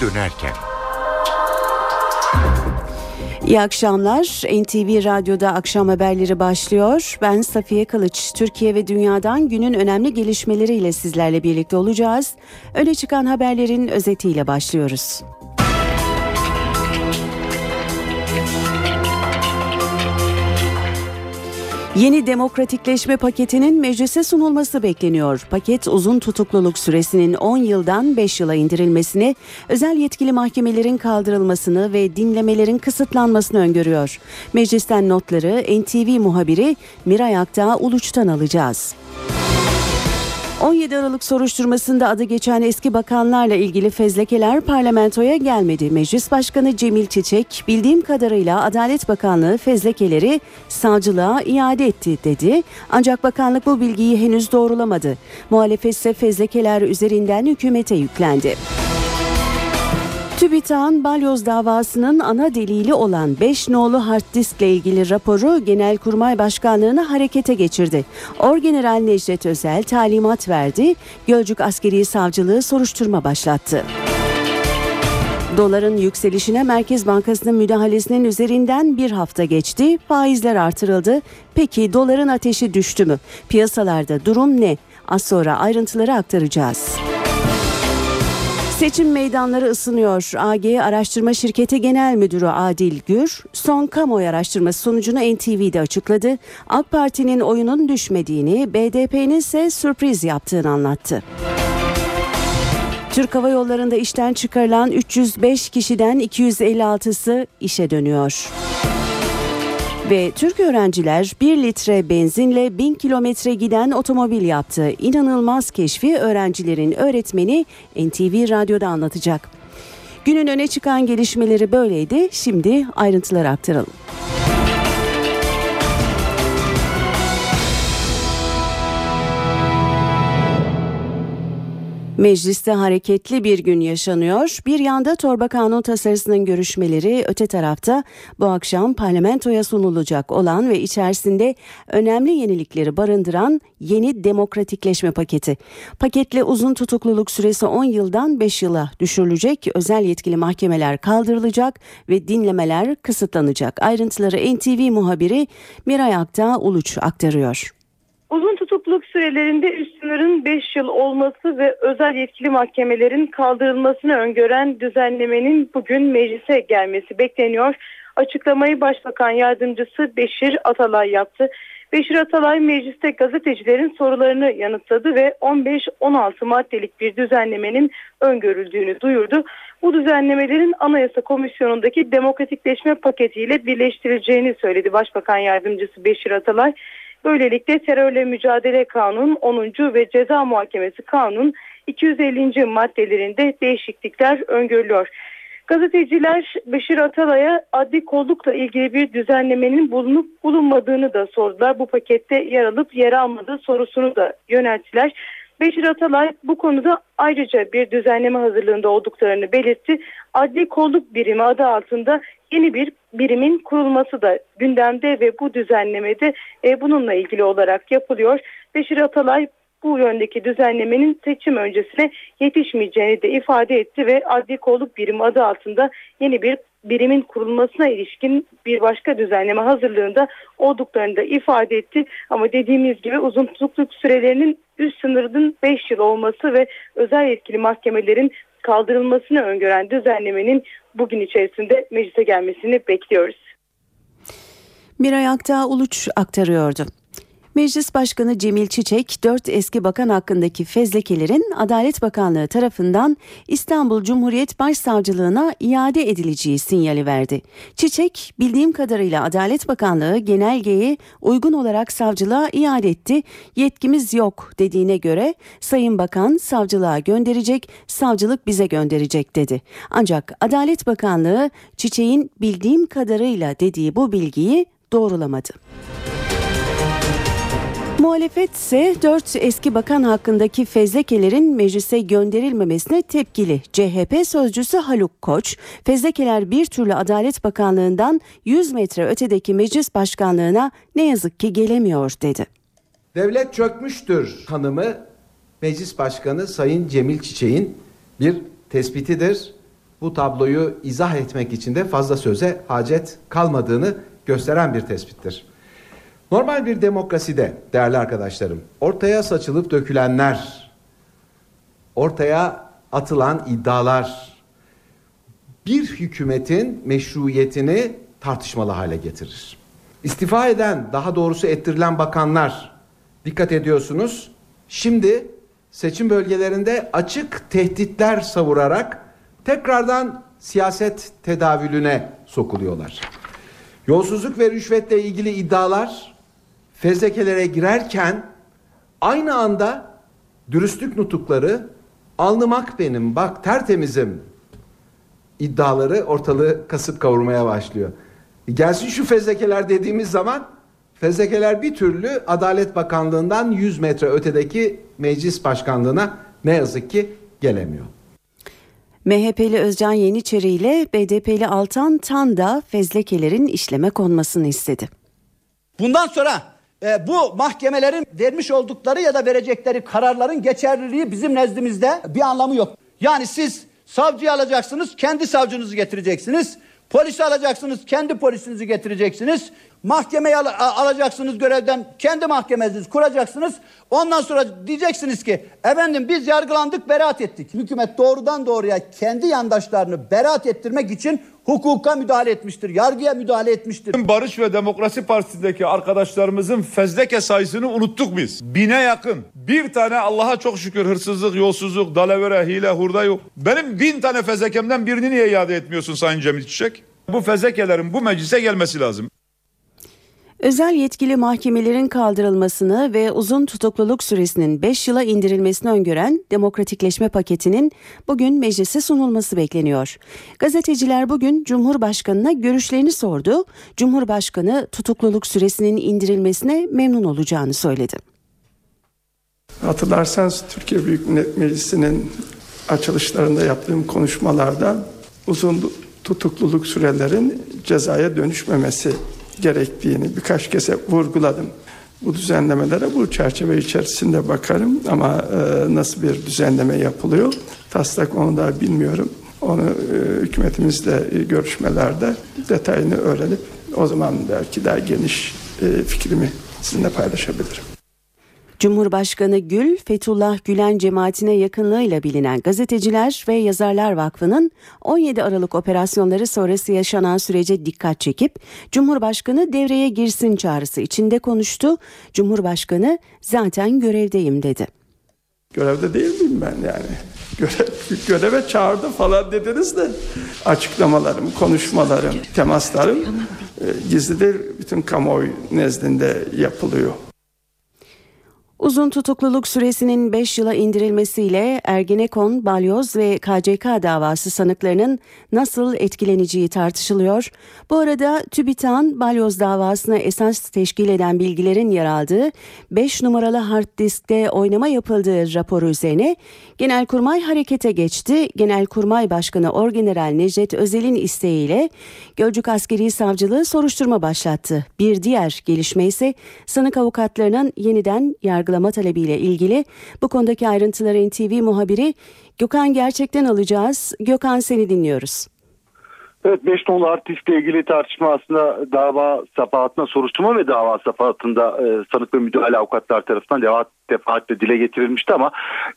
dönerken. İyi akşamlar. NTV Radyo'da akşam haberleri başlıyor. Ben Safiye Kılıç. Türkiye ve dünyadan günün önemli gelişmeleriyle sizlerle birlikte olacağız. Öne çıkan haberlerin özetiyle başlıyoruz. Yeni demokratikleşme paketinin meclise sunulması bekleniyor. Paket uzun tutukluluk süresinin 10 yıldan 5 yıla indirilmesini, özel yetkili mahkemelerin kaldırılmasını ve dinlemelerin kısıtlanmasını öngörüyor. Meclisten notları NTV muhabiri Miray Aktağ Uluç'tan alacağız. 17 Aralık soruşturmasında adı geçen eski bakanlarla ilgili fezlekeler parlamentoya gelmedi. Meclis Başkanı Cemil Çiçek bildiğim kadarıyla Adalet Bakanlığı fezlekeleri savcılığa iade etti dedi. Ancak bakanlık bu bilgiyi henüz doğrulamadı. Muhalefet ise fezlekeler üzerinden hükümete yüklendi. TÜBİTAK'ın balyoz davasının ana delili olan 5 nolu hard diskle ilgili raporu Genelkurmay Başkanlığı'na harekete geçirdi. Orgeneral Necdet Özel talimat verdi, Gölcük Askeri Savcılığı soruşturma başlattı. Doların yükselişine Merkez Bankası'nın müdahalesinin üzerinden bir hafta geçti. Faizler artırıldı. Peki doların ateşi düştü mü? Piyasalarda durum ne? Az sonra ayrıntıları aktaracağız. Seçim meydanları ısınıyor. AG Araştırma Şirketi Genel Müdürü Adil Gür son kamuoyu araştırması sonucunu NTV'de açıkladı. AK Parti'nin oyunun düşmediğini, BDP'nin ise sürpriz yaptığını anlattı. Türk Hava Yolları'nda işten çıkarılan 305 kişiden 256'sı işe dönüyor. Ve Türk öğrenciler 1 litre benzinle 1000 kilometre giden otomobil yaptı. İnanılmaz keşfi öğrencilerin öğretmeni NTV Radyo'da anlatacak. Günün öne çıkan gelişmeleri böyleydi. Şimdi ayrıntıları aktaralım. Mecliste hareketli bir gün yaşanıyor. Bir yanda torba kanun tasarısının görüşmeleri, öte tarafta bu akşam parlamentoya sunulacak olan ve içerisinde önemli yenilikleri barındıran yeni demokratikleşme paketi. Paketle uzun tutukluluk süresi 10 yıldan 5 yıla düşürülecek, özel yetkili mahkemeler kaldırılacak ve dinlemeler kısıtlanacak. Ayrıntıları NTV muhabiri Miray Akta Uluç aktarıyor. Uzun tutukluk sürelerinde üst sınırın 5 yıl olması ve özel yetkili mahkemelerin kaldırılmasını öngören düzenlemenin bugün meclise gelmesi bekleniyor. Açıklamayı Başbakan Yardımcısı Beşir Atalay yaptı. Beşir Atalay mecliste gazetecilerin sorularını yanıtladı ve 15-16 maddelik bir düzenlemenin öngörüldüğünü duyurdu. Bu düzenlemelerin Anayasa Komisyonu'ndaki demokratikleşme paketiyle birleştirileceğini söyledi Başbakan Yardımcısı Beşir Atalay. Böylelikle terörle mücadele kanun 10. ve ceza muhakemesi kanun 250. maddelerinde değişiklikler öngörülüyor. Gazeteciler Beşir Atalay'a adli kollukla ilgili bir düzenlemenin bulunup bulunmadığını da sordular. Bu pakette yer alıp yer almadığı sorusunu da yönelttiler. Beşir Atalay bu konuda ayrıca bir düzenleme hazırlığında olduklarını belirtti. Adli kolluk birimi adı altında yeni bir birimin kurulması da gündemde ve bu düzenlemede e, bununla ilgili olarak yapılıyor. Beşir Atalay bu yöndeki düzenlemenin seçim öncesine yetişmeyeceğini de ifade etti ve adli kolluk birimi adı altında yeni bir birimin kurulmasına ilişkin bir başka düzenleme hazırlığında olduklarını da ifade etti. Ama dediğimiz gibi uzun tutukluk sürelerinin üst sınırının 5 yıl olması ve özel yetkili mahkemelerin kaldırılmasını öngören düzenlemenin bugün içerisinde meclise gelmesini bekliyoruz. Miray Aktağ Uluç aktarıyordu. Meclis Başkanı Cemil Çiçek, dört eski bakan hakkındaki fezlekelerin Adalet Bakanlığı tarafından İstanbul Cumhuriyet Başsavcılığına iade edileceği sinyali verdi. Çiçek, bildiğim kadarıyla Adalet Bakanlığı genelgeyi uygun olarak savcılığa iade etti, yetkimiz yok dediğine göre Sayın Bakan savcılığa gönderecek, savcılık bize gönderecek dedi. Ancak Adalet Bakanlığı Çiçek'in bildiğim kadarıyla dediği bu bilgiyi doğrulamadı. Muhalefet ise 4 eski bakan hakkındaki fezlekelerin meclise gönderilmemesine tepkili. CHP sözcüsü Haluk Koç, fezlekeler bir türlü Adalet Bakanlığı'ndan 100 metre ötedeki meclis başkanlığına ne yazık ki gelemiyor dedi. Devlet çökmüştür tanımı Meclis Başkanı Sayın Cemil Çiçek'in bir tespitidir. bu tabloyu izah etmek için de fazla söze hacet kalmadığını gösteren bir tespittir. Normal bir demokraside değerli arkadaşlarım ortaya saçılıp dökülenler, ortaya atılan iddialar bir hükümetin meşruiyetini tartışmalı hale getirir. İstifa eden, daha doğrusu ettirilen bakanlar dikkat ediyorsunuz. Şimdi seçim bölgelerinde açık tehditler savurarak tekrardan siyaset tedavülüne sokuluyorlar. Yolsuzluk ve rüşvetle ilgili iddialar fezlekelere girerken aynı anda dürüstlük nutukları alnımak benim bak tertemizim iddiaları ortalığı kasıp kavurmaya başlıyor. Gelsin şu fezlekeler dediğimiz zaman fezlekeler bir türlü Adalet Bakanlığı'ndan 100 metre ötedeki meclis başkanlığına ne yazık ki gelemiyor. MHP'li Özcan Yeniçeri ile BDP'li Altan Tan da fezlekelerin işleme konmasını istedi. Bundan sonra e, bu mahkemelerin vermiş oldukları ya da verecekleri kararların geçerliliği bizim nezdimizde bir anlamı yok. Yani siz savcıyı alacaksınız, kendi savcınızı getireceksiniz. Polisi alacaksınız, kendi polisinizi getireceksiniz. Mahkemeyi al- alacaksınız görevden, kendi mahkemenizi kuracaksınız. Ondan sonra diyeceksiniz ki efendim biz yargılandık, beraat ettik. Hükümet doğrudan doğruya kendi yandaşlarını beraat ettirmek için hukuka müdahale etmiştir, yargıya müdahale etmiştir. Barış ve Demokrasi Partisi'ndeki arkadaşlarımızın fezleke sayısını unuttuk biz. Bine yakın. Bir tane Allah'a çok şükür hırsızlık, yolsuzluk, dalavere, hile, hurda yok. Benim bin tane fezlekemden birini niye iade etmiyorsun Sayın Cemil Çiçek? Bu fezlekelerin bu meclise gelmesi lazım. Özel yetkili mahkemelerin kaldırılmasını ve uzun tutukluluk süresinin 5 yıla indirilmesini öngören demokratikleşme paketinin bugün meclise sunulması bekleniyor. Gazeteciler bugün Cumhurbaşkanı'na görüşlerini sordu. Cumhurbaşkanı tutukluluk süresinin indirilmesine memnun olacağını söyledi. Hatırlarsanız Türkiye Büyük Millet Meclisi'nin açılışlarında yaptığım konuşmalarda uzun tutukluluk sürelerin cezaya dönüşmemesi gerektiğini birkaç kez vurguladım. Bu düzenlemelere bu çerçeve içerisinde bakarım ama e, nasıl bir düzenleme yapılıyor taslak onu da bilmiyorum. Onu e, hükümetimizle e, görüşmelerde detayını öğrenip o zaman belki daha geniş e, fikrimi sizinle paylaşabilirim. Cumhurbaşkanı Gül, Fethullah Gülen cemaatine yakınlığıyla bilinen Gazeteciler ve Yazarlar Vakfı'nın 17 Aralık operasyonları sonrası yaşanan sürece dikkat çekip Cumhurbaşkanı devreye girsin çağrısı içinde konuştu. Cumhurbaşkanı zaten görevdeyim dedi. Görevde değil miyim ben yani? Görev, göreve çağırdı falan dediniz de açıklamalarım, konuşmalarım, temaslarım e, gizlidir. Bütün kamuoyu nezdinde yapılıyor. Uzun tutukluluk süresinin 5 yıla indirilmesiyle Ergenekon, Balyoz ve KCK davası sanıklarının nasıl etkileneceği tartışılıyor. Bu arada TÜBİTAK'ın Balyoz davasına esas teşkil eden bilgilerin yer aldığı 5 numaralı hard diskte oynama yapıldığı raporu üzerine Genelkurmay harekete geçti. Genelkurmay Başkanı Orgeneral Necdet Özel'in isteğiyle Gölcük Askeri Savcılığı soruşturma başlattı. Bir diğer gelişme ise sanık avukatlarının yeniden yargılama talebiyle ilgili. Bu konudaki ayrıntıları NTV muhabiri Gökhan Gerçek'ten alacağız. Gökhan seni dinliyoruz. Evet 5 nolu artistle ilgili tartışma aslında dava safahatına soruşturma ve dava safahatında e, sanık ve müdahale avukatlar tarafından defa, defaatle dile getirilmişti ama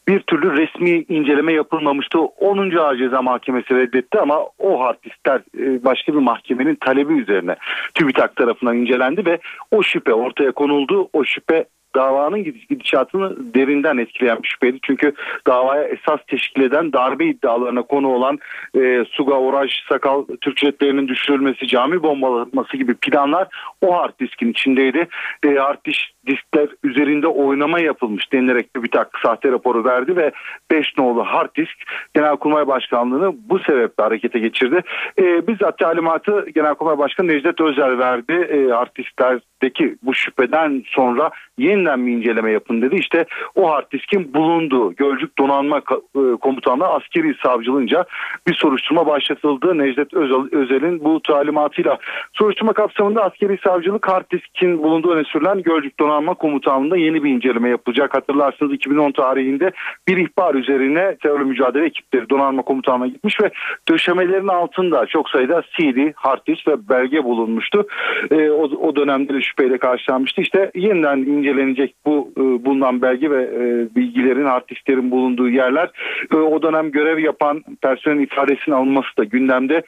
bir türlü resmi inceleme yapılmamıştı. 10. Ağır Ceza Mahkemesi reddetti ama o artistler e, başka bir mahkemenin talebi üzerine TÜBİTAK tarafından incelendi ve o şüphe ortaya konuldu. O şüphe davanın gidişatını derinden etkileyen bir şüpheydi. Çünkü davaya esas teşkil eden darbe iddialarına konu olan e, Suga, Oraj, Sakal, Türk jetlerinin düşürülmesi, cami bombalanması gibi planlar o hard diskin içindeydi. E, hard disk, diskler üzerinde oynama yapılmış denilerek bir tak sahte raporu verdi ve 5 nolu hard disk Genelkurmay Başkanlığı'nı bu sebeple harekete geçirdi. E, bizzat talimatı Genelkurmay Başkanı Necdet Özel verdi. E, hard disklerdeki bu şüpheden sonra yeniden bir inceleme yapın dedi. İşte o hard diskin bulunduğu Gölcük Donanma e, Komutanlığı askeri savcılığınca bir soruşturma başlatıldı. Necdet Özel, Özel'in bu talimatıyla soruşturma kapsamında askeri savcılık hard diskin bulunduğu öne sürülen Gölcük Donanma donanma komutanlığında yeni bir inceleme yapılacak. Hatırlarsınız 2010 tarihinde bir ihbar üzerine terörle mücadele ekipleri donanma komutanlığına gitmiş ve döşemelerin altında çok sayıda CD, hard disk ve belge bulunmuştu. E, o, o dönemde de şüpheyle karşılanmıştı. İşte yeniden incelenecek bu e, bulunan belge ve e, bilgilerin, hard disklerin bulunduğu yerler. E, o dönem görev yapan personelin ifadesinin alınması da gündemde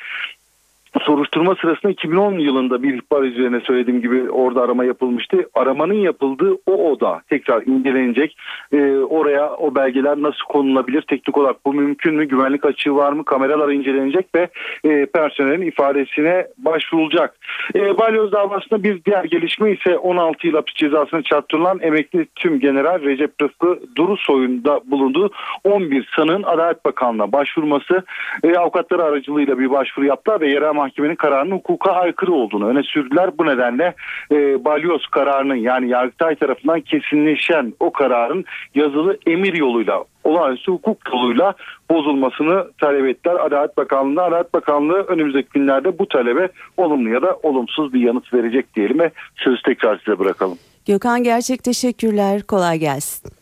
soruşturma sırasında 2010 yılında bir ihbar üzerine söylediğim gibi orada arama yapılmıştı. Aramanın yapıldığı o oda tekrar incelenecek. Ee, oraya o belgeler nasıl konulabilir? Teknik olarak bu mümkün mü? Güvenlik açığı var mı? Kameralar incelenecek ve e, personelin ifadesine başvurulacak. E, Balyoz davasında bir diğer gelişme ise 16 yıl hapis cezasına çarptırılan emekli tüm general Recep Rıfkı Durusoy'un da bulunduğu 11 sanığın Adalet Bakanlığı'na başvurması e, avukatları aracılığıyla bir başvuru yaptılar ve yerel mahkemenin kararının hukuka aykırı olduğunu öne sürdüler. Bu nedenle e, balyoz kararının yani Yargıtay tarafından kesinleşen o kararın yazılı emir yoluyla olağanüstü hukuk yoluyla bozulmasını talep ettiler Adalet Bakanlığı'na. Adalet Bakanlığı önümüzdeki günlerde bu talebe olumlu ya da olumsuz bir yanıt verecek diyelim ve sözü tekrar size bırakalım. Gökhan Gerçek teşekkürler. Kolay gelsin.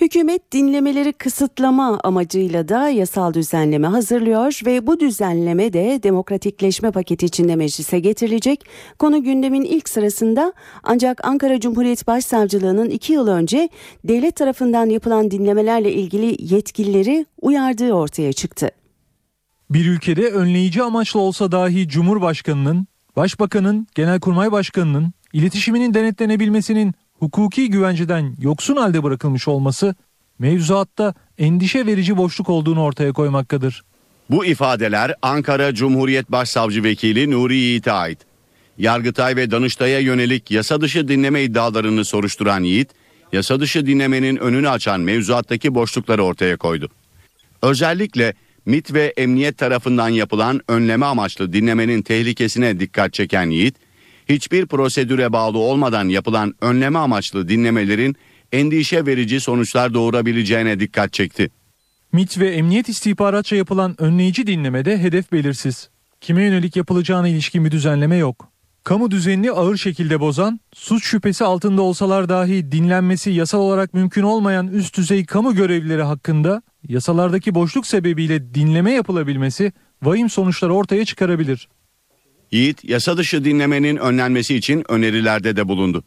Hükümet dinlemeleri kısıtlama amacıyla da yasal düzenleme hazırlıyor ve bu düzenleme de demokratikleşme paketi içinde meclise getirilecek. Konu gündemin ilk sırasında ancak Ankara Cumhuriyet Başsavcılığı'nın iki yıl önce devlet tarafından yapılan dinlemelerle ilgili yetkilileri uyardığı ortaya çıktı. Bir ülkede önleyici amaçlı olsa dahi Cumhurbaşkanının, Başbakanın, Genelkurmay Başkanının iletişiminin denetlenebilmesinin hukuki güvenceden yoksun halde bırakılmış olması mevzuatta endişe verici boşluk olduğunu ortaya koymaktadır. Bu ifadeler Ankara Cumhuriyet Başsavcı Vekili Nuri Yiğit'e ait. Yargıtay ve Danıştay'a yönelik yasa dışı dinleme iddialarını soruşturan Yiğit, yasa dışı dinlemenin önünü açan mevzuattaki boşlukları ortaya koydu. Özellikle MIT ve emniyet tarafından yapılan önleme amaçlı dinlemenin tehlikesine dikkat çeken Yiğit, hiçbir prosedüre bağlı olmadan yapılan önleme amaçlı dinlemelerin endişe verici sonuçlar doğurabileceğine dikkat çekti. MIT ve emniyet istihbaratça yapılan önleyici dinlemede hedef belirsiz. Kime yönelik yapılacağına ilişkin bir düzenleme yok. Kamu düzenini ağır şekilde bozan, suç şüphesi altında olsalar dahi dinlenmesi yasal olarak mümkün olmayan üst düzey kamu görevlileri hakkında yasalardaki boşluk sebebiyle dinleme yapılabilmesi vahim sonuçları ortaya çıkarabilir. Yiğit yasa dışı dinlemenin önlenmesi için önerilerde de bulundu.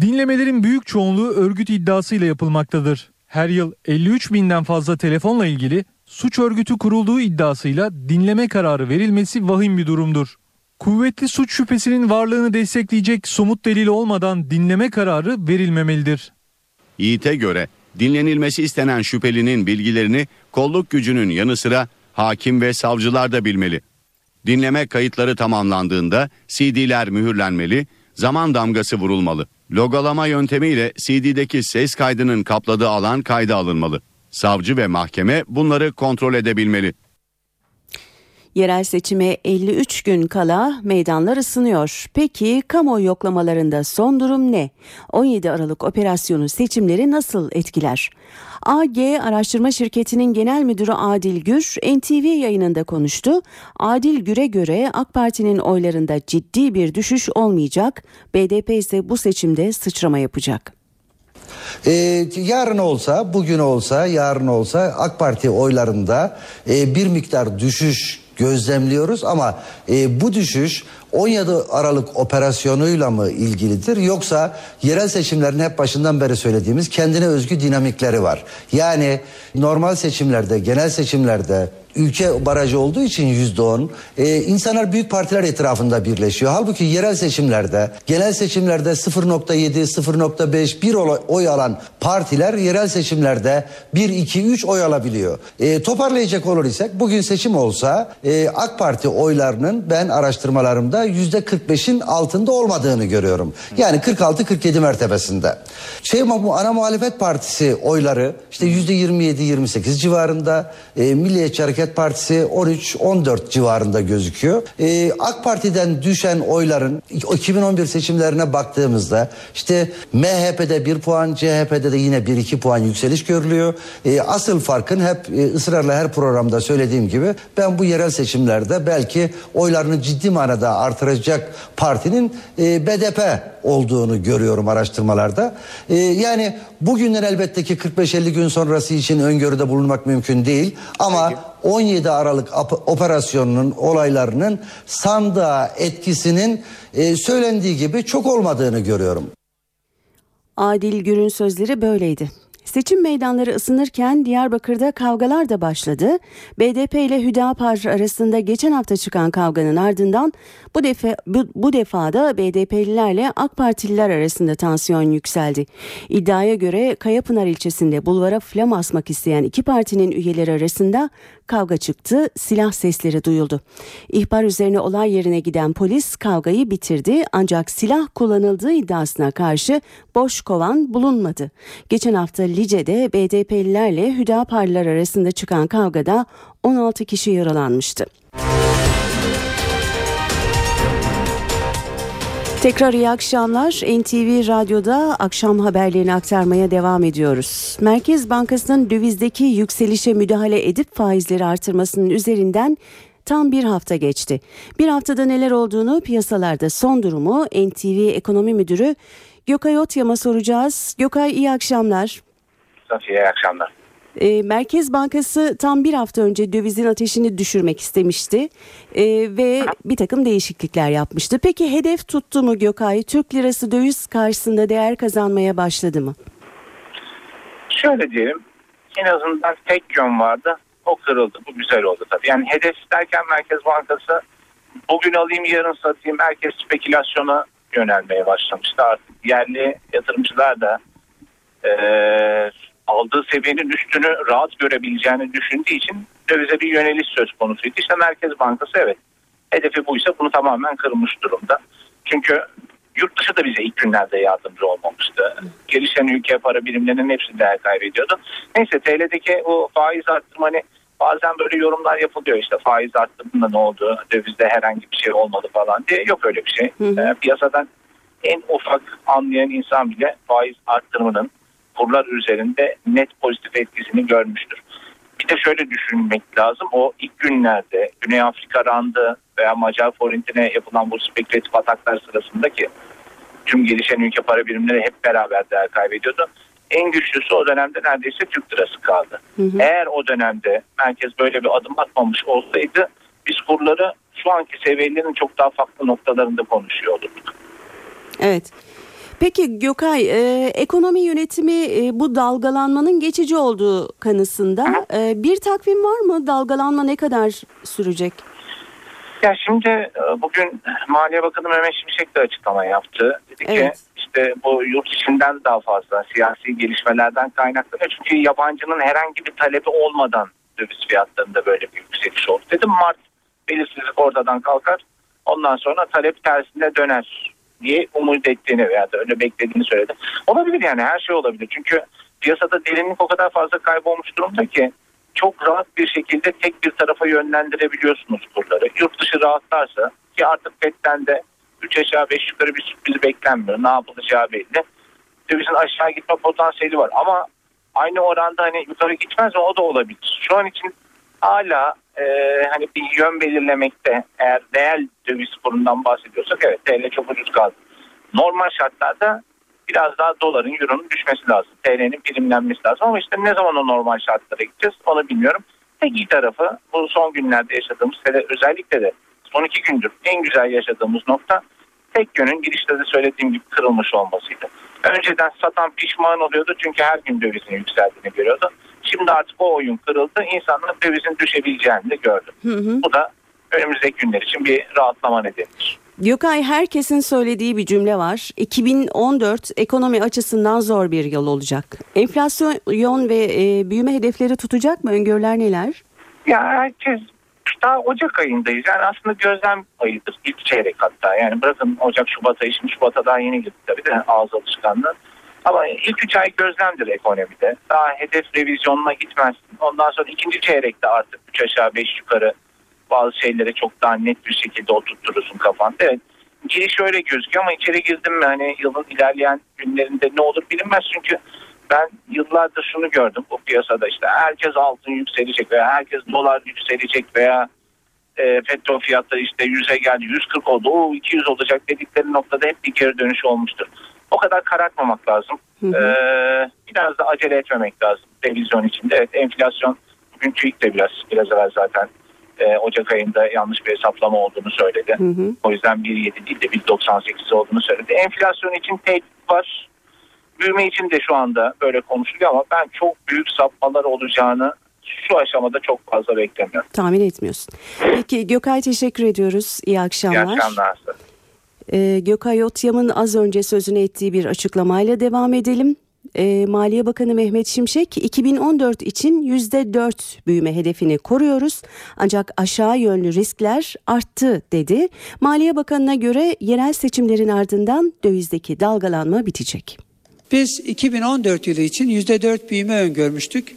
Dinlemelerin büyük çoğunluğu örgüt iddiasıyla yapılmaktadır. Her yıl 53 binden fazla telefonla ilgili suç örgütü kurulduğu iddiasıyla dinleme kararı verilmesi vahim bir durumdur. Kuvvetli suç şüphesinin varlığını destekleyecek somut delil olmadan dinleme kararı verilmemelidir. Yiğit'e göre dinlenilmesi istenen şüphelinin bilgilerini kolluk gücünün yanı sıra hakim ve savcılar da bilmeli. Dinleme kayıtları tamamlandığında CD'ler mühürlenmeli, zaman damgası vurulmalı. Logolama yöntemiyle CD'deki ses kaydının kapladığı alan kayda alınmalı. Savcı ve mahkeme bunları kontrol edebilmeli. Yerel seçime 53 gün kala meydanlar ısınıyor. Peki kamuoyu yoklamalarında son durum ne? 17 Aralık operasyonu seçimleri nasıl etkiler? AG Araştırma Şirketi'nin genel müdürü Adil Gür NTV yayınında konuştu. Adil Gür'e göre AK Parti'nin oylarında ciddi bir düşüş olmayacak. BDP ise bu seçimde sıçrama yapacak. Ee, yarın olsa, bugün olsa, yarın olsa AK Parti oylarında e, bir miktar düşüş gözlemliyoruz ama e, bu düşüş 17 Aralık operasyonuyla mı ilgilidir yoksa yerel seçimlerin hep başından beri söylediğimiz kendine özgü dinamikleri var. Yani normal seçimlerde, genel seçimlerde ülke barajı olduğu için yüzde on e, insanlar büyük partiler etrafında birleşiyor. Halbuki yerel seçimlerde, genel seçimlerde 0.7, 0.5, 1 oy alan partiler yerel seçimlerde 1, 2, 3 oy alabiliyor. E, toparlayacak olur isek bugün seçim olsa e, AK Parti oylarının ben araştırmalarımda yüzde 45'in altında olmadığını görüyorum. Yani 46-47 mertebesinde. Şey ana muhalefet partisi oyları işte yüzde 27-28 civarında. E, Milliyetçi Hareket Partisi 13-14 civarında gözüküyor. E, AK Parti'den düşen oyların 2011 seçimlerine baktığımızda işte MHP'de 1 puan, CHP'de de yine 1-2 puan yükseliş görülüyor. E, asıl farkın hep e, ısrarla her programda söylediğim gibi ben bu yerel seçimlerde belki oylarının ciddi manada artıracak partinin e, BDP olduğunu görüyorum araştırmalarda. E, yani bugünden elbette ki 45-50 gün sonrası için öngörüde bulunmak mümkün değil. Ama 17 Aralık operasyonunun olaylarının sandığa etkisinin e, söylendiği gibi çok olmadığını görüyorum. Adil Gür'ün sözleri böyleydi. Seçim meydanları ısınırken Diyarbakır'da kavgalar da başladı. BDP ile Hüdapar arasında geçen hafta çıkan kavganın ardından bu defa bu, bu defada BDP'lilerle AK Partililer arasında tansiyon yükseldi. İddiaya göre Kayapınar ilçesinde bulvara flam asmak isteyen iki partinin üyeleri arasında kavga çıktı, silah sesleri duyuldu. İhbar üzerine olay yerine giden polis kavgayı bitirdi ancak silah kullanıldığı iddiasına karşı boş kovan bulunmadı. Geçen hafta Lice'de BDP'lilerle Hüdaparlılar arasında çıkan kavgada 16 kişi yaralanmıştı. Tekrar iyi akşamlar. NTV Radyo'da akşam haberlerini aktarmaya devam ediyoruz. Merkez Bankası'nın dövizdeki yükselişe müdahale edip faizleri artırmasının üzerinden tam bir hafta geçti. Bir haftada neler olduğunu piyasalarda son durumu NTV Ekonomi Müdürü Gökay Otyam'a soracağız. Gökay iyi akşamlar. İyi akşamlar. E, Merkez Bankası tam bir hafta önce dövizin ateşini düşürmek istemişti e, ve bir takım değişiklikler yapmıştı. Peki hedef tuttu mu Gökay? Türk lirası döviz karşısında değer kazanmaya başladı mı? Şöyle diyelim en azından tek yön vardı o kırıldı bu güzel oldu tabii. Yani hedef derken Merkez Bankası bugün alayım yarın satayım herkes spekülasyona yönelmeye başlamıştı artık yerli yatırımcılar da e, aldığı seviyenin üstünü rahat görebileceğini düşündüğü için dövize bir yöneliş söz konusuydu. İşte Merkez Bankası evet hedefi buysa bunu tamamen kırmış durumda. Çünkü yurt dışı da bize ilk günlerde yardımcı olmamıştı. Gelişen ülke para birimlerinin hepsi değer kaybediyordu. Neyse TL'deki o faiz arttırma hani bazen böyle yorumlar yapılıyor işte faiz arttırdığında ne oldu dövizde herhangi bir şey olmadı falan diye yok öyle bir şey. Hı hı. E, piyasadan en ufak anlayan insan bile faiz arttırmanın kurlar üzerinde net pozitif etkisini görmüştür. Bir de şöyle düşünmek lazım. O ilk günlerde Güney Afrika randı veya Macar forintine yapılan bu spekülatif ataklar sırasındaki tüm gelişen ülke para birimleri hep beraber değer kaybediyordu. En güçlüsü o dönemde neredeyse Türk lirası kaldı. Hı hı. Eğer o dönemde merkez böyle bir adım atmamış olsaydı biz kurları şu anki seviyelerin çok daha farklı noktalarında konuşuyor olurduk. Evet. Peki Gökay, e, ekonomi yönetimi e, bu dalgalanmanın geçici olduğu kanısında. E, bir takvim var mı? Dalgalanma ne kadar sürecek? Ya şimdi e, bugün Maliye Bakanı Mehmet Şimşek de açıklama yaptı. Dedi evet. ki işte bu yurt içinden daha fazla siyasi gelişmelerden kaynaklanıyor. Çünkü yabancının herhangi bir talebi olmadan döviz fiyatlarında böyle bir yükseliş oldu. Dedim Mart belirsizlik ortadan kalkar. Ondan sonra talep tersine döner diye umut ettiğini veya da öyle beklediğini söyledi. Olabilir yani her şey olabilir. Çünkü piyasada derinlik o kadar fazla kaybolmuş durumda ki çok rahat bir şekilde tek bir tarafa yönlendirebiliyorsunuz kurları. Yurt dışı rahatlarsa ki artık FED'den de 3 aşağı 5 yukarı bir sürpriz beklenmiyor. Ne yapılacağı belli. Dövizin aşağı gitme potansiyeli var ama aynı oranda hani yukarı gitmez o da olabilir. Şu an için hala e, hani bir yön belirlemekte eğer değer döviz kurundan bahsediyorsak evet TL çok ucuz kaldı. Normal şartlarda biraz daha doların, euronun düşmesi lazım. TL'nin primlenmesi lazım ama işte ne zaman o normal şartlara gideceğiz onu bilmiyorum. Tek iyi tarafı bu son günlerde yaşadığımız hele özellikle de son iki gündür en güzel yaşadığımız nokta tek yönün girişte de söylediğim gibi kırılmış olmasıydı. Önceden satan pişman oluyordu çünkü her gün dövizin yükseldiğini görüyordu. Şimdi artık o oyun kırıldı. İnsanlar dövizin düşebileceğini de gördü. Hı hı. Bu da önümüzdeki günler için bir rahatlama nedenidir. Gökay herkesin söylediği bir cümle var. 2014 ekonomi açısından zor bir yıl olacak. Enflasyon ve e, büyüme hedefleri tutacak mı? Öngörüler neler? Ya herkes daha Ocak ayındayız. Yani aslında gözlem ayıdır. İlk çeyrek hatta. Yani bırakın Ocak, Şubat ayı. Şimdi Şubat'a daha yeni girdik tabii de ağız alışkanlığı. Ama ilk üç ay gözlemdir ekonomide. Daha hedef revizyonuna gitmezsin. Ondan sonra ikinci çeyrekte artık üç aşağı beş yukarı bazı şeyleri çok daha net bir şekilde oturturursun kafanda. Evet giriş öyle gözüküyor ama içeri girdim mi hani yılın ilerleyen günlerinde ne olur bilinmez çünkü ben yıllardır şunu gördüm bu piyasada işte herkes altın yükselecek veya herkes dolar yükselecek veya e, petrol fiyatları işte 100'e geldi 140 oldu o 200 olacak dedikleri noktada hep bir geri dönüş olmuştur. O kadar karartmamak lazım. Ee, biraz da acele etmemek lazım revizyon içinde. Evet enflasyon bugün TÜİK de biraz biraz evvel zaten e, Ocak ayında yanlış bir hesaplama olduğunu söyledi. O yüzden 1.7 değil de 1.98 olduğunu söyledi. Enflasyon için tehdit var. Büyüme için de şu anda böyle konuşuluyor ama ben çok büyük sapmalar olacağını şu aşamada çok fazla beklemiyorum. Tahmin etmiyorsun. Peki Gökay teşekkür ediyoruz. İyi İyi akşamlar. Ee, Gökay Otyam'ın az önce sözünü ettiği bir açıklamayla devam edelim. Ee, Maliye Bakanı Mehmet Şimşek 2014 için %4 büyüme hedefini koruyoruz ancak aşağı yönlü riskler arttı dedi. Maliye Bakanı'na göre yerel seçimlerin ardından dövizdeki dalgalanma bitecek. Biz 2014 yılı için %4 büyüme öngörmüştük.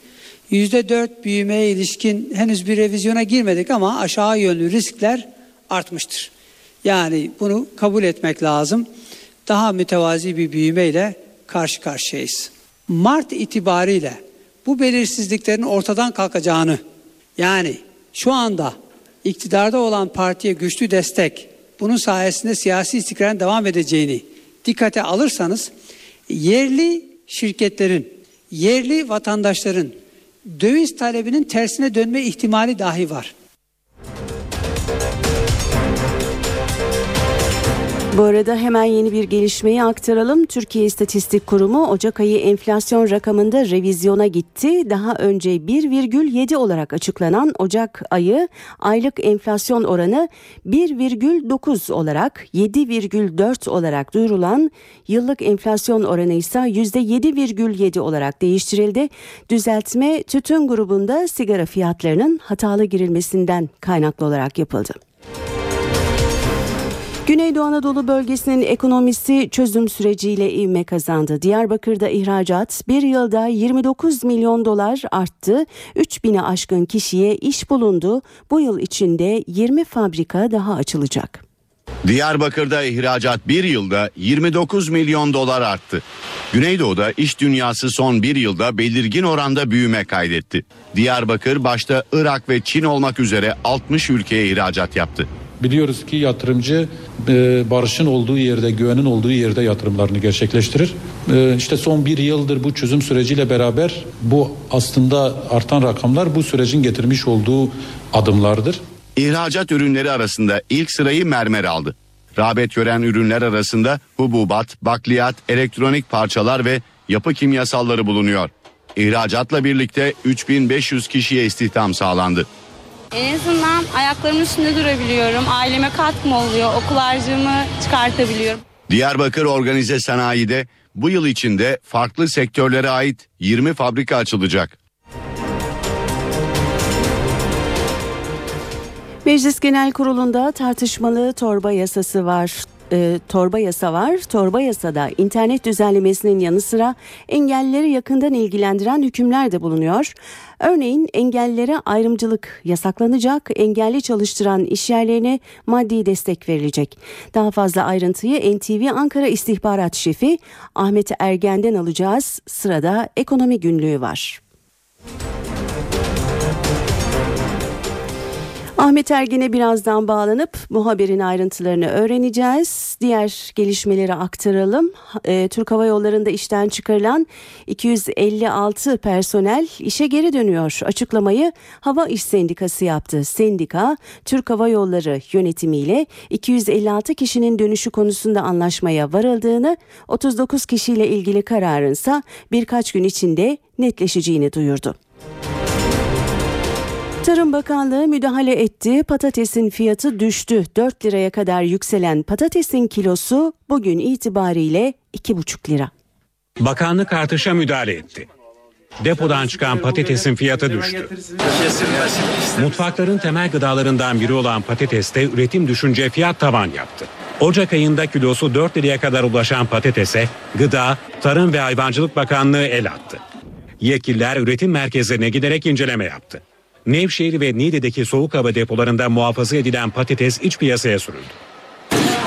%4 büyümeye ilişkin henüz bir revizyona girmedik ama aşağı yönlü riskler artmıştır. Yani bunu kabul etmek lazım. Daha mütevazi bir büyümeyle karşı karşıyayız. Mart itibariyle bu belirsizliklerin ortadan kalkacağını yani şu anda iktidarda olan partiye güçlü destek bunun sayesinde siyasi istikrarın devam edeceğini dikkate alırsanız yerli şirketlerin, yerli vatandaşların döviz talebinin tersine dönme ihtimali dahi var. Bu arada hemen yeni bir gelişmeyi aktaralım. Türkiye İstatistik Kurumu Ocak ayı enflasyon rakamında revizyona gitti. Daha önce 1,7 olarak açıklanan Ocak ayı aylık enflasyon oranı 1,9 olarak 7,4 olarak duyurulan yıllık enflasyon oranı ise %7,7 olarak değiştirildi. Düzeltme tütün grubunda sigara fiyatlarının hatalı girilmesinden kaynaklı olarak yapıldı. Güneydoğu Anadolu bölgesinin ekonomisi çözüm süreciyle ivme kazandı. Diyarbakır'da ihracat bir yılda 29 milyon dolar arttı. 3000'e aşkın kişiye iş bulundu. Bu yıl içinde 20 fabrika daha açılacak. Diyarbakır'da ihracat bir yılda 29 milyon dolar arttı. Güneydoğu'da iş dünyası son bir yılda belirgin oranda büyüme kaydetti. Diyarbakır başta Irak ve Çin olmak üzere 60 ülkeye ihracat yaptı. Biliyoruz ki yatırımcı e, barışın olduğu yerde, güvenin olduğu yerde yatırımlarını gerçekleştirir. E, işte son bir yıldır bu çözüm süreciyle beraber bu aslında artan rakamlar bu sürecin getirmiş olduğu adımlardır. İhracat ürünleri arasında ilk sırayı mermer aldı. Rağbet gören ürünler arasında hububat, bakliyat, elektronik parçalar ve yapı kimyasalları bulunuyor. İhracatla birlikte 3500 kişiye istihdam sağlandı. En azından ayaklarımın üstünde durabiliyorum. Aileme katkım oluyor. Okul harcımı çıkartabiliyorum. Diyarbakır Organize Sanayi'de bu yıl içinde farklı sektörlere ait 20 fabrika açılacak. Meclis Genel Kurulu'nda tartışmalı torba yasası var. E, torba yasa var. Torba yasada internet düzenlemesinin yanı sıra engellileri yakından ilgilendiren hükümler de bulunuyor. Örneğin engellilere ayrımcılık yasaklanacak, engelli çalıştıran işyerlerine maddi destek verilecek. Daha fazla ayrıntıyı NTV Ankara İstihbarat Şefi Ahmet Ergen'den alacağız. Sırada ekonomi günlüğü var. Ahmet Ergen'e birazdan bağlanıp bu haberin ayrıntılarını öğreneceğiz. Diğer gelişmeleri aktaralım. E, Türk Hava Yolları'nda işten çıkarılan 256 personel işe geri dönüyor. Açıklamayı Hava İş Sendikası yaptı. Sendika, Türk Hava Yolları yönetimiyle 256 kişinin dönüşü konusunda anlaşmaya varıldığını, 39 kişiyle ilgili kararınsa birkaç gün içinde netleşeceğini duyurdu. Tarım Bakanlığı müdahale etti. Patatesin fiyatı düştü. 4 liraya kadar yükselen patatesin kilosu bugün itibariyle 2,5 lira. Bakanlık artışa müdahale etti. Depodan çıkan patatesin fiyatı düştü. Mutfakların temel gıdalarından biri olan patateste üretim düşünce fiyat tavan yaptı. Ocak ayında kilosu 4 liraya kadar ulaşan patatese Gıda, Tarım ve Hayvancılık Bakanlığı el attı. Yetkililer üretim merkezlerine giderek inceleme yaptı. Nevşehir ve Niğde'deki soğuk hava depolarında muhafaza edilen patates iç piyasaya sürüldü.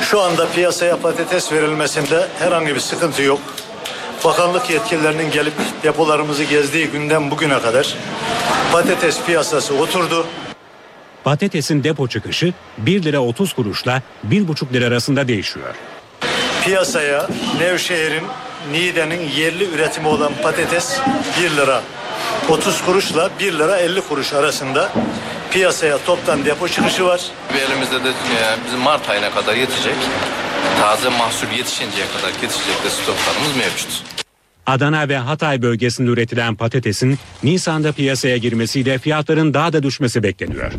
Şu anda piyasaya patates verilmesinde herhangi bir sıkıntı yok. Bakanlık yetkililerinin gelip depolarımızı gezdiği günden bugüne kadar patates piyasası oturdu. patatesin depo çıkışı 1 lira 30 kuruşla 1,5 lira arasında değişiyor. Piyasaya Nevşehir'in Niğde'nin yerli üretimi olan patates 1 lira 30 kuruşla 1 lira 50 kuruş arasında piyasaya toptan depo çıkışı var. Elimizde de e, bizim Mart ayına kadar yetecek. Taze mahsul yetişinceye kadar yetişecek de stoklarımız mevcut. Adana ve Hatay bölgesinde üretilen patatesin Nisan'da piyasaya girmesiyle fiyatların daha da düşmesi bekleniyor.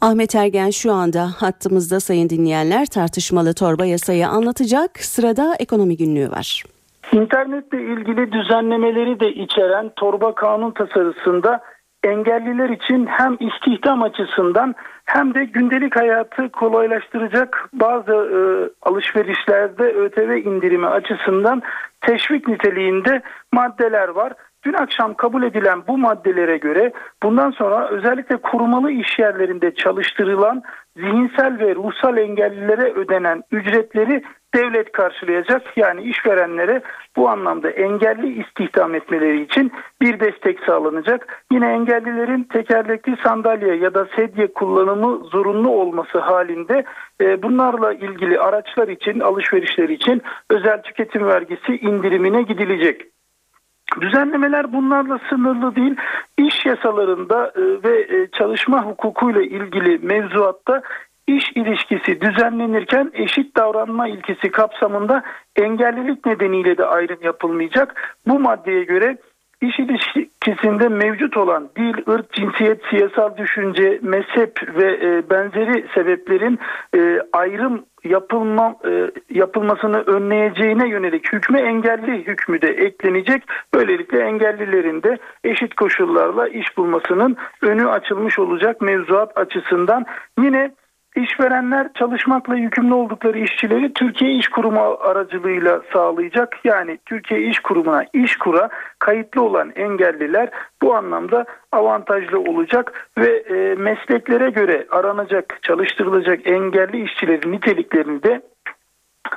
Ahmet Ergen şu anda hattımızda sayın dinleyenler tartışmalı torba yasayı anlatacak. Sırada ekonomi günlüğü var. İnternetle ilgili düzenlemeleri de içeren torba kanun tasarısında engelliler için hem istihdam açısından hem de gündelik hayatı kolaylaştıracak bazı e, alışverişlerde ÖTV indirimi açısından teşvik niteliğinde maddeler var. Dün akşam kabul edilen bu maddelere göre bundan sonra özellikle korumalı iş yerlerinde çalıştırılan zihinsel ve ruhsal engellilere ödenen ücretleri devlet karşılayacak. Yani işverenlere bu anlamda engelli istihdam etmeleri için bir destek sağlanacak. Yine engellilerin tekerlekli sandalye ya da sedye kullanımı zorunlu olması halinde e, bunlarla ilgili araçlar için alışverişler için özel tüketim vergisi indirimine gidilecek. Düzenlemeler bunlarla sınırlı değil. İş yasalarında e, ve e, çalışma hukukuyla ilgili mevzuatta iş ilişkisi düzenlenirken eşit davranma ilkesi kapsamında engellilik nedeniyle de ayrım yapılmayacak. Bu maddeye göre iş ilişkisinde mevcut olan dil, ırk, cinsiyet, siyasal düşünce, mezhep ve e, benzeri sebeplerin e, ayrım yapılma e, yapılmasını önleyeceğine yönelik hükmü engelli hükmü de eklenecek. Böylelikle engellilerin de eşit koşullarla iş bulmasının önü açılmış olacak mevzuat açısından. Yine İşverenler çalışmakla yükümlü oldukları işçileri Türkiye İş Kurumu aracılığıyla sağlayacak. Yani Türkiye İş Kurumu'na iş kura kayıtlı olan engelliler bu anlamda avantajlı olacak ve e, mesleklere göre aranacak, çalıştırılacak engelli işçilerin niteliklerini de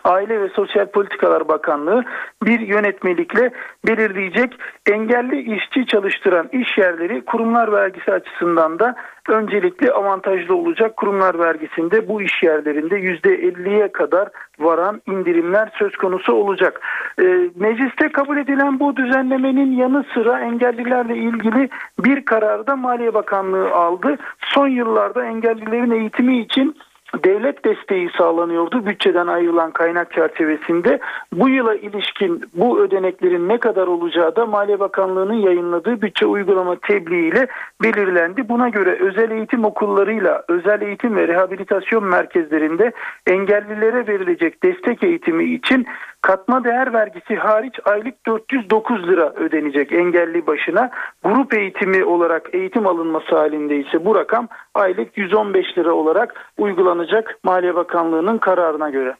Aile ve Sosyal Politikalar Bakanlığı bir yönetmelikle belirleyecek. Engelli işçi çalıştıran iş yerleri kurumlar vergisi açısından da öncelikli avantajlı olacak. Kurumlar vergisinde bu iş yerlerinde %50'ye kadar varan indirimler söz konusu olacak. E, mecliste kabul edilen bu düzenlemenin yanı sıra engellilerle ilgili bir kararda Maliye Bakanlığı aldı. Son yıllarda engellilerin eğitimi için devlet desteği sağlanıyordu bütçeden ayrılan kaynak çerçevesinde. Bu yıla ilişkin bu ödeneklerin ne kadar olacağı da Maliye Bakanlığı'nın yayınladığı bütçe uygulama tebliğ ile belirlendi. Buna göre özel eğitim okullarıyla özel eğitim ve rehabilitasyon merkezlerinde engellilere verilecek destek eğitimi için katma değer vergisi hariç aylık 409 lira ödenecek engelli başına. Grup eğitimi olarak eğitim alınması halinde ise bu rakam aylık 115 lira olarak uygulanacak Maliye Bakanlığı'nın kararına göre.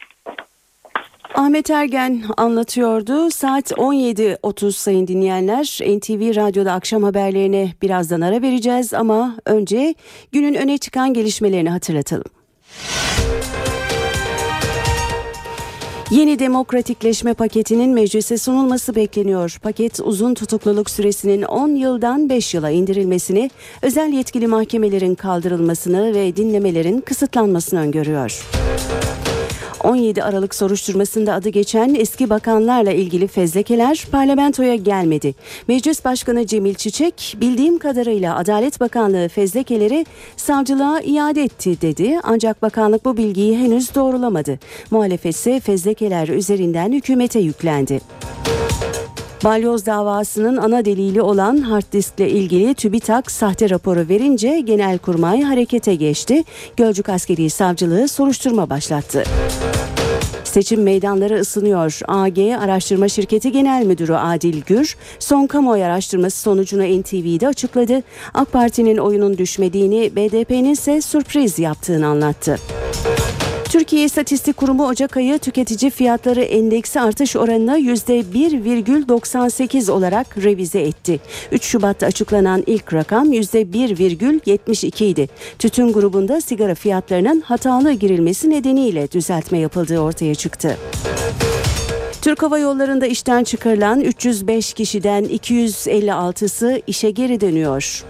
Ahmet Ergen anlatıyordu. Saat 17.30 sayın dinleyenler. NTV Radyo'da akşam haberlerine birazdan ara vereceğiz ama önce günün öne çıkan gelişmelerini hatırlatalım. Yeni demokratikleşme paketinin meclise sunulması bekleniyor. Paket uzun tutukluluk süresinin 10 yıldan 5 yıla indirilmesini, özel yetkili mahkemelerin kaldırılmasını ve dinlemelerin kısıtlanmasını öngörüyor. 17 Aralık soruşturmasında adı geçen eski bakanlarla ilgili fezlekeler parlamentoya gelmedi. Meclis Başkanı Cemil Çiçek bildiğim kadarıyla Adalet Bakanlığı fezlekeleri savcılığa iade etti dedi. Ancak bakanlık bu bilgiyi henüz doğrulamadı. Muhalefet ise fezlekeler üzerinden hükümete yüklendi. Balyoz davasının ana delili olan hard diskle ilgili TÜBİTAK sahte raporu verince Genelkurmay harekete geçti. Gölcük Askeri Savcılığı soruşturma başlattı. Seçim meydanları ısınıyor. AG Araştırma Şirketi Genel Müdürü Adil Gür son kamuoyu araştırması sonucunu NTV'de açıkladı. AK Parti'nin oyunun düşmediğini, BDP'nin ise sürpriz yaptığını anlattı. Türkiye İstatistik Kurumu Ocak ayı tüketici fiyatları endeksi artış oranını %1,98 olarak revize etti. 3 Şubat'ta açıklanan ilk rakam %1,72 idi. Tütün grubunda sigara fiyatlarının hatalı girilmesi nedeniyle düzeltme yapıldığı ortaya çıktı. Türk Hava Yolları'nda işten çıkarılan 305 kişiden 256'sı işe geri dönüyor.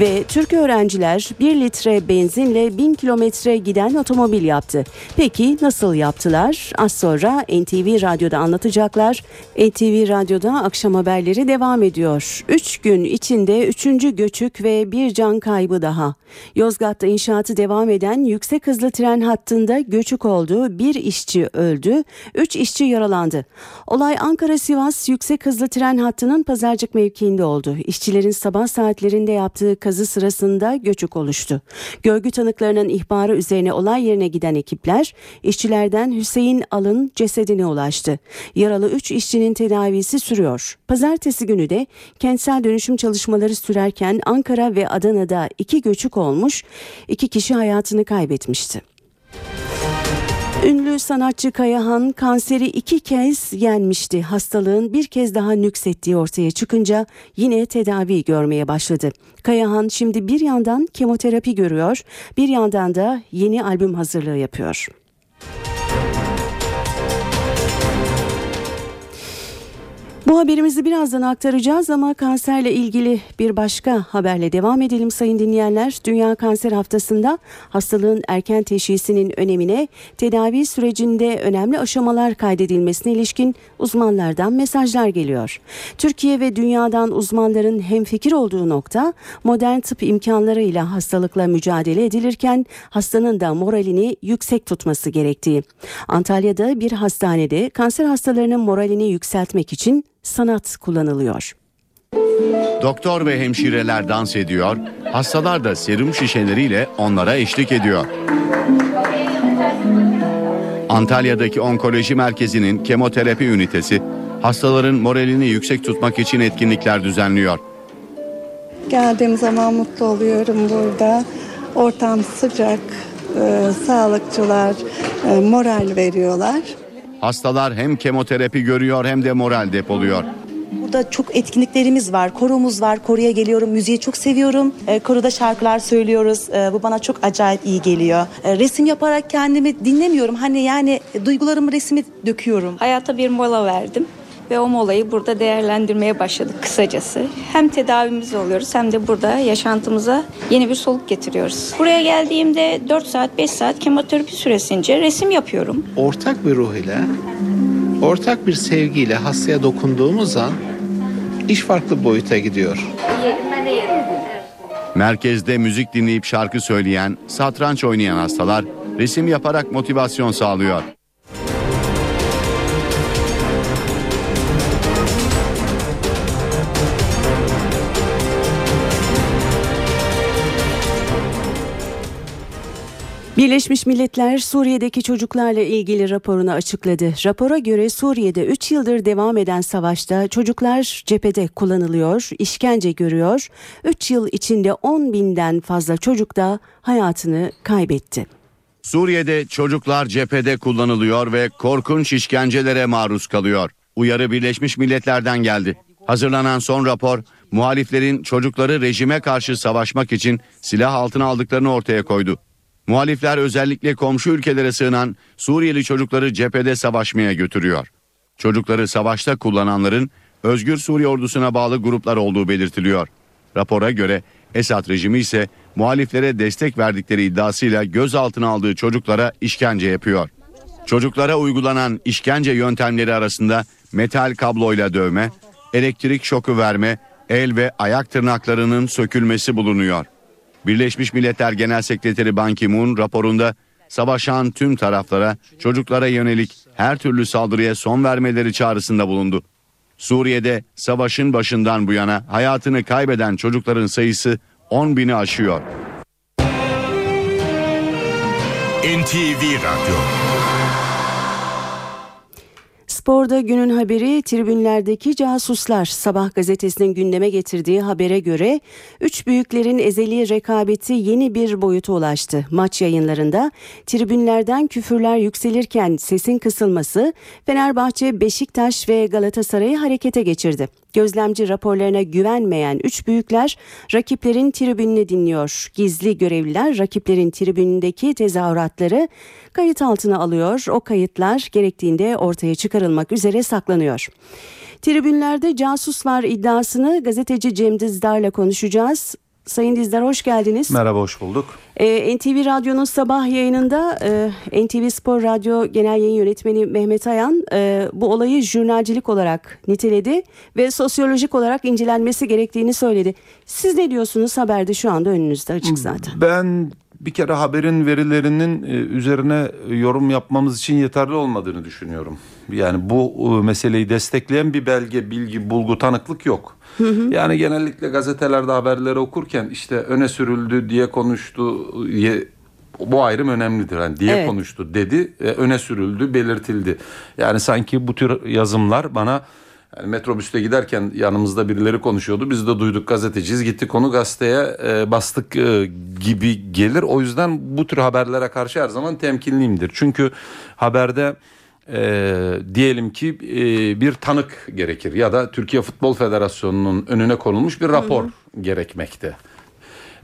Ve Türk öğrenciler 1 litre benzinle 1000 kilometre giden otomobil yaptı. Peki nasıl yaptılar? Az sonra NTV Radyo'da anlatacaklar. NTV Radyo'da akşam haberleri devam ediyor. 3 gün içinde 3. göçük ve bir can kaybı daha. Yozgat'ta inşaatı devam eden yüksek hızlı tren hattında göçük oldu. Bir işçi öldü, 3 işçi yaralandı. Olay Ankara-Sivas yüksek hızlı tren hattının pazarcık mevkiinde oldu. İşçilerin sabah saatlerinde yaptığı kazı sırasında göçük oluştu. Görgü tanıklarının ihbarı üzerine olay yerine giden ekipler işçilerden Hüseyin Alın cesedine ulaştı. Yaralı 3 işçinin tedavisi sürüyor. Pazartesi günü de kentsel dönüşüm çalışmaları sürerken Ankara ve Adana'da iki göçük olmuş, iki kişi hayatını kaybetmişti. Ünlü sanatçı Kayahan kanseri iki kez yenmişti. Hastalığın bir kez daha nüksettiği ortaya çıkınca yine tedavi görmeye başladı. Kayahan şimdi bir yandan kemoterapi görüyor, bir yandan da yeni albüm hazırlığı yapıyor. Bu haberimizi birazdan aktaracağız ama kanserle ilgili bir başka haberle devam edelim sayın dinleyenler. Dünya Kanser Haftası'nda hastalığın erken teşhisinin önemine, tedavi sürecinde önemli aşamalar kaydedilmesine ilişkin uzmanlardan mesajlar geliyor. Türkiye ve dünyadan uzmanların hemfikir olduğu nokta modern tıp imkanlarıyla hastalıkla mücadele edilirken hastanın da moralini yüksek tutması gerektiği. Antalya'da bir hastanede kanser hastalarının moralini yükseltmek için sanat kullanılıyor. Doktor ve hemşireler dans ediyor, hastalar da serum şişeleriyle onlara eşlik ediyor. Antalya'daki onkoloji merkezinin kemoterapi ünitesi hastaların moralini yüksek tutmak için etkinlikler düzenliyor. Geldiğim zaman mutlu oluyorum burada. Ortam sıcak, e, sağlıkçılar e, moral veriyorlar. Hastalar hem kemoterapi görüyor hem de moral depoluyor. Burada çok etkinliklerimiz var. Koromuz var. Koruya geliyorum. Müziği çok seviyorum. E, koruda şarkılar söylüyoruz. E, bu bana çok acayip iyi geliyor. E, resim yaparak kendimi dinlemiyorum. Hani yani duygularımı resmi döküyorum. Hayata bir mola verdim ve o molayı burada değerlendirmeye başladık kısacası. Hem tedavimiz oluyoruz hem de burada yaşantımıza yeni bir soluk getiriyoruz. Buraya geldiğimde 4 saat 5 saat kemoterapi süresince resim yapıyorum. Ortak bir ruh ile, ortak bir sevgiyle hastaya dokunduğumuz an iş farklı boyuta gidiyor. Merkezde müzik dinleyip şarkı söyleyen, satranç oynayan hastalar resim yaparak motivasyon sağlıyor. Birleşmiş Milletler Suriye'deki çocuklarla ilgili raporunu açıkladı. Rapora göre Suriye'de 3 yıldır devam eden savaşta çocuklar cephede kullanılıyor, işkence görüyor. 3 yıl içinde 10 binden fazla çocuk da hayatını kaybetti. Suriye'de çocuklar cephede kullanılıyor ve korkunç işkencelere maruz kalıyor. Uyarı Birleşmiş Milletler'den geldi. Hazırlanan son rapor muhaliflerin çocukları rejime karşı savaşmak için silah altına aldıklarını ortaya koydu. Muhalifler özellikle komşu ülkelere sığınan Suriyeli çocukları cephede savaşmaya götürüyor. Çocukları savaşta kullananların Özgür Suriye ordusuna bağlı gruplar olduğu belirtiliyor. Rapora göre Esad rejimi ise muhaliflere destek verdikleri iddiasıyla gözaltına aldığı çocuklara işkence yapıyor. Çocuklara uygulanan işkence yöntemleri arasında metal kabloyla dövme, elektrik şoku verme, el ve ayak tırnaklarının sökülmesi bulunuyor. Birleşmiş Milletler Genel Sekreteri Ban Ki-moon raporunda savaşan tüm taraflara çocuklara yönelik her türlü saldırıya son vermeleri çağrısında bulundu. Suriye'de savaşın başından bu yana hayatını kaybeden çocukların sayısı 10 bini aşıyor. NTV Radyo Sporda günün haberi tribünlerdeki casuslar. Sabah gazetesinin gündeme getirdiği habere göre üç büyüklerin ezeli rekabeti yeni bir boyuta ulaştı. Maç yayınlarında tribünlerden küfürler yükselirken sesin kısılması Fenerbahçe, Beşiktaş ve Galatasaray'ı harekete geçirdi. Gözlemci raporlarına güvenmeyen üç büyükler rakiplerin tribününü dinliyor. Gizli görevliler rakiplerin tribünündeki tezahüratları kayıt altına alıyor. O kayıtlar gerektiğinde ortaya çıkarılmak üzere saklanıyor. Tribünlerde casus var iddiasını gazeteci Cem Dizdar'la konuşacağız. Sayın Dizdar hoş geldiniz. Merhaba, hoş bulduk. Ee, NTV Radyo'nun sabah yayınında e, NTV Spor Radyo Genel Yayın Yönetmeni Mehmet Ayan e, bu olayı jurnalcilik olarak niteledi ve sosyolojik olarak incelenmesi gerektiğini söyledi. Siz ne diyorsunuz? Haberde şu anda önünüzde açık zaten. Ben bir kere haberin verilerinin e, üzerine yorum yapmamız için yeterli olmadığını düşünüyorum. Yani bu e, meseleyi destekleyen bir belge, bilgi, bulgu, tanıklık yok. Yani genellikle gazetelerde haberleri okurken işte öne sürüldü diye konuştu diye bu ayrım önemlidir. Yani diye Evet. konuştu dedi, e, öne sürüldü, belirtildi. Yani sanki bu tür yazımlar bana yani metrobüste giderken yanımızda birileri konuşuyordu. Biz de duyduk gazeteciyiz. Gittik konu gazeteye e, bastık e, gibi gelir. O yüzden bu tür haberlere karşı her zaman temkinliyimdir. Çünkü haberde e, diyelim ki e, bir tanık gerekir ya da Türkiye Futbol Federasyonu'nun önüne konulmuş bir rapor gerekmekte.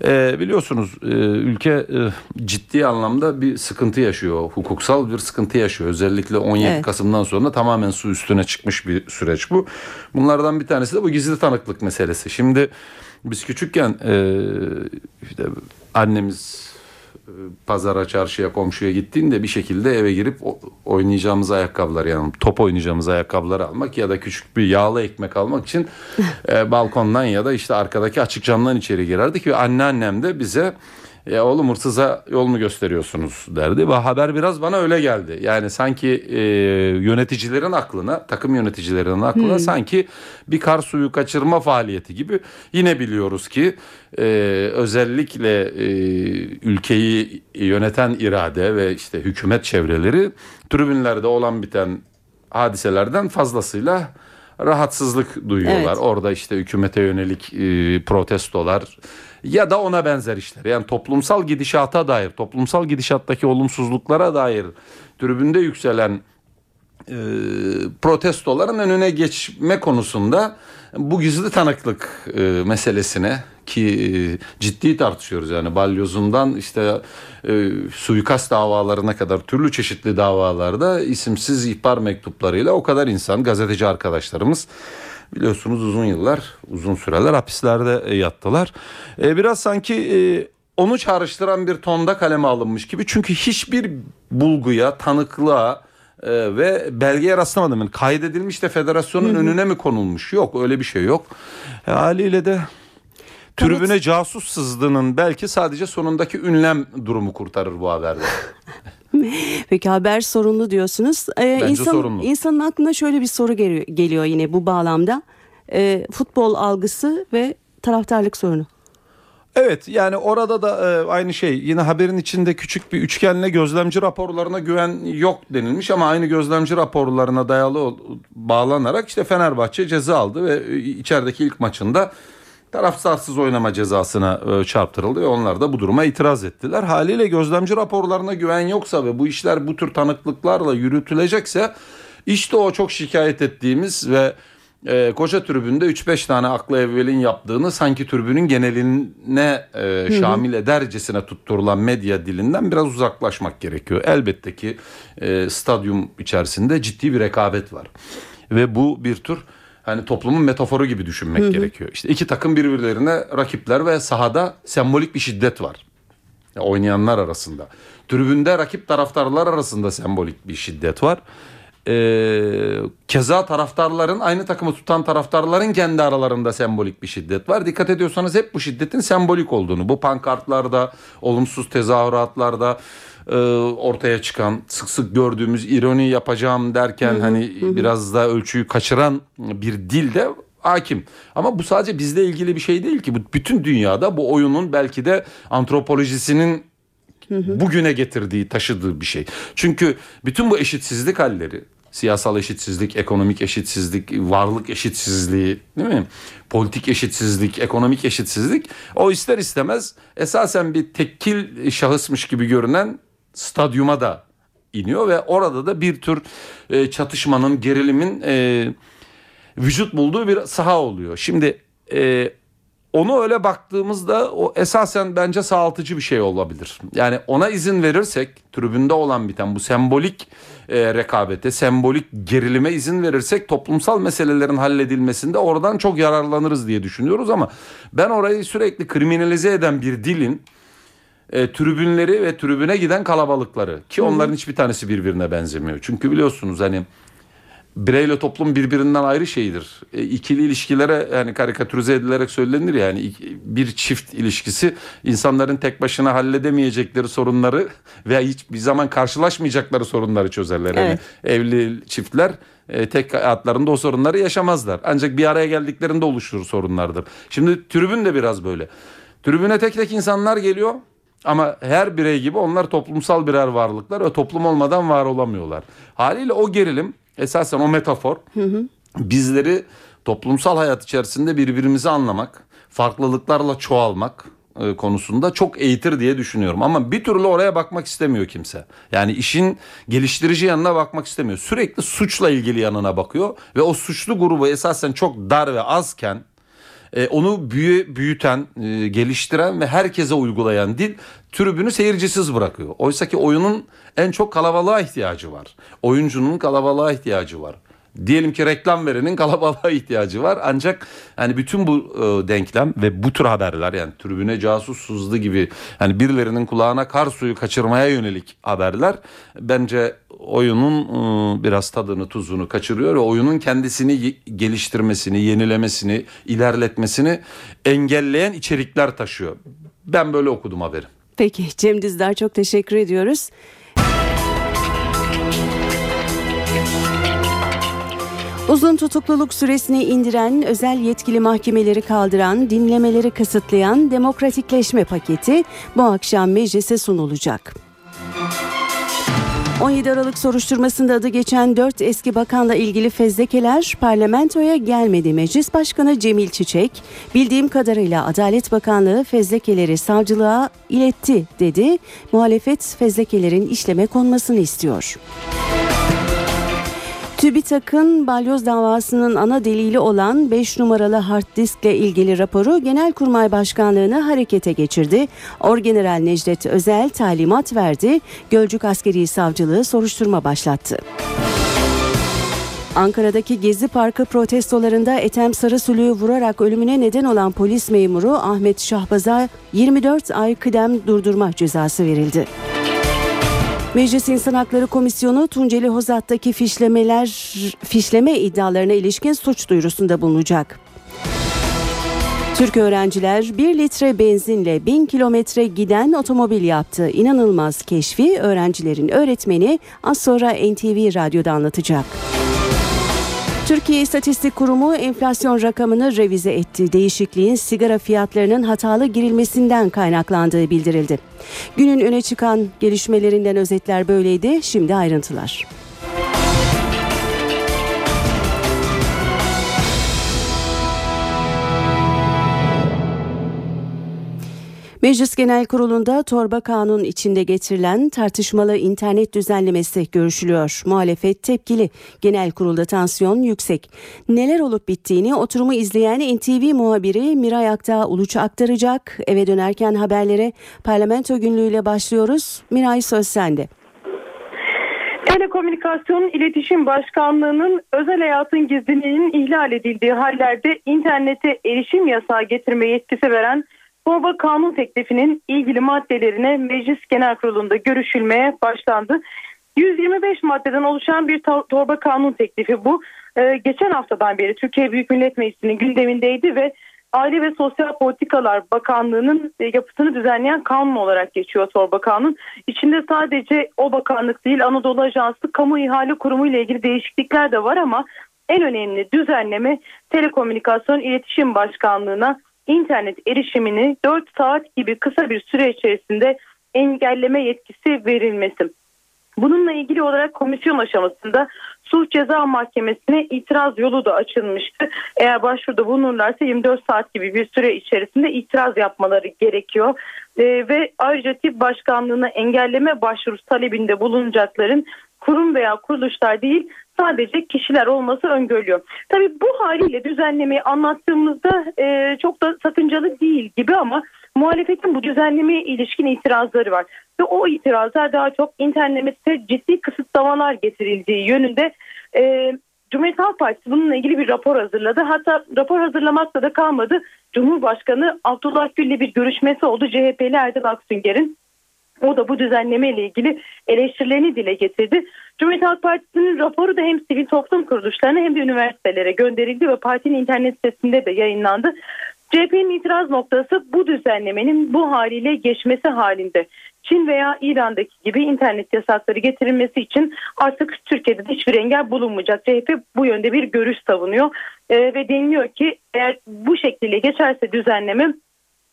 E, biliyorsunuz e, ülke e, ciddi anlamda bir sıkıntı yaşıyor. Hukuksal bir sıkıntı yaşıyor. Özellikle 17 Evet. Kasım'dan sonra tamamen su üstüne çıkmış bir süreç bu. Bunlardan bir tanesi de bu gizli tanıklık meselesi. Şimdi biz küçükken e, işte annemiz pazara, çarşıya, komşuya gittiğinde bir şekilde eve girip oynayacağımız ayakkabıları yani top oynayacağımız ayakkabıları almak ya da küçük bir yağlı ekmek almak için e, balkondan ya da işte arkadaki açık camdan içeri girerdik ve anneannem de bize ya oğlum hırsıza yol mu gösteriyorsunuz derdi ve haber biraz bana öyle geldi. Yani sanki e, yöneticilerin aklına, takım yöneticilerinin aklına Hmm. sanki bir kar suyu kaçırma faaliyeti gibi yine biliyoruz ki e, özellikle e, ülkeyi yöneten irade ve işte hükümet çevreleri tribünlerde olan biten hadiselerden fazlasıyla rahatsızlık duyuyorlar. Evet. Orada işte hükümete yönelik e, protestolar ya da ona benzer işler. Yani toplumsal gidişata dair, toplumsal gidişattaki olumsuzluklara dair tribünde yükselen e, protestoların önüne geçme konusunda bu gizli tanıklık e, meselesine ki e, ciddi tartışıyoruz yani balyozundan işte e, suikast davalarına kadar türlü çeşitli davalarda isimsiz ihbar mektuplarıyla o kadar insan gazeteci arkadaşlarımız biliyorsunuz uzun yıllar uzun süreler hapislerde e, yattılar. E, biraz sanki e, onu çağrıştıran bir tonda kaleme alınmış gibi çünkü hiçbir bulguya tanıklığa ve belgeye rastlamadım. Yani kaydedilmiş de federasyonun önüne mi konulmuş? Yok öyle bir şey yok. E, haliyle de tribüne casus sızdığının belki sadece sonundaki ünlem durumu kurtarır bu haberde. Peki haber sorunlu diyorsunuz. Ee, Bence sorunlu. İnsanın aklına şöyle bir soru geliyor, geliyor yine bu bağlamda. Ee, futbol algısı ve taraftarlık sorunu. Evet yani orada da e, aynı şey yine haberin içinde küçük bir üçgenle gözlemci raporlarına güven yok denilmiş ama aynı gözlemci raporlarına dayalı bağlanarak işte Fenerbahçe ceza aldı ve e, içerideki ilk maçında taraftarsız oynama cezasına e, çarptırıldı ve onlar da bu duruma itiraz ettiler. Haliyle gözlemci raporlarına güven yoksa ve bu işler bu tür tanıklıklarla yürütülecekse işte o çok şikayet ettiğimiz ve e, koca tribünde 3-5 tane aklı evvelin yaptığını sanki tribünün geneline e, şamil edercesine tutturulan medya dilinden biraz uzaklaşmak gerekiyor. Elbette ki e, stadyum içerisinde ciddi bir rekabet var. Ve bu bir tür hani toplumun metaforu gibi düşünmek Hı hı. gerekiyor. İşte iki takım birbirlerine rakipler ve sahada sembolik bir şiddet var. Ya oynayanlar arasında. Tribünde rakip taraftarlar arasında sembolik bir şiddet var. Ee, keza taraftarların aynı takımı tutan taraftarların kendi aralarında sembolik bir şiddet var. Dikkat ediyorsanız hep bu şiddetin sembolik olduğunu bu pankartlarda, olumsuz tezahüratlarda e, ortaya çıkan sık sık gördüğümüz ironi yapacağım derken Hı hı, hani hı hı. biraz da ölçüyü kaçıran bir dil de hakim. Ama bu sadece bizle ilgili bir şey değil ki. Bu bütün dünyada bu oyunun belki de antropolojisinin bugüne getirdiği, taşıdığı bir şey. Çünkü bütün bu eşitsizlik halleri, siyasal eşitsizlik, ekonomik eşitsizlik, varlık eşitsizliği, değil mi? Politik eşitsizlik, ekonomik eşitsizlik o ister istemez esasen bir tekil şahısmış gibi görünen stadyuma da iniyor ve orada da bir tür e, çatışmanın, gerilimin e, vücut bulduğu bir saha oluyor. Şimdi e, onu öyle baktığımızda o esasen bence sağaltıcı bir şey olabilir. Yani ona izin verirsek tribünde olan biten bu sembolik e, rekabete, sembolik gerilime izin verirsek toplumsal meselelerin halledilmesinde oradan çok yararlanırız diye düşünüyoruz ama ben orayı sürekli kriminalize eden bir dilin e, tribünleri ve tribüne giden kalabalıkları ki onların hiçbir tanesi birbirine benzemiyor. Çünkü biliyorsunuz hani bireyle toplum birbirinden ayrı şeydir. E, ikili ilişkilere yani karikatürize edilerek söylenir yani ya, bir çift ilişkisi insanların tek başına halledemeyecekleri sorunları veya hiçbir zaman karşılaşmayacakları sorunları çözerler. Evet. Yani evli çiftler e, tek hayatlarında o sorunları yaşamazlar. Ancak bir araya geldiklerinde oluşturur sorunlardır. Şimdi tribün de biraz böyle. Tribüne tek tek insanlar geliyor. Ama her birey gibi onlar toplumsal birer varlıklar ve toplum olmadan var olamıyorlar. Haliyle o gerilim esasen o metafor hı hı. bizleri toplumsal hayat içerisinde birbirimizi anlamak, farklılıklarla çoğalmak e, konusunda çok eğitir diye düşünüyorum. Ama bir türlü oraya bakmak istemiyor kimse. Yani işin geliştirici yanına bakmak istemiyor. Sürekli suçla ilgili yanına bakıyor ve o suçlu grubu esasen çok dar ve azken e, onu büyü, büyüten, e, geliştiren ve herkese uygulayan dil tribünü seyircisiz bırakıyor. Oysa ki oyunun en çok kalabalığa ihtiyacı var. Oyuncunun kalabalığa ihtiyacı var. Diyelim ki reklam verenin kalabalığa ihtiyacı var. Ancak hani bütün bu e, denklem ve bu tür haberler yani tribüne casus sızdı gibi hani birilerinin kulağına kar suyu kaçırmaya yönelik haberler bence oyunun e, biraz tadını tuzunu kaçırıyor ve oyunun kendisini geliştirmesini, yenilemesini, ilerletmesini engelleyen içerikler taşıyor. Ben böyle okudum haberi. Peki Cem Dizdar çok teşekkür ediyoruz. Uzun tutukluluk süresini indiren, özel yetkili mahkemeleri kaldıran, dinlemeleri kısıtlayan demokratikleşme paketi bu akşam meclise sunulacak. 17 Aralık soruşturmasında adı geçen 4 eski bakanla ilgili fezlekeler parlamentoya gelmedi. Meclis Başkanı Cemil Çiçek, bildiğim kadarıyla Adalet Bakanlığı fezlekeleri savcılığa iletti dedi. Muhalefet fezlekelerin işleme konmasını istiyor. TÜBİTAK'ın balyoz davasının ana delili olan 5 numaralı hard diskle ilgili raporu Genelkurmay Başkanlığı'nı harekete geçirdi. Orgeneral Necdet Özel talimat verdi. Gölcük Askeri Savcılığı soruşturma başlattı. Ankara'daki Gezi Parkı protestolarında Ethem Sarısulu'yu vurarak ölümüne neden olan polis memuru Ahmet Şahbaz'a 24 ay kıdem durdurma cezası verildi. Meclis İnsan Hakları Komisyonu Tunceli Hozat'taki fişlemeler fişleme iddialarına ilişkin suç duyurusunda bulunacak. Türk öğrenciler 1 litre benzinle 1000 kilometre giden otomobil yaptı. İnanılmaz keşfi öğrencilerin öğretmeni az sonra NTV Radyo'da anlatacak. Türkiye İstatistik Kurumu enflasyon rakamını revize etti. Değişikliğin sigara fiyatlarının hatalı girilmesinden kaynaklandığı bildirildi. Günün öne çıkan gelişmelerinden özetler böyleydi. Şimdi ayrıntılar. Meclis Genel Kurulu'nda torba kanun içinde getirilen tartışmalı internet düzenlemesi görüşülüyor. Muhalefet tepkili. Genel Kurulda tansiyon yüksek. Neler olup bittiğini oturumu izleyen NTV muhabiri Miray Aktağ Uluç aktaracak. Eve dönerken haberlere parlamento günlüğüyle başlıyoruz. Miray söz sende. Telekomünikasyon İletişim Başkanlığı'nın özel hayatın gizliliğinin ihlal edildiği hallerde internete erişim yasağı getirme yetkisi veren Torba kanun teklifinin ilgili maddelerine Meclis Genel Kurulu'nda görüşülmeye başlandı. 125 maddeden oluşan bir torba kanun teklifi bu. Ee, geçen haftadan beri Türkiye Büyük Millet Meclisi'nin gündemindeydi ve Aile ve Sosyal Politikalar Bakanlığı'nın e, yapısını düzenleyen kanun olarak geçiyor torba kanun. İçinde sadece o bakanlık değil Anadolu Ajansı Kamu İhale Kurumu ile ilgili değişiklikler de var ama en önemli düzenleme Telekomünikasyon İletişim Başkanlığı'na internet erişimini 4 saat gibi kısa bir süre içerisinde engelleme yetkisi verilmesi. Bununla ilgili olarak komisyon aşamasında Sulh Ceza Mahkemesi'ne itiraz yolu da açılmıştı. Eğer başvuruda bulunurlarsa 24 saat gibi bir süre içerisinde itiraz yapmaları gerekiyor. Ee, ve ayrıca tip başkanlığına engelleme başvurusu talebinde bulunacakların kurum veya kuruluşlar değil sadece kişiler olması öngörülüyor. Tabii bu haliyle düzenlemeyi anlattığımızda e, çok da sakıncalı değil gibi ama muhalefetin bu düzenlemeye ilişkin itirazları var. Ve o itirazlar daha çok internette ciddi kısıtlamalar getirildiği yönünde e, Cumhuriyet Halk Partisi bununla ilgili bir rapor hazırladı. Hatta rapor hazırlamakla da kalmadı. Cumhurbaşkanı Abdullah Gül'le bir görüşmesi oldu. CHP'li Erdal Aksünger'in o da bu düzenleme ile ilgili eleştirilerini dile getirdi. Cumhuriyet Halk Partisi'nin raporu da hem sivil toplum kuruluşlarına hem de üniversitelere gönderildi ve partinin internet sitesinde de yayınlandı. CHP'nin itiraz noktası bu düzenlemenin bu haliyle geçmesi halinde. Çin veya İran'daki gibi internet yasakları getirilmesi için artık Türkiye'de de hiçbir engel bulunmayacak. CHP bu yönde bir görüş savunuyor ee, ve deniliyor ki eğer bu şekilde geçerse düzenleme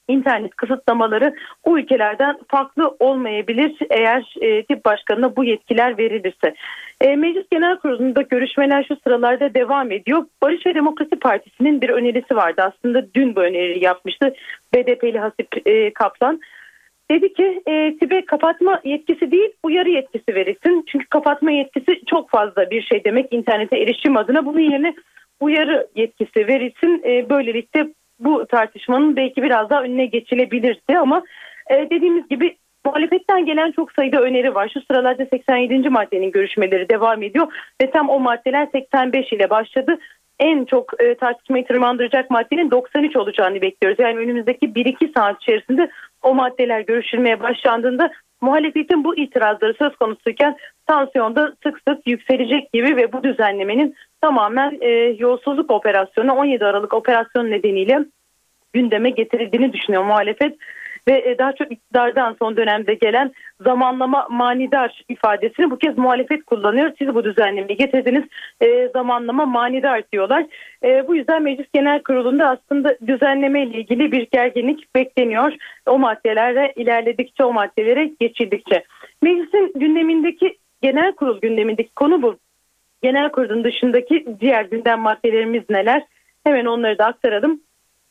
internet kısıtlamaları o ülkelerden farklı olmayabilir eğer e, tip başkanına bu yetkiler verilirse. E, Meclis Genel Kurulu'nda görüşmeler şu sıralarda devam ediyor. Barış ve Demokrasi Partisi'nin bir önerisi vardı. Aslında dün bu öneriyi yapmıştı BDP'li Hasip e, Kaplan. Dedi ki e, TİB'e kapatma yetkisi değil uyarı yetkisi verilsin. Çünkü kapatma yetkisi çok fazla bir şey demek internete erişim adına. Bunun yerine uyarı yetkisi verilsin. E, böylelikle bu tartışmanın belki biraz daha önüne geçilebilirdi ama e, dediğimiz gibi muhalefetten gelen çok sayıda öneri var. Şu sıralarda 87. maddenin görüşmeleri devam ediyor ve tam o maddeler 85 ile başladı. En çok e, tartışmayı tırmandıracak maddenin 93 olacağını bekliyoruz. Yani önümüzdeki 1-2 saat içerisinde o maddeler görüşülmeye başlandığında muhalefetin bu itirazları söz konusuyken tansiyonda sık sık yükselecek gibi ve bu düzenlemenin tamamen e, yolsuzluk operasyonu 17 Aralık operasyonu nedeniyle gündeme getirildiğini düşünüyor muhalefet ve e, daha çok iktidardan son dönemde gelen zamanlama manidar ifadesini bu kez muhalefet kullanıyor. Siz bu düzenlemeyi getirdiniz e, zamanlama manidar diyorlar. E, bu yüzden Meclis Genel Kurulu'nda aslında düzenleme ile ilgili bir gerginlik bekleniyor. O maddelere ilerledikçe o maddelere geçildikçe. Meclisin gündemindeki genel kurul gündemindeki konu bu. Genel kurulun dışındaki diğer gündem maddelerimiz neler? Hemen onları da aktaralım.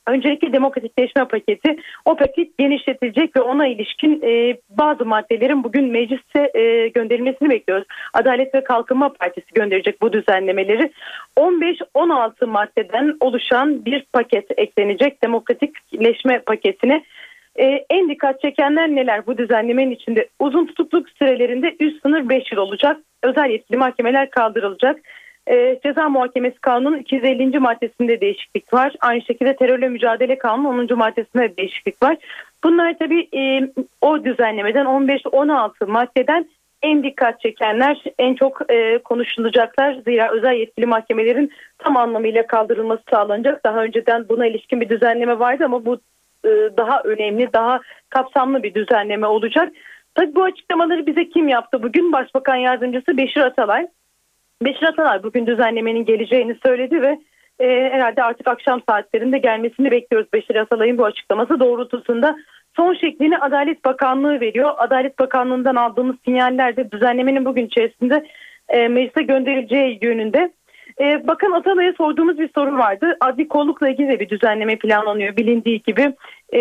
Öncelikle demokratikleşme paketi. O paket genişletilecek ve ona ilişkin e, bazı maddelerin bugün meclise e, gönderilmesini bekliyoruz. Adalet ve Kalkınma Partisi gönderecek bu düzenlemeleri. 15-16 maddeden oluşan bir paket eklenecek demokratikleşme paketine. Ee, en dikkat çekenler neler bu düzenlemenin içinde? Uzun tutukluk sürelerinde üst sınır 5 yıl olacak. Özel yetkili mahkemeler kaldırılacak. Ee, Ceza Muhakemesi Kanunu 250. maddesinde değişiklik var. Aynı şekilde terörle mücadele kanunu 10. maddesinde değişiklik var. Bunlar tabii e, o düzenlemeden 15-16 maddeden en dikkat çekenler en çok e, konuşulacaklar. Zira özel yetkili mahkemelerin tam anlamıyla kaldırılması sağlanacak. Daha önceden buna ilişkin bir düzenleme vardı ama bu e, daha önemli, daha kapsamlı bir düzenleme olacak. Tabii bu açıklamaları bize kim yaptı? Bugün Başbakan Yardımcısı Beşir Atalay. Beşir Atalay bugün düzenlemenin geleceğini söyledi ve e, herhalde artık akşam saatlerinde gelmesini bekliyoruz Beşir Atalay'ın bu açıklaması doğrultusunda. Son şeklini Adalet Bakanlığı veriyor. Adalet Bakanlığı'ndan aldığımız sinyaller de düzenlemenin bugün içerisinde e, meclise gönderileceği yönünde. E, Bakan Atalay'a sorduğumuz bir soru vardı. Adli kollukla ilgili bir düzenleme planlanıyor bilindiği gibi. E,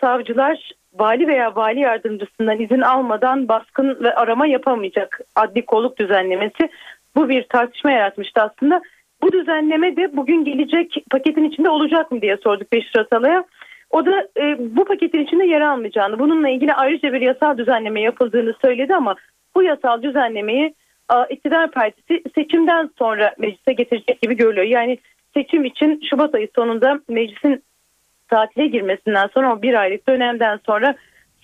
savcılar vali veya vali yardımcısından izin almadan baskın ve arama yapamayacak adli kolluk düzenlemesi. Bu bir tartışma yaratmıştı aslında. Bu düzenleme de bugün gelecek paketin içinde olacak mı diye sorduk Beşir Atalay'a. O da e, bu paketin içinde yer almayacağını, bununla ilgili ayrıca bir yasal düzenleme yapıldığını söyledi ama bu yasal düzenlemeyi iktidar partisi seçimden sonra meclise getirecek gibi görülüyor. Yani seçim için Şubat ayı sonunda meclisin tatile girmesinden sonra o bir aylık dönemden sonra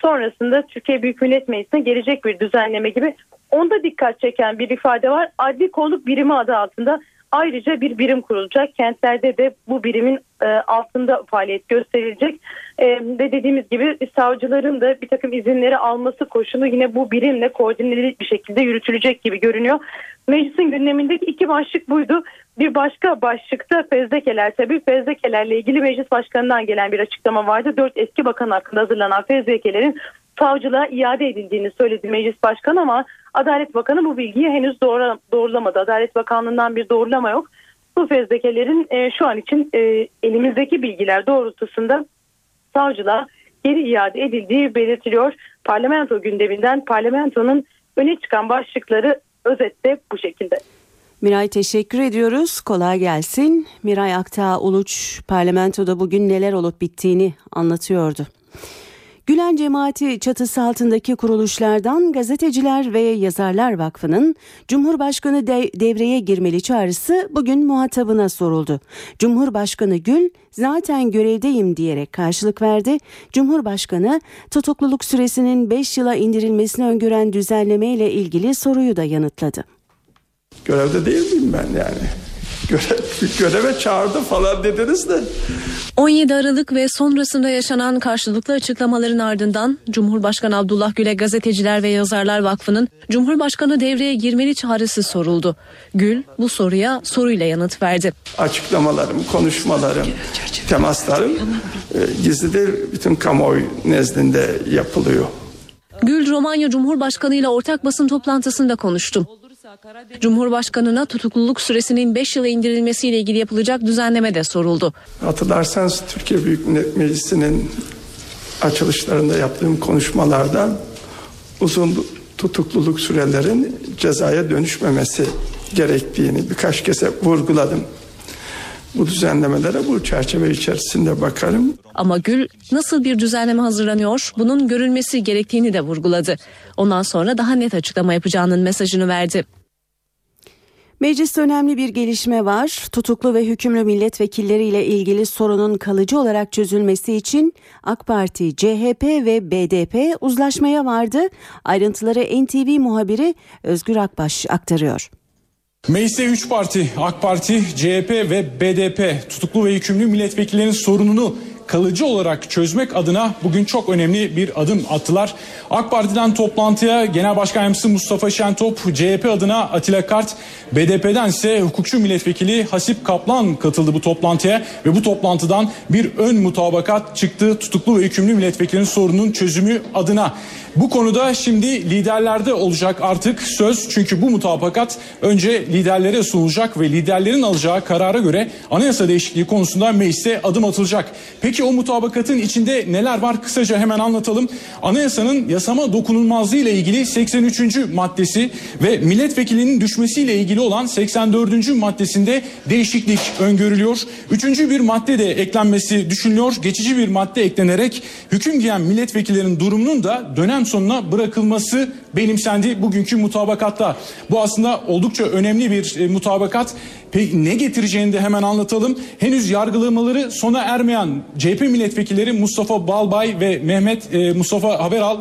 sonrasında Türkiye Büyük Millet Meclisi'ne gelecek bir düzenleme gibi onda dikkat çeken bir ifade var. Adli kolluk birimi adı altında Ayrıca bir birim kurulacak. Kentlerde de bu birimin e, altında faaliyet gösterilecek. E, ve dediğimiz gibi savcıların da bir takım izinleri alması koşulu yine bu birimle koordineli bir şekilde yürütülecek gibi görünüyor. Meclisin gündemindeki iki başlık buydu. Bir başka başlıkta fezlekeler tabii fezlekelerle ilgili meclis başkanından gelen bir açıklama vardı. Dört eski bakan hakkında hazırlanan fezlekelerin savcılığa iade edildiğini söyledi meclis başkanı ama Adalet Bakanı bu bilgiyi henüz doğru, doğrulamadı. Adalet Bakanlığı'ndan bir doğrulama yok. Bu fezlekelerin e, şu an için e, elimizdeki bilgiler doğrultusunda savcılığa geri iade edildiği belirtiliyor. Parlamento gündeminden parlamentonun öne çıkan başlıkları özette bu şekilde. Miray teşekkür ediyoruz. Kolay gelsin. Miray Aktağ Uluç parlamentoda bugün neler olup bittiğini anlatıyordu. Gülen cemaati çatısı altındaki kuruluşlardan Gazeteciler ve Yazarlar Vakfı'nın Cumhurbaşkanı de- devreye girmeli çağrısı bugün muhatabına soruldu. Cumhurbaşkanı Gül zaten görevdeyim diyerek karşılık verdi. Cumhurbaşkanı tutukluluk süresinin 5 yıla indirilmesini öngören düzenleme ile ilgili soruyu da yanıtladı. Görevde değil miyim ben yani? Görev, göreve çağırdı falan dediniz de. 17 Aralık ve sonrasında yaşanan karşılıklı açıklamaların ardından Cumhurbaşkanı Abdullah Gül'e Gazeteciler ve Yazarlar Vakfı'nın Cumhurbaşkanı devreye girmeli çağrısı soruldu. Gül bu soruya soruyla yanıt verdi. Açıklamalarım, konuşmalarım, temaslarım e, gizli değil bütün kamuoyu nezdinde yapılıyor. Gül Romanya Cumhurbaşkanı ile ortak basın toplantısında konuştu. Cumhurbaşkanına tutukluluk süresinin 5 yıla indirilmesiyle ilgili yapılacak düzenleme de soruldu. Hatırlarsanız Türkiye Büyük Millet Meclisi'nin açılışlarında yaptığım konuşmalarda uzun tutukluluk sürelerin cezaya dönüşmemesi gerektiğini birkaç kez vurguladım. Bu düzenlemelere bu çerçeve içerisinde bakarım. Ama Gül nasıl bir düzenleme hazırlanıyor bunun görülmesi gerektiğini de vurguladı. Ondan sonra daha net açıklama yapacağının mesajını verdi. Mecliste önemli bir gelişme var. Tutuklu ve hükümlü milletvekilleriyle ilgili sorunun kalıcı olarak çözülmesi için AK Parti, CHP ve BDP uzlaşmaya vardı. Ayrıntıları NTV muhabiri Özgür Akbaş aktarıyor. Mecliste 3 parti AK Parti, CHP ve BDP tutuklu ve yükümlü milletvekillerinin sorununu kalıcı olarak çözmek adına bugün çok önemli bir adım attılar. AK Parti'den toplantıya Genel Başkan Yardımcısı Mustafa Şentop, CHP adına Atilla Kart, BDP'den ise hukukçu milletvekili Hasip Kaplan katıldı bu toplantıya ve bu toplantıdan bir ön mutabakat çıktı tutuklu ve yükümlü milletvekillerinin sorunun çözümü adına. Bu konuda şimdi liderlerde olacak artık söz çünkü bu mutabakat önce liderlere sunulacak ve liderlerin alacağı karara göre anayasa değişikliği konusunda meclise adım atılacak. Peki o mutabakatın içinde neler var kısaca hemen anlatalım. Anayasanın yasama dokunulmazlığı ile ilgili 83. maddesi ve milletvekilinin düşmesiyle ilgili olan 84. maddesinde değişiklik öngörülüyor. Üçüncü bir madde de eklenmesi düşünülüyor. Geçici bir madde eklenerek hüküm giyen milletvekillerinin durumunun da dönem sonuna bırakılması benimsendi bugünkü mutabakatta. Bu aslında oldukça önemli bir e, mutabakat. Peki ne getireceğini de hemen anlatalım. Henüz yargılamaları sona ermeyen CHP milletvekilleri Mustafa Balbay ve Mehmet e, Mustafa Haberal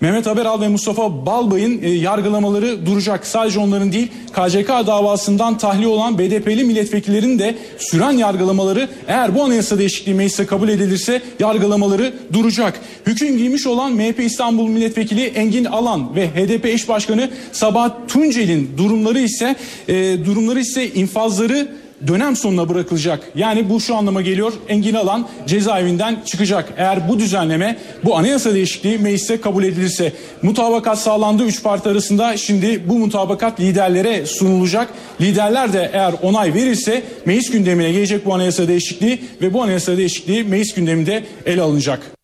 Mehmet Haberal ve Mustafa Balbay'ın e, yargılamaları duracak. Sadece onların değil KCK davasından tahliye olan BDP'li milletvekillerinin de süren yargılamaları eğer bu anayasa değişikliği meclise kabul edilirse yargılamaları duracak. Hüküm giymiş olan MHP İstanbul Milletvekili Engin Alan ve HDP eş başkanı Sabahat Tuncel'in durumları ise e, durumları ise infazları dönem sonuna bırakılacak. Yani bu şu anlama geliyor. Engin Alan cezaevinden çıkacak. Eğer bu düzenleme, bu anayasa değişikliği meclise kabul edilirse. Mutabakat sağlandı 3 parti arasında. Şimdi bu mutabakat liderlere sunulacak. Liderler de eğer onay verirse meclis gündemine gelecek bu anayasa değişikliği ve bu anayasa değişikliği meclis gündeminde ele alınacak.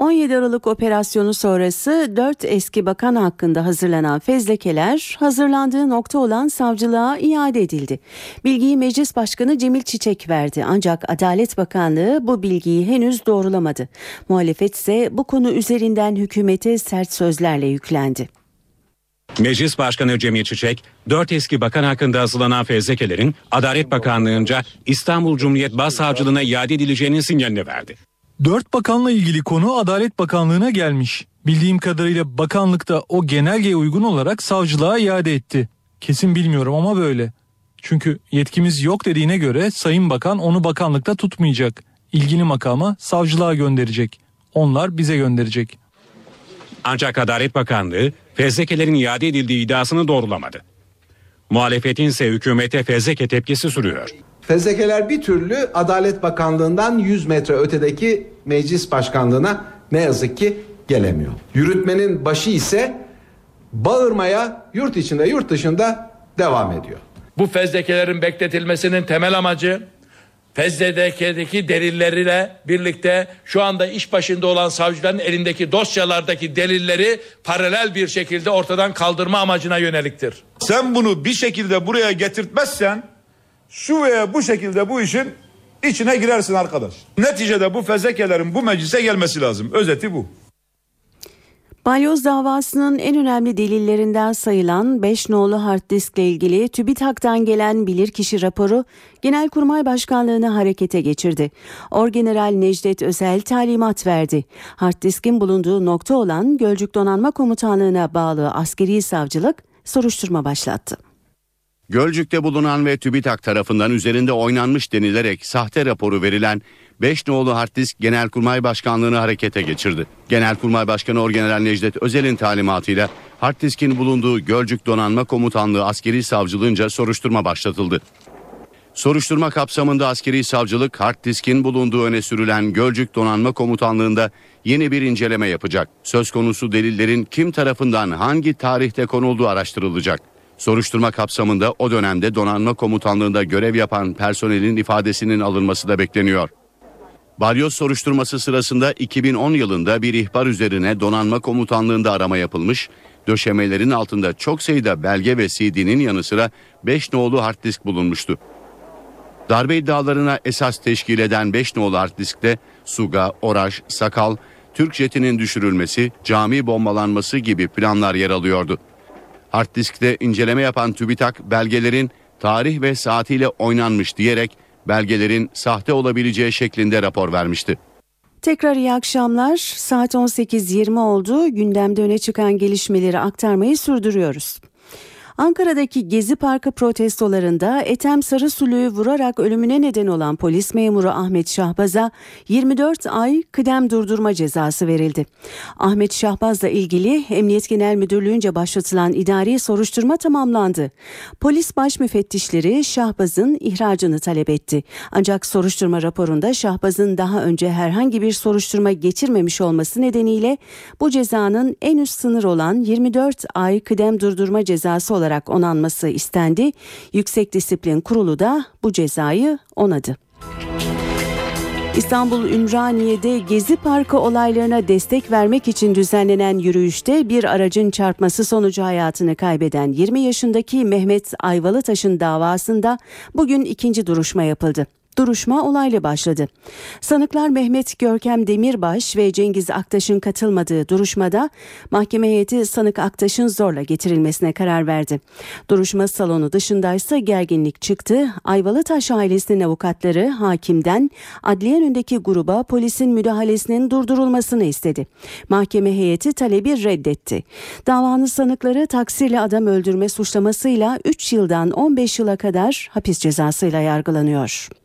17 Aralık operasyonu sonrası 4 eski bakan hakkında hazırlanan fezlekeler hazırlandığı nokta olan savcılığa iade edildi. Bilgiyi Meclis Başkanı Cemil Çiçek verdi ancak Adalet Bakanlığı bu bilgiyi henüz doğrulamadı. Muhalefet ise bu konu üzerinden hükümete sert sözlerle yüklendi. Meclis Başkanı Cemil Çiçek, dört eski bakan hakkında hazırlanan fezlekelerin Adalet Bakanlığı'nca İstanbul Cumhuriyet Başsavcılığına iade edileceğinin sinyalini verdi. Dört bakanla ilgili konu Adalet Bakanlığı'na gelmiş. Bildiğim kadarıyla bakanlıkta o genelgeye uygun olarak savcılığa iade etti. Kesin bilmiyorum ama böyle. Çünkü yetkimiz yok dediğine göre Sayın Bakan onu bakanlıkta tutmayacak. İlgili makama savcılığa gönderecek. Onlar bize gönderecek. Ancak Adalet Bakanlığı fezlekelerin iade edildiği iddiasını doğrulamadı. Muhalefetin ise hükümete fezleke tepkisi sürüyor. Fezlekeler bir türlü Adalet Bakanlığı'ndan 100 metre ötedeki meclis başkanlığına ne yazık ki gelemiyor. Yürütmenin başı ise bağırmaya yurt içinde yurt dışında devam ediyor. Bu fezlekelerin bekletilmesinin temel amacı Fezleke'deki delilleriyle birlikte şu anda iş başında olan savcıların elindeki dosyalardaki delilleri paralel bir şekilde ortadan kaldırma amacına yöneliktir. Sen bunu bir şekilde buraya getirtmezsen şu veya bu şekilde bu işin içine girersin arkadaş. Neticede bu fezlekelerin bu meclise gelmesi lazım. Özeti bu. Balyoz davasının en önemli delillerinden sayılan 5 nolu hard diskle ilgili TÜBİTAK'tan gelen bilirkişi raporu Genelkurmay Başkanlığı'nı harekete geçirdi. Orgeneral Necdet Özel talimat verdi. Hard diskin bulunduğu nokta olan Gölcük Donanma Komutanlığı'na bağlı askeri savcılık soruşturma başlattı. Gölcük'te bulunan ve TÜBİTAK tarafından üzerinde oynanmış denilerek sahte raporu verilen 5 nolu hard disk Genelkurmay Başkanlığı'nı harekete geçirdi. Genelkurmay Başkanı Orgeneral Necdet Özel'in talimatıyla hard diskin bulunduğu Gölcük Donanma Komutanlığı askeri savcılığınca soruşturma başlatıldı. Soruşturma kapsamında askeri savcılık hard diskin bulunduğu öne sürülen Gölcük Donanma Komutanlığı'nda yeni bir inceleme yapacak. Söz konusu delillerin kim tarafından hangi tarihte konulduğu araştırılacak. Soruşturma kapsamında o dönemde donanma komutanlığında görev yapan personelin ifadesinin alınması da bekleniyor. Balyoz soruşturması sırasında 2010 yılında bir ihbar üzerine donanma komutanlığında arama yapılmış, döşemelerin altında çok sayıda belge ve CD'nin yanı sıra 5 nolu hard disk bulunmuştu. Darbe iddialarına esas teşkil eden 5 nolu hard diskte Suga, Oraş, Sakal, Türk jetinin düşürülmesi, cami bombalanması gibi planlar yer alıyordu. Hard diskte inceleme yapan TÜBİTAK belgelerin tarih ve saatiyle oynanmış diyerek belgelerin sahte olabileceği şeklinde rapor vermişti. Tekrar iyi akşamlar. Saat 18.20 oldu. Gündemde öne çıkan gelişmeleri aktarmayı sürdürüyoruz. Ankara'daki Gezi Parkı protestolarında Ethem Sarısulu'yu vurarak ölümüne neden olan polis memuru Ahmet Şahbaz'a 24 ay kıdem durdurma cezası verildi. Ahmet Şahbaz'la ilgili Emniyet Genel Müdürlüğü'nce başlatılan idari soruşturma tamamlandı. Polis baş müfettişleri Şahbaz'ın ihracını talep etti. Ancak soruşturma raporunda Şahbaz'ın daha önce herhangi bir soruşturma geçirmemiş olması nedeniyle bu cezanın en üst sınır olan 24 ay kıdem durdurma cezası olarak olarak onanması istendi. Yüksek Disiplin Kurulu da bu cezayı onadı. İstanbul Ümraniye'de Gezi Parkı olaylarına destek vermek için düzenlenen yürüyüşte bir aracın çarpması sonucu hayatını kaybeden 20 yaşındaki Mehmet Ayvalıtaş'ın davasında bugün ikinci duruşma yapıldı. Duruşma olayla başladı. Sanıklar Mehmet Görkem Demirbaş ve Cengiz Aktaş'ın katılmadığı duruşmada mahkeme heyeti sanık Aktaş'ın zorla getirilmesine karar verdi. Duruşma salonu dışındaysa gerginlik çıktı. Ayvalıtaş ailesinin avukatları hakimden adliye önündeki gruba polisin müdahalesinin durdurulmasını istedi. Mahkeme heyeti talebi reddetti. Davanın sanıkları taksirle adam öldürme suçlamasıyla 3 yıldan 15 yıla kadar hapis cezasıyla yargılanıyor.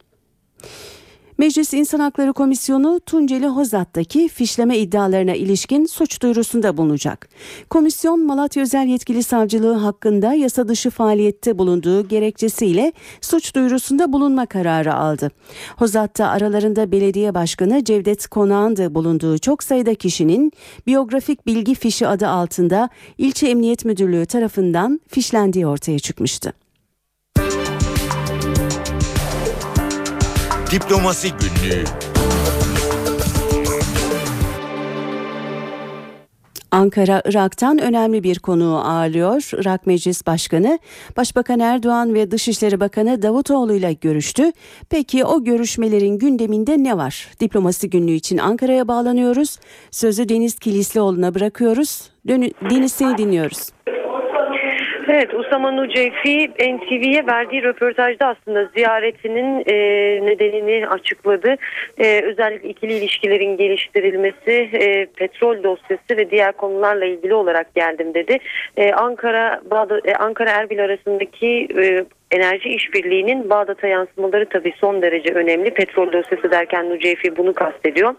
Meclis İnsan Hakları Komisyonu Tunceli Hozat'taki fişleme iddialarına ilişkin suç duyurusunda bulunacak. Komisyon Malatya Özel Yetkili Savcılığı hakkında yasa dışı faaliyette bulunduğu gerekçesiyle suç duyurusunda bulunma kararı aldı. Hozat'ta aralarında belediye başkanı Cevdet Konağ'ın da bulunduğu çok sayıda kişinin biyografik bilgi fişi adı altında ilçe emniyet müdürlüğü tarafından fişlendiği ortaya çıkmıştı. Diplomasi Günlüğü Ankara, Irak'tan önemli bir konuğu ağırlıyor. Irak Meclis Başkanı, Başbakan Erdoğan ve Dışişleri Bakanı Davutoğlu ile görüştü. Peki o görüşmelerin gündeminde ne var? Diplomasi günlüğü için Ankara'ya bağlanıyoruz. Sözü Deniz Kilislioğlu'na bırakıyoruz. Deniz seni dinliyoruz. Evet Usama Nucefi NTV'ye verdiği röportajda aslında ziyaretinin e, nedenini açıkladı. E, özellikle ikili ilişkilerin geliştirilmesi, e, petrol dosyası ve diğer konularla ilgili olarak geldim dedi. E, Ankara Bağdat, e, Ankara Erbil arasındaki e, enerji işbirliğinin Bağdat'a yansımaları tabii son derece önemli. Petrol dosyası derken Nucefi bunu kastediyor.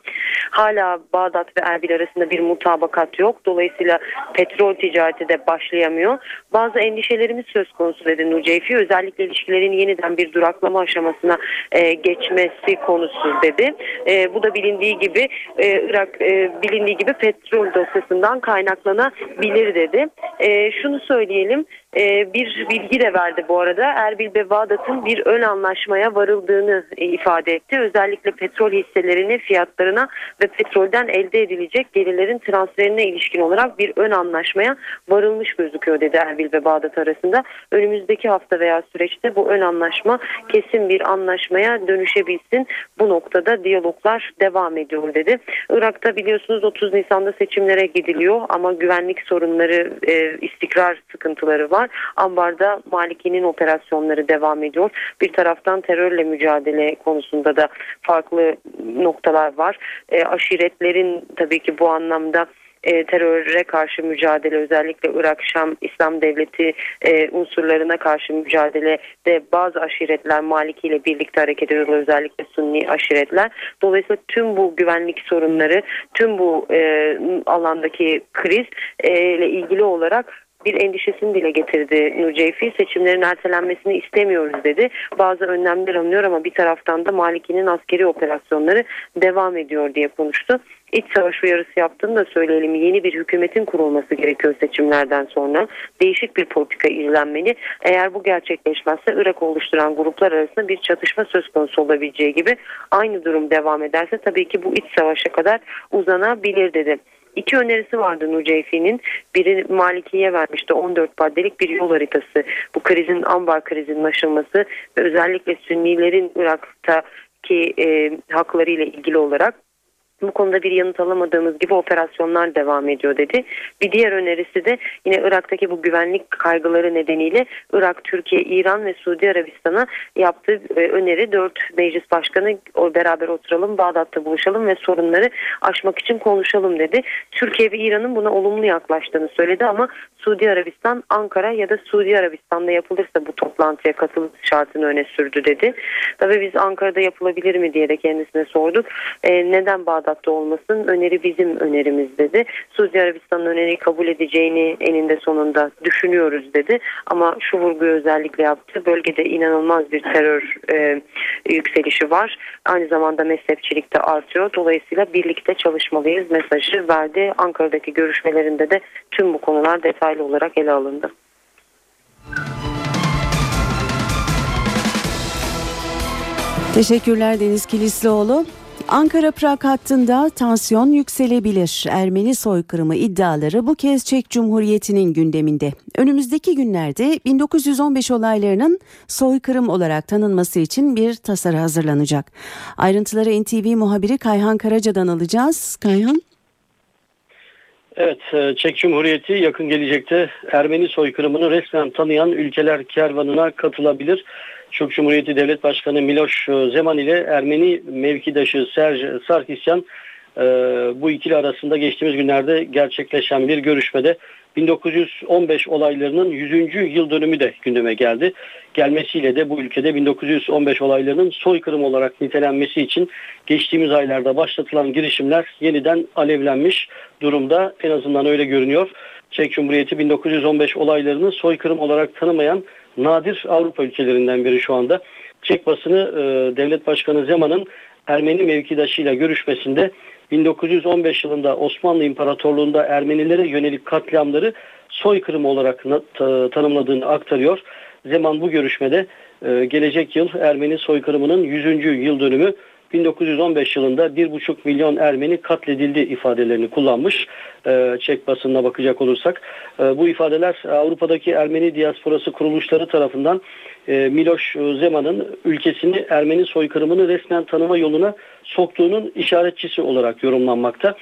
Hala Bağdat ve Erbil arasında bir mutabakat yok. Dolayısıyla petrol ticareti de başlayamıyor. Bazı endişelerimiz söz konusu dedi Nucefi. Özellikle ilişkilerin yeniden bir duraklama aşamasına e, geçmesi konusu dedi. E, bu da bilindiği gibi e, Irak e, bilindiği gibi petrol dosyasından kaynaklanabilir dedi. E, şunu söyleyelim e, bir bilgi de verdi bu arada. Erbil ve Bağdat'ın bir ön anlaşmaya varıldığını e, ifade etti. Özellikle petrol hisselerinin fiyatlarına ve petrolden elde edilecek gelirlerin transferine ilişkin olarak bir ön anlaşmaya varılmış gözüküyor dedi Erbil ve Bağdat arasında. Önümüzdeki hafta veya süreçte bu ön anlaşma kesin bir anlaşmaya dönüşebilsin. Bu noktada diyaloglar devam ediyor dedi. Irak'ta biliyorsunuz 30 Nisan'da seçimlere gidiliyor ama güvenlik sorunları, e, istikrar sıkıntıları var. Ambar'da Maliki'nin operasyonları devam ediyor. Bir taraftan terörle mücadele konusunda da farklı noktalar var. E, aşiretlerin tabii ki bu anlamda e, teröre karşı mücadele özellikle Irak Şam İslam Devleti e, unsurlarına karşı mücadelede bazı aşiretler Maliki ile birlikte hareket ediyorlar özellikle Sunni aşiretler. Dolayısıyla tüm bu güvenlik sorunları tüm bu e, alandaki kriz e, ile ilgili olarak bir endişesini dile getirdi Nurceyfi. Seçimlerin ertelenmesini istemiyoruz dedi. Bazı önlemler alınıyor ama bir taraftan da Maliki'nin askeri operasyonları devam ediyor diye konuştu. İç savaş uyarısı yaptığını da söyleyelim. Yeni bir hükümetin kurulması gerekiyor seçimlerden sonra. Değişik bir politika izlenmeli. Eğer bu gerçekleşmezse Irak oluşturan gruplar arasında bir çatışma söz konusu olabileceği gibi aynı durum devam ederse tabii ki bu iç savaşa kadar uzanabilir dedi. İki önerisi vardı Nuceyfi'nin. Biri Maliki'ye vermişti 14 maddelik bir yol haritası. Bu krizin ambar krizinin aşılması ve özellikle Sünnilerin Irak'taki e, hakları ile ilgili olarak bu konuda bir yanıt alamadığımız gibi operasyonlar devam ediyor dedi. Bir diğer önerisi de yine Irak'taki bu güvenlik kaygıları nedeniyle Irak, Türkiye, İran ve Suudi Arabistan'a yaptığı e, öneri dört meclis başkanı beraber oturalım, Bağdat'ta buluşalım ve sorunları aşmak için konuşalım dedi. Türkiye ve İran'ın buna olumlu yaklaştığını söyledi ama Suudi Arabistan, Ankara ya da Suudi Arabistan'da yapılırsa bu toplantıya katılım şartını öne sürdü dedi. Tabii biz Ankara'da yapılabilir mi diye de kendisine sorduk. E, neden Bağdat Bağdat'ta olmasın öneri bizim önerimiz dedi. Suudi Arabistan'ın öneriyi kabul edeceğini eninde sonunda düşünüyoruz dedi. Ama şu vurguyu özellikle yaptı. Bölgede inanılmaz bir terör e, yükselişi var. Aynı zamanda mezhepçilik de artıyor. Dolayısıyla birlikte çalışmalıyız mesajı verdi. Ankara'daki görüşmelerinde de tüm bu konular detaylı olarak ele alındı. Teşekkürler Deniz Kilislioğlu. Ankara-Prag hattında tansiyon yükselebilir. Ermeni soykırımı iddiaları bu kez Çek Cumhuriyeti'nin gündeminde. Önümüzdeki günlerde 1915 olaylarının soykırım olarak tanınması için bir tasarı hazırlanacak. Ayrıntıları NTV muhabiri Kayhan Karaca'dan alacağız. Kayhan. Evet, e, Çek Cumhuriyeti yakın gelecekte Ermeni soykırımını resmen tanıyan ülkeler kervanına katılabilir. Türk Cumhuriyeti Devlet Başkanı Miloš Zeman ile Ermeni mevkidaşı Serge Sarkisyan e, bu ikili arasında geçtiğimiz günlerde gerçekleşen bir görüşmede 1915 olaylarının 100. yıl dönümü de gündeme geldi. Gelmesiyle de bu ülkede 1915 olaylarının soykırım olarak nitelenmesi için geçtiğimiz aylarda başlatılan girişimler yeniden alevlenmiş durumda. En azından öyle görünüyor. Çek Cumhuriyeti 1915 olaylarını soykırım olarak tanımayan nadir Avrupa ülkelerinden biri şu anda. Çek basını e, Devlet Başkanı Zeman'ın Ermeni mevkidaşıyla görüşmesinde 1915 yılında Osmanlı İmparatorluğu'nda Ermenilere yönelik katliamları soykırım olarak tanımladığını aktarıyor. Zeman bu görüşmede e, gelecek yıl Ermeni soykırımının 100. yıl dönümü 1915 yılında 1,5 milyon Ermeni katledildi ifadelerini kullanmış. E, Çek basınına bakacak olursak. E, bu ifadeler Avrupa'daki Ermeni diasporası kuruluşları tarafından e, Miloš Zeman'ın ülkesini Ermeni soykırımını resmen tanıma yoluna soktuğunun işaretçisi olarak yorumlanmakta.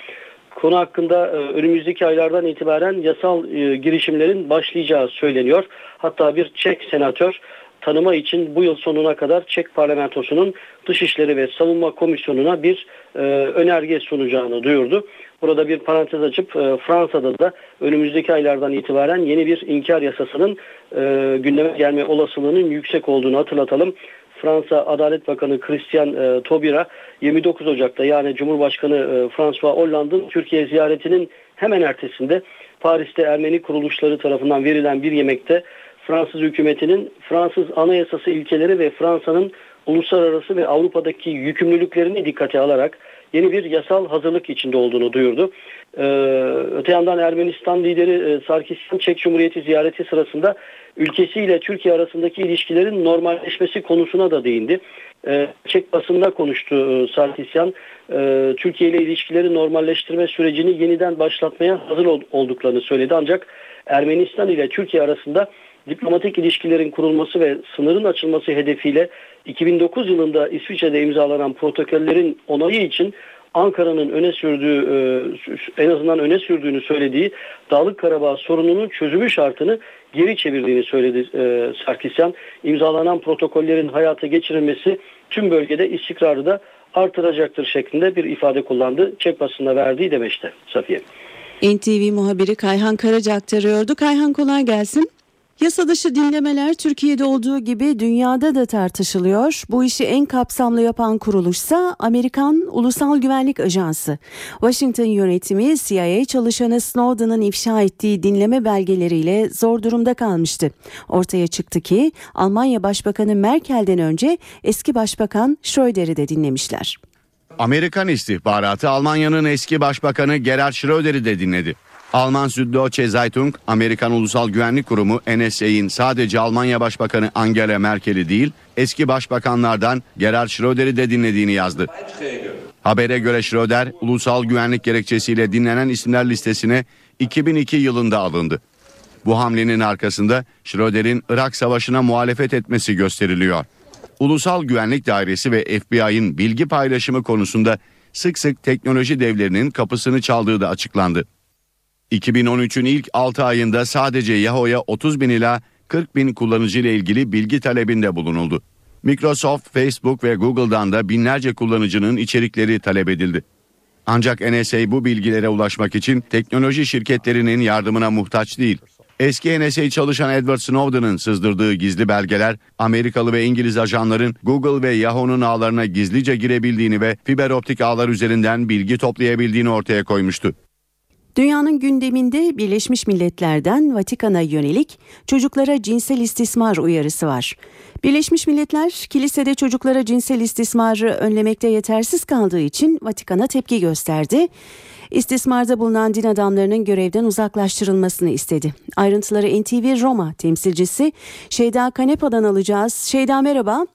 Konu hakkında önümüzdeki aylardan itibaren yasal girişimlerin başlayacağı söyleniyor. Hatta bir Çek senatör tanıma için bu yıl sonuna kadar Çek parlamentosunun Dışişleri ve Savunma Komisyonu'na bir e, önerge sunacağını duyurdu. Burada bir parantez açıp e, Fransa'da da önümüzdeki aylardan itibaren yeni bir inkar yasasının e, gündeme gelme olasılığının yüksek olduğunu hatırlatalım. Fransa Adalet Bakanı Christian e, Taubira 29 Ocak'ta yani Cumhurbaşkanı e, François Hollande'ın Türkiye ziyaretinin hemen ertesinde Paris'te Ermeni kuruluşları tarafından verilen bir yemekte Fransız hükümetinin Fransız anayasası ilkeleri ve Fransa'nın uluslararası ve Avrupa'daki yükümlülüklerini dikkate alarak yeni bir yasal hazırlık içinde olduğunu duyurdu. Ee, öte yandan Ermenistan lideri e, Sarkisyan Çek Cumhuriyeti ziyareti sırasında ülkesiyle Türkiye arasındaki ilişkilerin normalleşmesi konusuna da değindi. Ee, Çek basında konuştu e, Sarkisyan. Ee, Türkiye ile ilişkileri normalleştirme sürecini yeniden başlatmaya hazır olduklarını söyledi. Ancak Ermenistan ile Türkiye arasında diplomatik ilişkilerin kurulması ve sınırın açılması hedefiyle 2009 yılında İsviçre'de imzalanan protokollerin onayı için Ankara'nın öne sürdüğü e, en azından öne sürdüğünü söylediği Dağlık Karabağ sorununun çözümü şartını geri çevirdiğini söyledi e, Sarkisyan. İmzalanan protokollerin hayata geçirilmesi tüm bölgede istikrarı da artıracaktır şeklinde bir ifade kullandı. Çek basında verdiği demeçte Safiye. NTV muhabiri Kayhan Karaca aktarıyordu. Kayhan kolay gelsin. Yasa dışı dinlemeler Türkiye'de olduğu gibi dünyada da tartışılıyor. Bu işi en kapsamlı yapan kuruluşsa Amerikan Ulusal Güvenlik Ajansı. Washington yönetimi CIA çalışanı Snowden'ın ifşa ettiği dinleme belgeleriyle zor durumda kalmıştı. Ortaya çıktı ki Almanya Başbakanı Merkel'den önce eski Başbakan Schröder'i de dinlemişler. Amerikan istihbaratı Almanya'nın eski başbakanı Gerhard Schröder'i de dinledi. Alman Süddeutsche Zeitung, Amerikan Ulusal Güvenlik Kurumu NSA'in sadece Almanya Başbakanı Angela Merkel'i değil, eski başbakanlardan Gerhard Schröder'i de dinlediğini yazdı. Habere göre Schröder, ulusal güvenlik gerekçesiyle dinlenen isimler listesine 2002 yılında alındı. Bu hamlenin arkasında Schröder'in Irak Savaşı'na muhalefet etmesi gösteriliyor. Ulusal Güvenlik Dairesi ve FBI'nin bilgi paylaşımı konusunda sık sık teknoloji devlerinin kapısını çaldığı da açıklandı. 2013'ün ilk 6 ayında sadece Yahoo'ya 30 bin ila 40 bin kullanıcı ile ilgili bilgi talebinde bulunuldu. Microsoft, Facebook ve Google'dan da binlerce kullanıcının içerikleri talep edildi. Ancak NSA bu bilgilere ulaşmak için teknoloji şirketlerinin yardımına muhtaç değil. Eski NSA çalışan Edward Snowden'ın sızdırdığı gizli belgeler Amerikalı ve İngiliz ajanların Google ve Yahoo'nun ağlarına gizlice girebildiğini ve fiber optik ağlar üzerinden bilgi toplayabildiğini ortaya koymuştu. Dünyanın gündeminde Birleşmiş Milletler'den Vatikan'a yönelik çocuklara cinsel istismar uyarısı var. Birleşmiş Milletler kilisede çocuklara cinsel istismarı önlemekte yetersiz kaldığı için Vatikan'a tepki gösterdi. İstismarda bulunan din adamlarının görevden uzaklaştırılmasını istedi. Ayrıntıları NTV Roma temsilcisi Şeyda Kanepa'dan alacağız. Şeyda merhaba.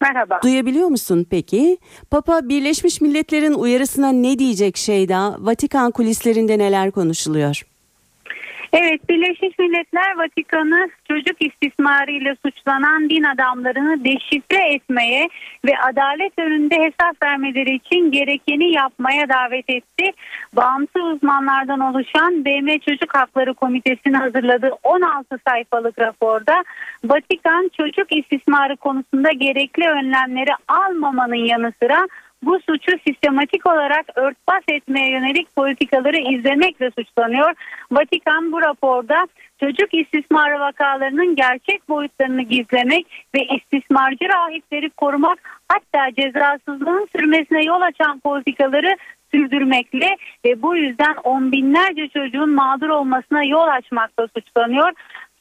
Merhaba. Duyabiliyor musun peki? Papa Birleşmiş Milletler'in uyarısına ne diyecek Şeyda? Vatikan kulislerinde neler konuşuluyor? Evet, Birleşmiş Milletler Vatikan'ı çocuk istismarıyla suçlanan din adamlarını deşifre etmeye ve adalet önünde hesap vermeleri için gerekeni yapmaya davet etti. Bağımsız uzmanlardan oluşan BM Çocuk Hakları Komitesi'nin hazırladığı 16 sayfalık raporda Vatikan çocuk istismarı konusunda gerekli önlemleri almamanın yanı sıra bu suçu sistematik olarak örtbas etmeye yönelik politikaları izlemekle suçlanıyor. Vatikan bu raporda çocuk istismarı vakalarının gerçek boyutlarını gizlemek ve istismarcı rahipleri korumak hatta cezasızlığın sürmesine yol açan politikaları sürdürmekle ve bu yüzden on binlerce çocuğun mağdur olmasına yol açmakla suçlanıyor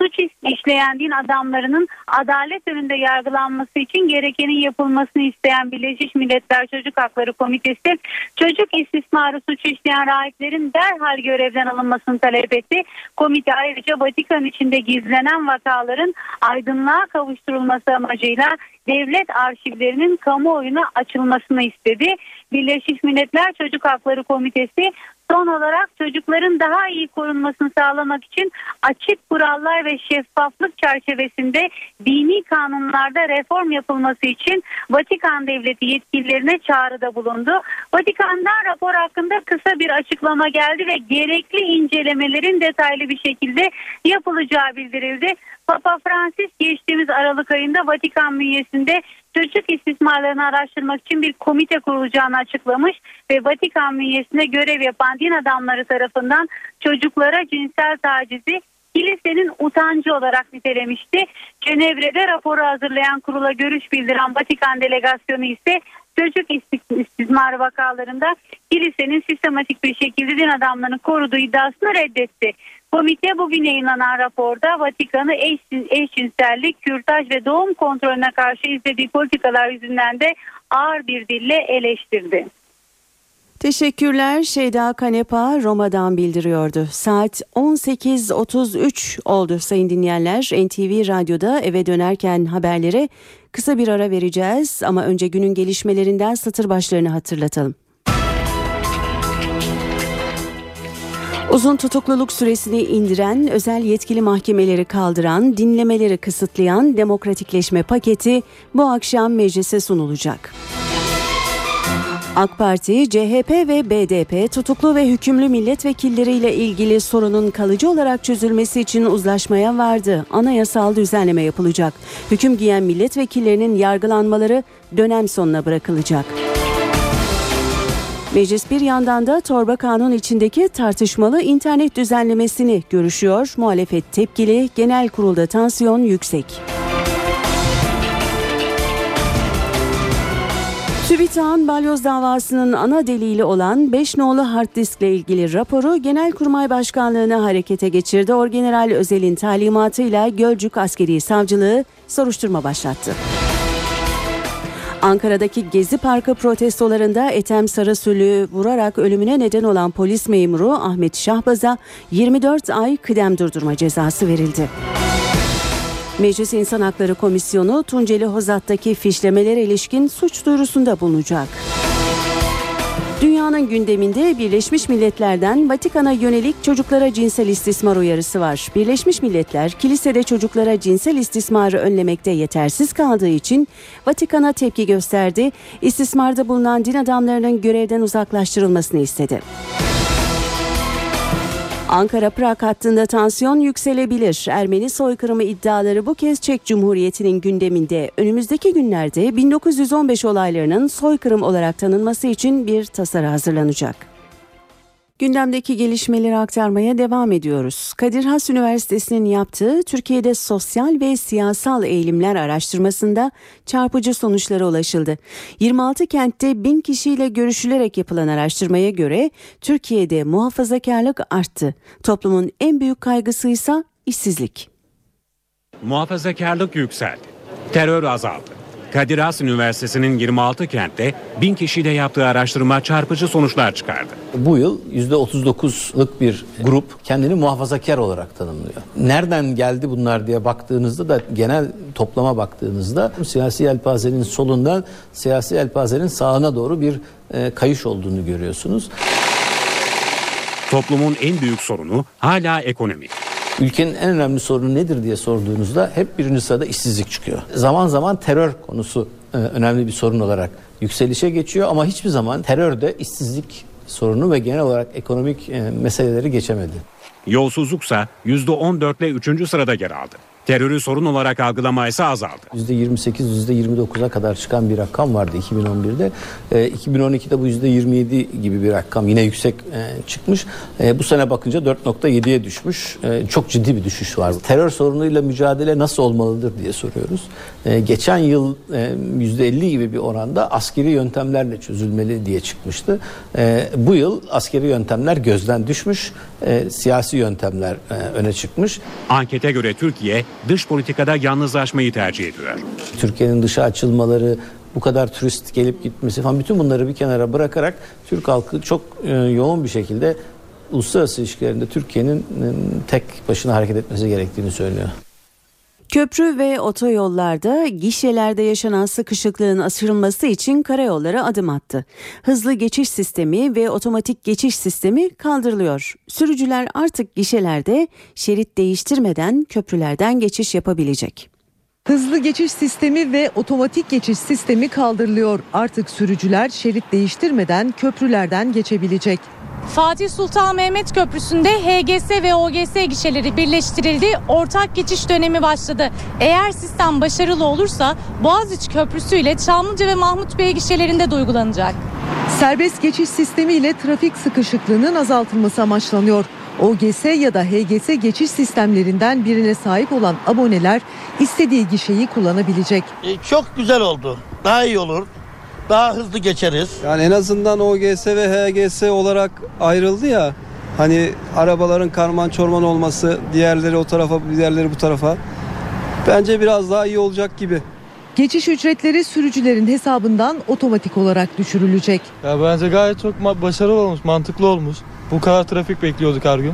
suç işleyen din adamlarının adalet önünde yargılanması için gerekenin yapılmasını isteyen Birleşmiş Milletler Çocuk Hakları Komitesi çocuk istismarı suçu işleyen rahiplerin derhal görevden alınmasını talep etti. Komite ayrıca Vatikan içinde gizlenen vakaların aydınlığa kavuşturulması amacıyla devlet arşivlerinin kamuoyuna açılmasını istedi. Birleşmiş Milletler Çocuk Hakları Komitesi son olarak çocukların daha iyi korunmasını sağlamak için açık kurallar ve şeffaflık çerçevesinde dini kanunlarda reform yapılması için Vatikan Devleti yetkililerine çağrıda bulundu. Vatikan'dan rapor hakkında kısa bir açıklama geldi ve gerekli incelemelerin detaylı bir şekilde yapılacağı bildirildi. Papa Francis geçtiğimiz Aralık ayında Vatikan bünyesinde çocuk istismarlarını araştırmak için bir komite kurulacağını açıklamış ve Vatikan bünyesinde görev yapan din adamları tarafından çocuklara cinsel tacizi kilisenin utancı olarak nitelemişti. Cenevre'de raporu hazırlayan kurula görüş bildiren Vatikan delegasyonu ise çocuk istismarı vakalarında kilisenin sistematik bir şekilde din adamlarını koruduğu iddiasını reddetti. Komite bugün yayınlanan raporda Vatikan'ı eş, eşcinsellik, kürtaj ve doğum kontrolüne karşı izlediği politikalar yüzünden de ağır bir dille eleştirdi. Teşekkürler Şeyda Kanepa Roma'dan bildiriyordu. Saat 18.33 oldu sayın dinleyenler. NTV Radyo'da eve dönerken haberlere kısa bir ara vereceğiz ama önce günün gelişmelerinden satır başlarını hatırlatalım. Uzun tutukluluk süresini indiren, özel yetkili mahkemeleri kaldıran, dinlemeleri kısıtlayan demokratikleşme paketi bu akşam meclise sunulacak. AK Parti, CHP ve BDP tutuklu ve hükümlü milletvekilleriyle ilgili sorunun kalıcı olarak çözülmesi için uzlaşmaya vardı. Anayasal düzenleme yapılacak. Hüküm giyen milletvekillerinin yargılanmaları dönem sonuna bırakılacak. Meclis bir yandan da torba kanun içindeki tartışmalı internet düzenlemesini görüşüyor. Muhalefet tepkili, genel kurulda tansiyon yüksek. TÜBİTAK'ın balyoz davasının ana delili olan 5 nolu hard diskle ilgili raporu Genelkurmay Başkanlığı'na harekete geçirdi. Orgeneral Özel'in talimatıyla Gölcük Askeri Savcılığı soruşturma başlattı. Ankara'daki Gezi Parkı protestolarında Ethem Sarısül'ü vurarak ölümüne neden olan polis memuru Ahmet Şahbaz'a 24 ay kıdem durdurma cezası verildi. Meclis İnsan Hakları Komisyonu Tunceli Hozat'taki fişlemelere ilişkin suç duyurusunda bulunacak. Dünyanın gündeminde Birleşmiş Milletler'den Vatikan'a yönelik çocuklara cinsel istismar uyarısı var. Birleşmiş Milletler kilisede çocuklara cinsel istismarı önlemekte yetersiz kaldığı için Vatikan'a tepki gösterdi. İstismarda bulunan din adamlarının görevden uzaklaştırılmasını istedi. Ankara-Prag hattında tansiyon yükselebilir. Ermeni soykırımı iddiaları bu kez Çek Cumhuriyeti'nin gündeminde. Önümüzdeki günlerde 1915 olaylarının soykırım olarak tanınması için bir tasarı hazırlanacak. Gündemdeki gelişmeleri aktarmaya devam ediyoruz. Kadir Has Üniversitesi'nin yaptığı Türkiye'de sosyal ve siyasal eğilimler araştırmasında çarpıcı sonuçlara ulaşıldı. 26 kentte bin kişiyle görüşülerek yapılan araştırmaya göre Türkiye'de muhafazakarlık arttı. Toplumun en büyük kaygısı ise işsizlik. Muhafazakarlık yükseldi. Terör azaldı. Kadir Has Üniversitesi'nin 26 kentte bin kişiyle yaptığı araştırma çarpıcı sonuçlar çıkardı. Bu yıl %39'luk bir grup kendini muhafazakar olarak tanımlıyor. Nereden geldi bunlar diye baktığınızda da genel toplama baktığınızda siyasi yelpazenin solundan siyasi yelpazenin sağına doğru bir e, kayış olduğunu görüyorsunuz. Toplumun en büyük sorunu hala ekonomi. Ülkenin en önemli sorunu nedir diye sorduğunuzda hep birinci sırada işsizlik çıkıyor. Zaman zaman terör konusu e, önemli bir sorun olarak yükselişe geçiyor ama hiçbir zaman terörde işsizlik sorunu ve genel olarak ekonomik e, meseleleri geçemedi. Yolsuzluksa %14 ile 3. sırada yer aldı. Terörü sorun olarak algılama ise azaldı. %28, %29'a kadar çıkan bir rakam vardı 2011'de. E, 2012'de bu %27 gibi bir rakam yine yüksek e, çıkmış. E, bu sene bakınca 4.7'ye düşmüş. E, çok ciddi bir düşüş var. Terör sorunuyla mücadele nasıl olmalıdır diye soruyoruz. E, geçen yıl e, %50 gibi bir oranda askeri yöntemlerle çözülmeli diye çıkmıştı. E, bu yıl askeri yöntemler gözden düşmüş. E, siyasi yöntemler e, öne çıkmış. Ankete göre Türkiye dış politikada yalnızlaşmayı tercih ediyor. Türkiye'nin dışa açılmaları, bu kadar turist gelip gitmesi falan bütün bunları bir kenara bırakarak Türk halkı çok e, yoğun bir şekilde uluslararası ilişkilerinde Türkiye'nin e, tek başına hareket etmesi gerektiğini söylüyor. Köprü ve otoyollarda gişelerde yaşanan sıkışıklığın aşırılması için karayolları adım attı. Hızlı geçiş sistemi ve otomatik geçiş sistemi kaldırılıyor. Sürücüler artık gişelerde şerit değiştirmeden köprülerden geçiş yapabilecek. Hızlı geçiş sistemi ve otomatik geçiş sistemi kaldırılıyor. Artık sürücüler şerit değiştirmeden köprülerden geçebilecek. Fatih Sultan Mehmet Köprüsü'nde HGS ve OGS gişeleri birleştirildi. Ortak geçiş dönemi başladı. Eğer sistem başarılı olursa Boğaziçi Köprüsü ile Çamlıca ve Mahmut Bey gişelerinde de uygulanacak. Serbest geçiş sistemi ile trafik sıkışıklığının azaltılması amaçlanıyor. OGS ya da HGS geçiş sistemlerinden birine sahip olan aboneler istediği gişeyi kullanabilecek. E, çok güzel oldu. Daha iyi olur. daha hızlı geçeriz. Yani en azından OGS ve HGS olarak ayrıldı ya. Hani arabaların karman çorman olması, diğerleri o tarafa, diğerleri bu tarafa. Bence biraz daha iyi olacak gibi. Geçiş ücretleri sürücülerin hesabından otomatik olarak düşürülecek. Ya bence gayet çok başarılı olmuş, mantıklı olmuş. Bu kadar trafik bekliyorduk her gün.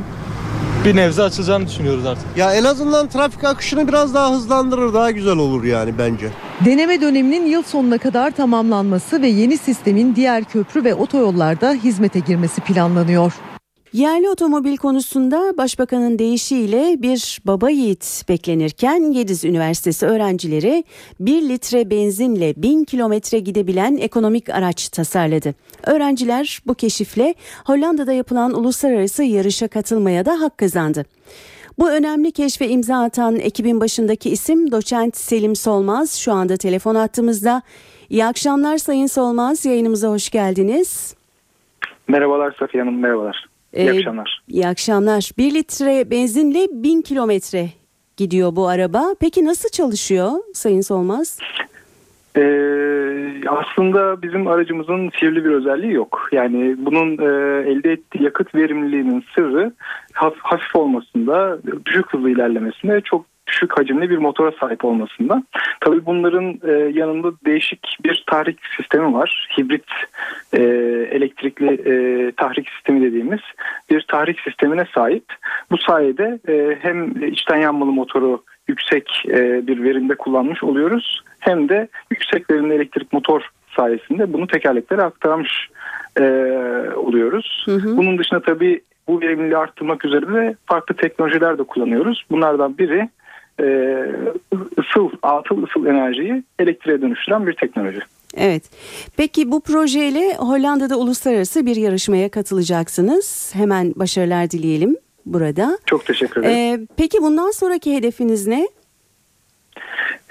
Bir nebze açılacağını düşünüyoruz artık. Ya en azından trafik akışını biraz daha hızlandırır, daha güzel olur yani bence. Deneme döneminin yıl sonuna kadar tamamlanması ve yeni sistemin diğer köprü ve otoyollarda hizmete girmesi planlanıyor. Yerli otomobil konusunda başbakanın deyişiyle bir baba yiğit beklenirken Yediz Üniversitesi öğrencileri 1 litre benzinle 1000 kilometre gidebilen ekonomik araç tasarladı. Öğrenciler bu keşifle Hollanda'da yapılan uluslararası yarışa katılmaya da hak kazandı. Bu önemli keşfe imza atan ekibin başındaki isim doçent Selim Solmaz şu anda telefon attığımızda. İyi akşamlar Sayın Solmaz yayınımıza hoş geldiniz. Merhabalar Safiye Hanım, merhabalar. İyi Ee, akşamlar. İyi akşamlar. 1 litre benzinle 1000 kilometre gidiyor bu araba. Peki nasıl çalışıyor Sayın Solmaz? Ee, aslında bizim aracımızın sihirli bir özelliği yok. Yani bunun e, elde ettiği yakıt verimliliğinin sırrı haf- hafif olmasında, düşük hızlı ilerlemesinde, çok düşük hacimli bir motora sahip olmasında. Tabii bunların e, yanında değişik bir tahrik sistemi var. Hibrit e, elektrikli e, tahrik sistemi dediğimiz bir tahrik sistemine sahip. Bu sayede e, hem içten yanmalı motoru yüksek e, bir verimde kullanmış oluyoruz hem de yüksek verimli elektrik motor sayesinde bunu tekerleklere aktarmış e, oluyoruz. Bunun dışında tabii bu verimliliği arttırmak üzere de farklı teknolojiler de kullanıyoruz. Bunlardan biri e, ısıl, atıl ısıl enerjiyi elektriğe dönüştüren bir teknoloji. Evet. Peki bu projeyle Hollanda'da uluslararası bir yarışmaya katılacaksınız. Hemen başarılar dileyelim burada. Çok teşekkür ederim. Ee, peki bundan sonraki hedefiniz ne?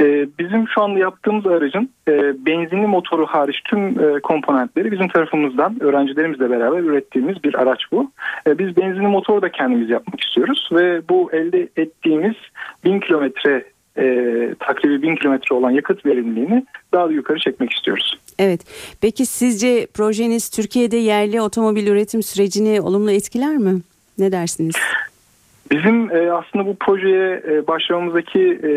Ee, bizim şu anda yaptığımız aracın e, benzinli motoru hariç tüm e, komponentleri bizim tarafımızdan öğrencilerimizle beraber ürettiğimiz bir araç bu. E, biz benzinli motoru da kendimiz yapmak istiyoruz ve bu elde ettiğimiz 1000 kilometre e, takribi 1000 kilometre olan yakıt verimliliğini daha da yukarı çekmek istiyoruz. Evet. Peki sizce projeniz Türkiye'de yerli otomobil üretim sürecini olumlu etkiler mi? Ne dersiniz? Bizim e, aslında bu projeye e, başlamamızdaki e,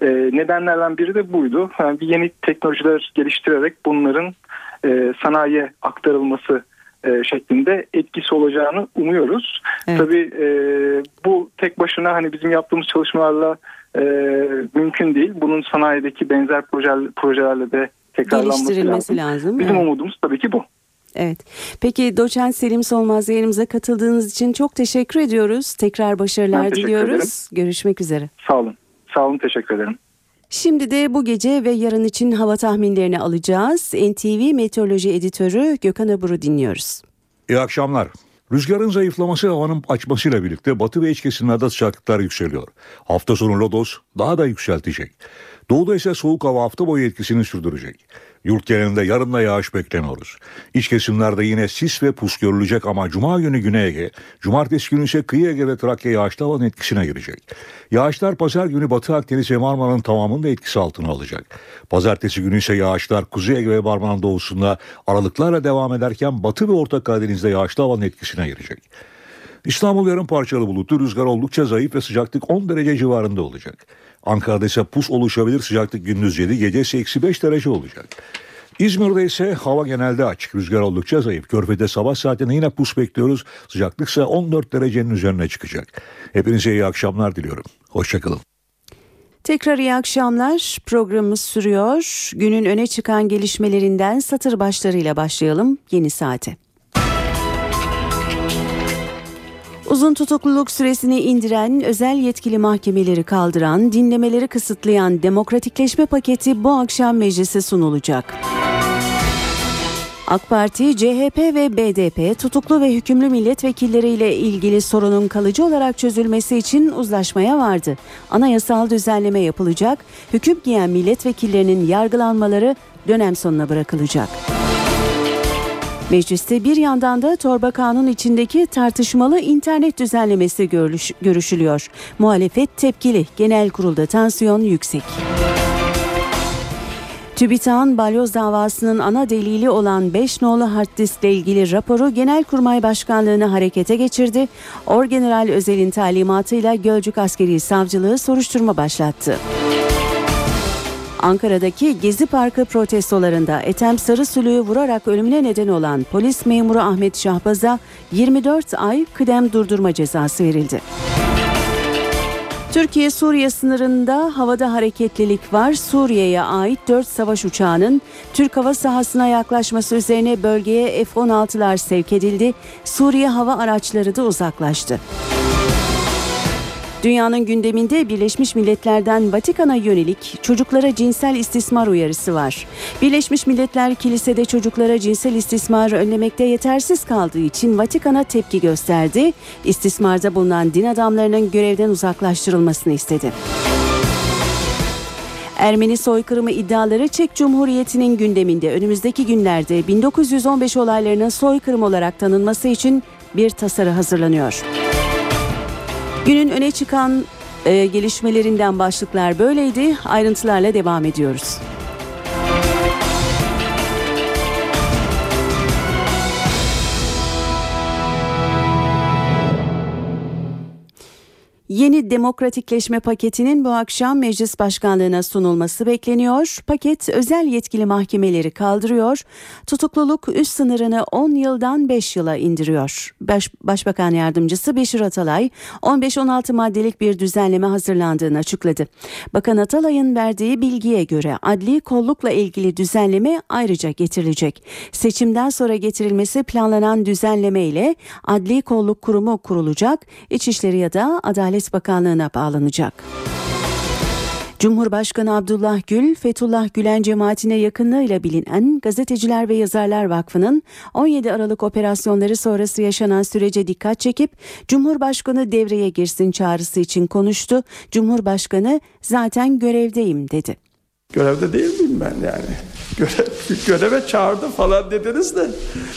e, nedenlerden biri de buydu. Yani bir yeni teknolojiler geliştirerek bunların e, sanayiye aktarılması e, şeklinde etkisi olacağını umuyoruz. Tabii e, bu tek başına hani bizim yaptığımız çalışmalarla e, mümkün değil. Bunun sanayideki benzer projeler, projelerle de tekrarlanması lazım. lazım, Bizim evet. umudumuz tabii ki bu. Evet. Peki doçent Selim Solmaz yayınımıza katıldığınız için çok teşekkür ediyoruz. Tekrar başarılar teşekkür diliyoruz. ederim. Görüşmek üzere. Sağ olun. Sağ olun teşekkür ederim. Şimdi de bu gece ve yarın için hava tahminlerini alacağız. NTV Meteoroloji Editörü Gökhan Abur'u dinliyoruz. İyi akşamlar. Rüzgarın zayıflaması havanın açmasıyla birlikte batı ve iç kesimlerde sıcaklıklar yükseliyor. Hafta sonu lodos daha da yükseltecek. Doğuda ise soğuk hava hafta boyu etkisini sürdürecek. Yurt genelinde yarın da yağış bekleniyoruz. İç kesimlerde yine sis ve pus görülecek ama Cuma günü Güney Ege, Cumartesi günü ise Kıyı Ege ve Trakya yağışlı havanın etkisine girecek. Yağışlar pazar günü Batı Akdeniz ve Marmara'nın tamamını da etkisi altına alacak. Pazartesi günü ise yağışlar Kuzey Ege ve Marmara'nın doğusunda aralıklarla devam ederken Batı ve Orta Karadeniz'de yağışlı havanın etkisine girecek. İstanbul yarın parçalı bulutlu, rüzgar oldukça zayıf ve sıcaklık 10 derece civarında olacak. Ankara'da ise pus oluşabilir, sıcaklık gündüz 7, gece ise eksi 5 derece olacak. İzmir'de ise hava genelde açık, rüzgar oldukça zayıf. Körfez'de sabah saatinde yine pus bekliyoruz, sıcaklık ise 14 derecenin üzerine çıkacak. Hepinize iyi akşamlar diliyorum. Hoşçakalın. Tekrar iyi akşamlar. Programımız sürüyor. Günün öne çıkan gelişmelerinden satır başlarıyla başlayalım yeni saate. Uzun tutukluluk süresini indiren, özel yetkili mahkemeleri kaldıran, dinlemeleri kısıtlayan demokratikleşme paketi bu akşam meclise sunulacak. AK Parti, CHP ve BDP tutuklu ve hükümlü milletvekilleriyle ilgili sorunun kalıcı olarak çözülmesi için uzlaşmaya vardı. Anayasal düzenleme yapılacak, hüküm giyen milletvekillerinin yargılanmaları dönem sonuna bırakılacak. Mecliste bir yandan da torba kanun içindeki tartışmalı internet düzenlemesi görüş, görüşülüyor. Muhalefet tepkili, genel kurulda tansiyon yüksek. TÜBİTAK'ın balyoz davasının ana delili olan 5 nolu hard diskle ilgili raporu Genelkurmay Başkanlığı'nı harekete geçirdi. Orgeneral Özel'in talimatıyla Gölcük Askeri Savcılığı soruşturma başlattı. Ankara'daki Gezi Parkı protestolarında Ethem Sarısülü'yü vurarak ölümüne neden olan polis memuru Ahmet Şahbaz'a 24 ay kıdem durdurma cezası verildi. Türkiye-Suriye sınırında havada hareketlilik var. Suriye'ye ait 4 savaş uçağının Türk hava sahasına yaklaşması üzerine bölgeye F-16'lar sevk edildi. Suriye hava araçları da uzaklaştı. Dünyanın gündeminde Birleşmiş Milletler'den Vatikan'a yönelik çocuklara cinsel istismar uyarısı var. Birleşmiş Milletler kilisede çocuklara cinsel istismar önlemekte yetersiz kaldığı için Vatikan'a tepki gösterdi. İstismarda bulunan din adamlarının görevden uzaklaştırılmasını istedi. Ermeni soykırımı iddiaları Çek Cumhuriyeti'nin gündeminde önümüzdeki günlerde 1915 olaylarının soykırım olarak tanınması için bir tasarı hazırlanıyor. Günün öne çıkan e, gelişmelerinden başlıklar böyleydi. Ayrıntılarla devam ediyoruz. Yeni demokratikleşme paketinin bu akşam meclis başkanlığına sunulması bekleniyor. Paket özel yetkili mahkemeleri kaldırıyor. Tutukluluk üst sınırını 10 yıldan 5 yıla indiriyor. Baş, Başbakan Yardımcısı Beşir Atalay 15-16 maddelik bir düzenleme hazırlandığını açıkladı. Bakan Atalay'ın verdiği bilgiye göre adli kollukla ilgili düzenleme ayrıca getirilecek. Seçimden sonra getirilmesi planlanan düzenleme ile Adli Kolluk Kurumu kurulacak. İçişleri ya da Adalet Bakanlığı'na bağlanacak. Cumhurbaşkanı Abdullah Gül, Fethullah Gülen cemaatine yakınlığıyla bilinen Gazeteciler ve Yazarlar Vakfı'nın 17 Aralık operasyonları sonrası yaşanan sürece dikkat çekip Cumhurbaşkanı devreye girsin çağrısı için konuştu. Cumhurbaşkanı zaten görevdeyim dedi. Görevde değil miyim ben yani? Görev, göreve çağırdı falan dediniz de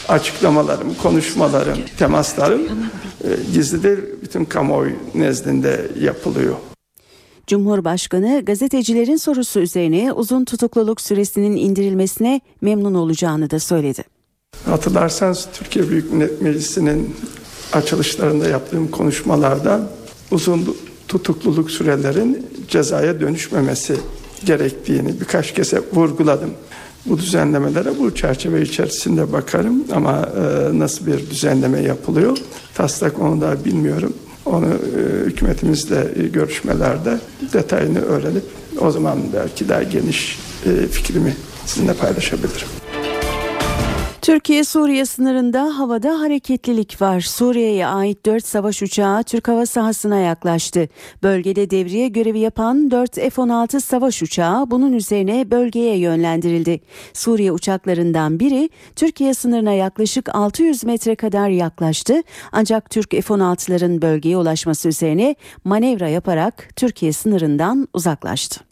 açıklamalarım, konuşmalarım, temaslarım e, gizli değil bütün kamuoyu nezdinde yapılıyor. Cumhurbaşkanı gazetecilerin sorusu üzerine uzun tutukluluk süresinin indirilmesine memnun olacağını da söyledi. Hatırlarsanız Türkiye Büyük Millet Meclisi'nin açılışlarında yaptığım konuşmalarda uzun tutukluluk sürelerin cezaya dönüşmemesi gerektiğini birkaç kez vurguladım. Bu düzenlemelere bu çerçeve içerisinde bakarım ama e, nasıl bir düzenleme yapılıyor taslak onu da bilmiyorum. Onu e, hükümetimizle e, görüşmelerde detayını öğrenip o zaman belki daha geniş e, fikrimi sizinle paylaşabilirim. Türkiye-Suriye sınırında havada hareketlilik var. Suriye'ye ait 4 savaş uçağı Türk hava sahasına yaklaştı. Bölgede devriye görevi yapan 4 F-16 savaş uçağı bunun üzerine bölgeye yönlendirildi. Suriye uçaklarından biri Türkiye sınırına yaklaşık 600 metre kadar yaklaştı. Ancak Türk F-16'ların bölgeye ulaşması üzerine manevra yaparak Türkiye sınırından uzaklaştı.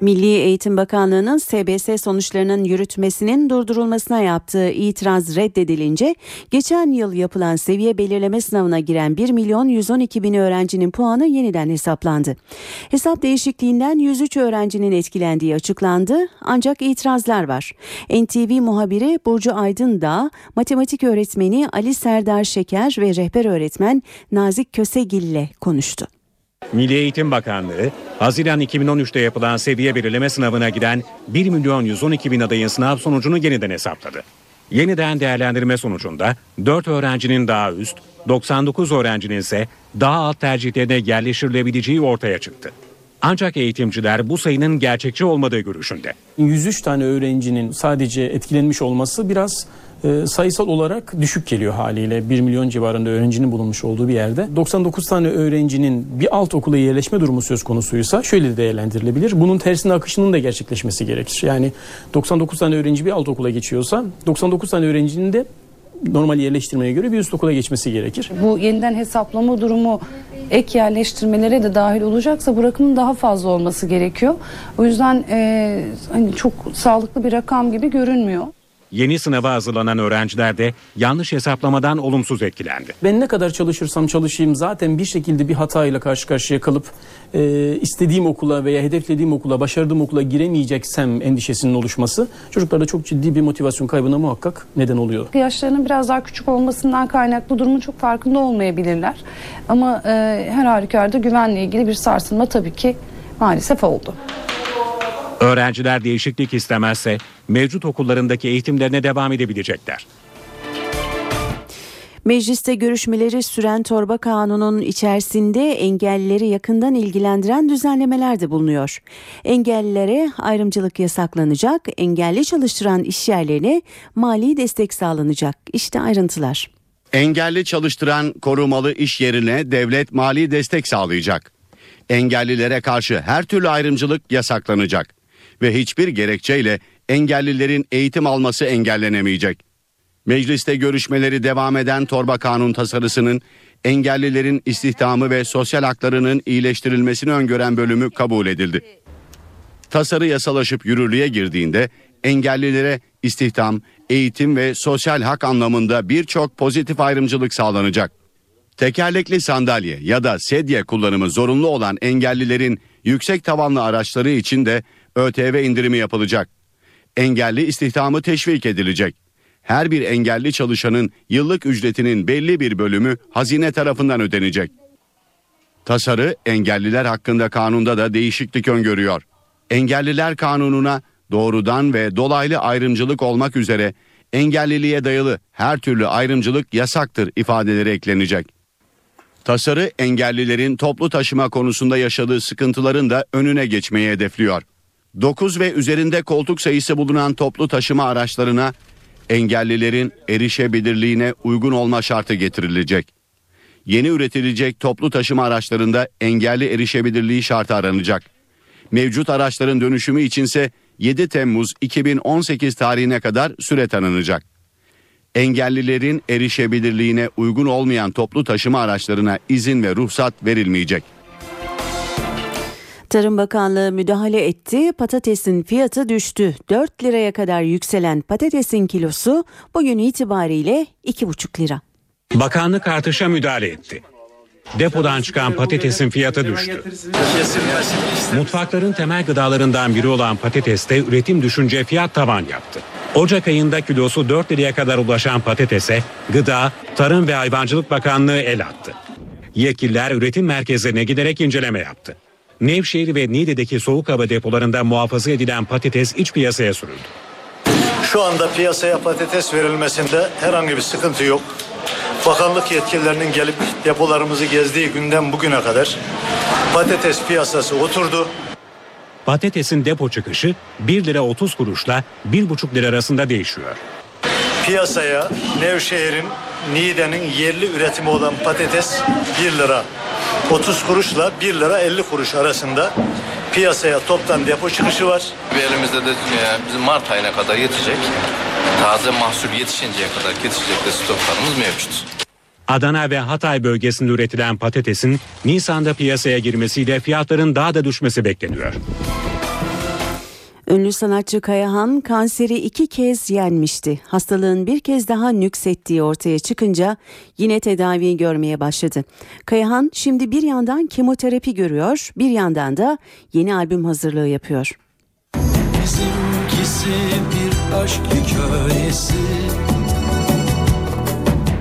Milli Eğitim Bakanlığı'nın SBS sonuçlarının yürütmesinin durdurulmasına yaptığı itiraz reddedilince geçen yıl yapılan seviye belirleme sınavına giren 1 milyon 112 bin öğrencinin puanı yeniden hesaplandı. Hesap değişikliğinden 103 öğrencinin etkilendiği açıklandı ancak itirazlar var. NTV muhabiri Burcu Aydın da matematik öğretmeni Ali Serdar Şeker ve rehber öğretmen Nazik Kösegil ile konuştu. Milli Eğitim Bakanlığı, Haziran 2013'te yapılan seviye belirleme sınavına giren 1 milyon 112 bin adayın sınav sonucunu yeniden hesapladı. Yeniden değerlendirme sonucunda 4 öğrencinin daha üst, 99 öğrencinin ise daha alt tercihlerine yerleştirilebileceği ortaya çıktı. Ancak eğitimciler bu sayının gerçekçi olmadığı görüşünde. 103 tane öğrencinin sadece etkilenmiş olması biraz e, sayısal olarak düşük geliyor haliyle. 1 milyon civarında öğrencinin bulunmuş olduğu bir yerde. 99 tane öğrencinin bir alt okula yerleşme durumu söz konusuysa şöyle de değerlendirilebilir. Bunun tersine akışının da gerçekleşmesi gerekir. Yani 99 tane öğrenci bir alt okula geçiyorsa 99 tane öğrencinin de normal yerleştirmeye göre bir üst okula geçmesi gerekir. Bu yeniden hesaplama durumu ek yerleştirmelere de dahil olacaksa bu rakamın daha fazla olması gerekiyor. O yüzden e, hani çok sağlıklı bir rakam gibi görünmüyor. Yeni sınava hazırlanan öğrenciler de yanlış hesaplamadan olumsuz etkilendi. Ben ne kadar çalışırsam çalışayım zaten bir şekilde bir hatayla karşı karşıya kalıp e, istediğim okula veya hedeflediğim okula, başardığım okula giremeyeceksem endişesinin oluşması çocuklarda çok ciddi bir motivasyon kaybına muhakkak neden oluyor. Yaşlarının biraz daha küçük olmasından kaynaklı durumun çok farkında olmayabilirler. Ama e, her halükarda güvenle ilgili bir sarsılma tabii ki maalesef oldu. Öğrenciler değişiklik istemezse mevcut okullarındaki eğitimlerine devam edebilecekler. Mecliste görüşmeleri süren torba kanunun içerisinde engellileri yakından ilgilendiren düzenlemeler de bulunuyor. Engellilere ayrımcılık yasaklanacak, engelli çalıştıran işyerlerine mali destek sağlanacak. İşte ayrıntılar. Engelli çalıştıran korumalı iş yerine devlet mali destek sağlayacak. Engellilere karşı her türlü ayrımcılık yasaklanacak ve hiçbir gerekçeyle engellilerin eğitim alması engellenemeyecek. Mecliste görüşmeleri devam eden torba kanun tasarısının engellilerin istihdamı ve sosyal haklarının iyileştirilmesini öngören bölümü kabul edildi. Tasarı yasalaşıp yürürlüğe girdiğinde engellilere istihdam, eğitim ve sosyal hak anlamında birçok pozitif ayrımcılık sağlanacak. Tekerlekli sandalye ya da sedye kullanımı zorunlu olan engellilerin yüksek tavanlı araçları için de ÖTV indirimi yapılacak. Engelli istihdamı teşvik edilecek. Her bir engelli çalışanın yıllık ücretinin belli bir bölümü hazine tarafından ödenecek. Tasarı engelliler hakkında kanunda da değişiklik öngörüyor. Engelliler kanununa doğrudan ve dolaylı ayrımcılık olmak üzere engelliliğe dayalı her türlü ayrımcılık yasaktır ifadeleri eklenecek. Tasarı engellilerin toplu taşıma konusunda yaşadığı sıkıntıların da önüne geçmeyi hedefliyor. 9 ve üzerinde koltuk sayısı bulunan toplu taşıma araçlarına engellilerin erişebilirliğine uygun olma şartı getirilecek. Yeni üretilecek toplu taşıma araçlarında engelli erişebilirliği şartı aranacak. Mevcut araçların dönüşümü içinse 7 Temmuz 2018 tarihine kadar süre tanınacak. Engellilerin erişebilirliğine uygun olmayan toplu taşıma araçlarına izin ve ruhsat verilmeyecek. Tarım Bakanlığı müdahale etti. Patatesin fiyatı düştü. 4 liraya kadar yükselen patatesin kilosu bugün itibariyle 2,5 lira. Bakanlık artışa müdahale etti. Depodan çıkan patatesin fiyatı düştü. Mutfakların temel gıdalarından biri olan patateste üretim düşünce fiyat tavan yaptı. Ocak ayında kilosu 4 liraya kadar ulaşan patatese Gıda, Tarım ve Hayvancılık Bakanlığı el attı. Yetkililer üretim merkezlerine giderek inceleme yaptı. Nevşehir ve Niğde'deki soğuk hava depolarında muhafaza edilen patates iç piyasaya sürüldü. Şu anda piyasaya patates verilmesinde herhangi bir sıkıntı yok. Bakanlık yetkililerinin gelip depolarımızı gezdiği günden bugüne kadar patates piyasası oturdu. Patatesin depo çıkışı 1 lira 30 kuruşla 1,5 lira arasında değişiyor. Piyasaya Nevşehir'in Niğde'nin yerli üretimi olan patates 1 lira 30 kuruşla 1 lira 50 kuruş arasında piyasaya toptan depo çıkışı var. Ve elimizde de e, bizim Mart ayına kadar yetecek. Taze mahsul yetişinceye kadar yetişecek de stoklarımız mevcut. Adana ve Hatay bölgesinde üretilen patatesin Nisan'da piyasaya girmesiyle fiyatların daha da düşmesi bekleniyor. Ünlü sanatçı Kayahan kanseri iki kez yenmişti. Hastalığın bir kez daha nüksettiği ortaya çıkınca yine tedavi görmeye başladı. Kayahan şimdi bir yandan kemoterapi görüyor, bir yandan da yeni albüm hazırlığı yapıyor. Bizimkisi bir aşk hikayesi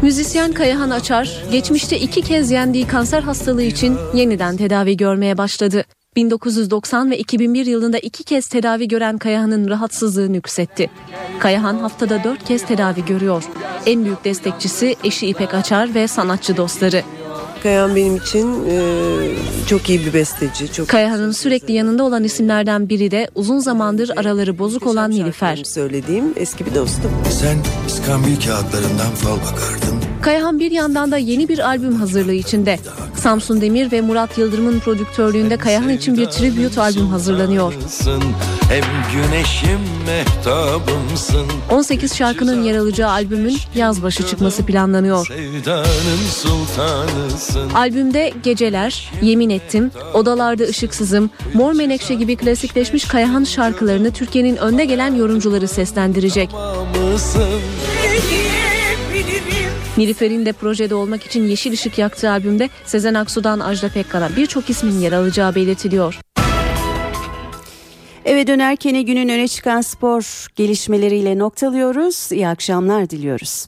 Müzisyen Kayahan Açar, geçmişte iki kez yendiği kanser hastalığı için yeniden tedavi görmeye başladı. 1990 ve 2001 yılında iki kez tedavi gören Kayahan'ın rahatsızlığı nüksetti. Kayahan haftada dört kez tedavi görüyor. En büyük destekçisi eşi İpek Açar ve sanatçı dostları. Kayahan benim için e, çok iyi bir besteci. Çok Kayahan'ın sürekli yanında olan isimlerden biri de uzun zamandır araları bozuk olan Nilüfer. söylediğim eski bir dostum. Sen iskambil kağıtlarından fal bakardın Kayahan bir yandan da yeni bir albüm hazırlığı içinde. Samsun Demir ve Murat Yıldırım'ın prodüktörlüğünde Kayahan için bir tribute albüm hazırlanıyor. Hem güneşim mehtabımsın 18 şarkının yer alacağı albümün yaz başı çıkması planlanıyor. Albümde Geceler, Yemin Ettim, Odalarda Işıksızım, Mor Menekşe gibi klasikleşmiş Kayahan şarkılarını Türkiye'nin önde gelen yorumcuları seslendirecek. Sultanısın Nilüfer'in de projede olmak için yeşil ışık yaktığı albümde Sezen Aksu'dan Ajda Pekkan'a birçok ismin yer alacağı belirtiliyor. Eve dönerken günün öne çıkan spor gelişmeleriyle noktalıyoruz. İyi akşamlar diliyoruz.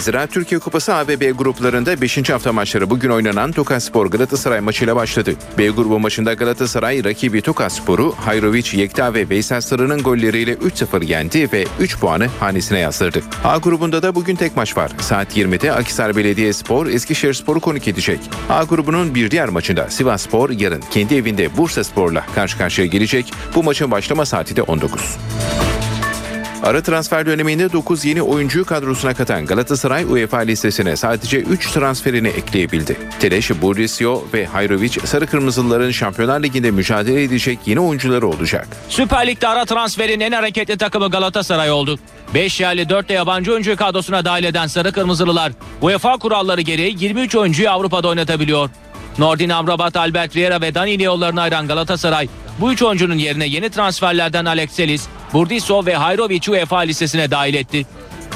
Ziraat Türkiye Kupası ABB gruplarında 5. hafta maçları bugün oynanan Tokaspor Galatasaray maçıyla başladı. B grubu maçında Galatasaray rakibi Tokaspor'u Hayrovic, Yekta ve Veysel Sarı'nın golleriyle 3-0 yendi ve 3 puanı hanesine yazdırdı. A grubunda da bugün tek maç var. Saat 20'de Akhisar Belediyespor Eskişehirspor'u konuk edecek. A grubunun bir diğer maçında Sivasspor yarın kendi evinde Bursaspor'la karşı karşıya gelecek. Bu maçın başlama saati de 19. Ara transfer döneminde 9 yeni oyuncuyu kadrosuna katan Galatasaray UEFA listesine sadece 3 transferini ekleyebildi. Teleş, Burrisio ve Hayrovic Sarı Kırmızılıların Şampiyonlar Ligi'nde mücadele edecek yeni oyuncuları olacak. Süper Lig'de ara transferin en hareketli takımı Galatasaray oldu. 5 yerli 4 de yabancı oyuncu kadrosuna dahil eden Sarı Kırmızılılar UEFA kuralları gereği 23 oyuncuyu Avrupa'da oynatabiliyor. Nordin Amrabat, Albert Riera ve Danilo yollarını ayıran Galatasaray bu üç oyuncunun yerine yeni transferlerden Alex Selis, Burdiso ve Hayrovic'i UEFA listesine dahil etti.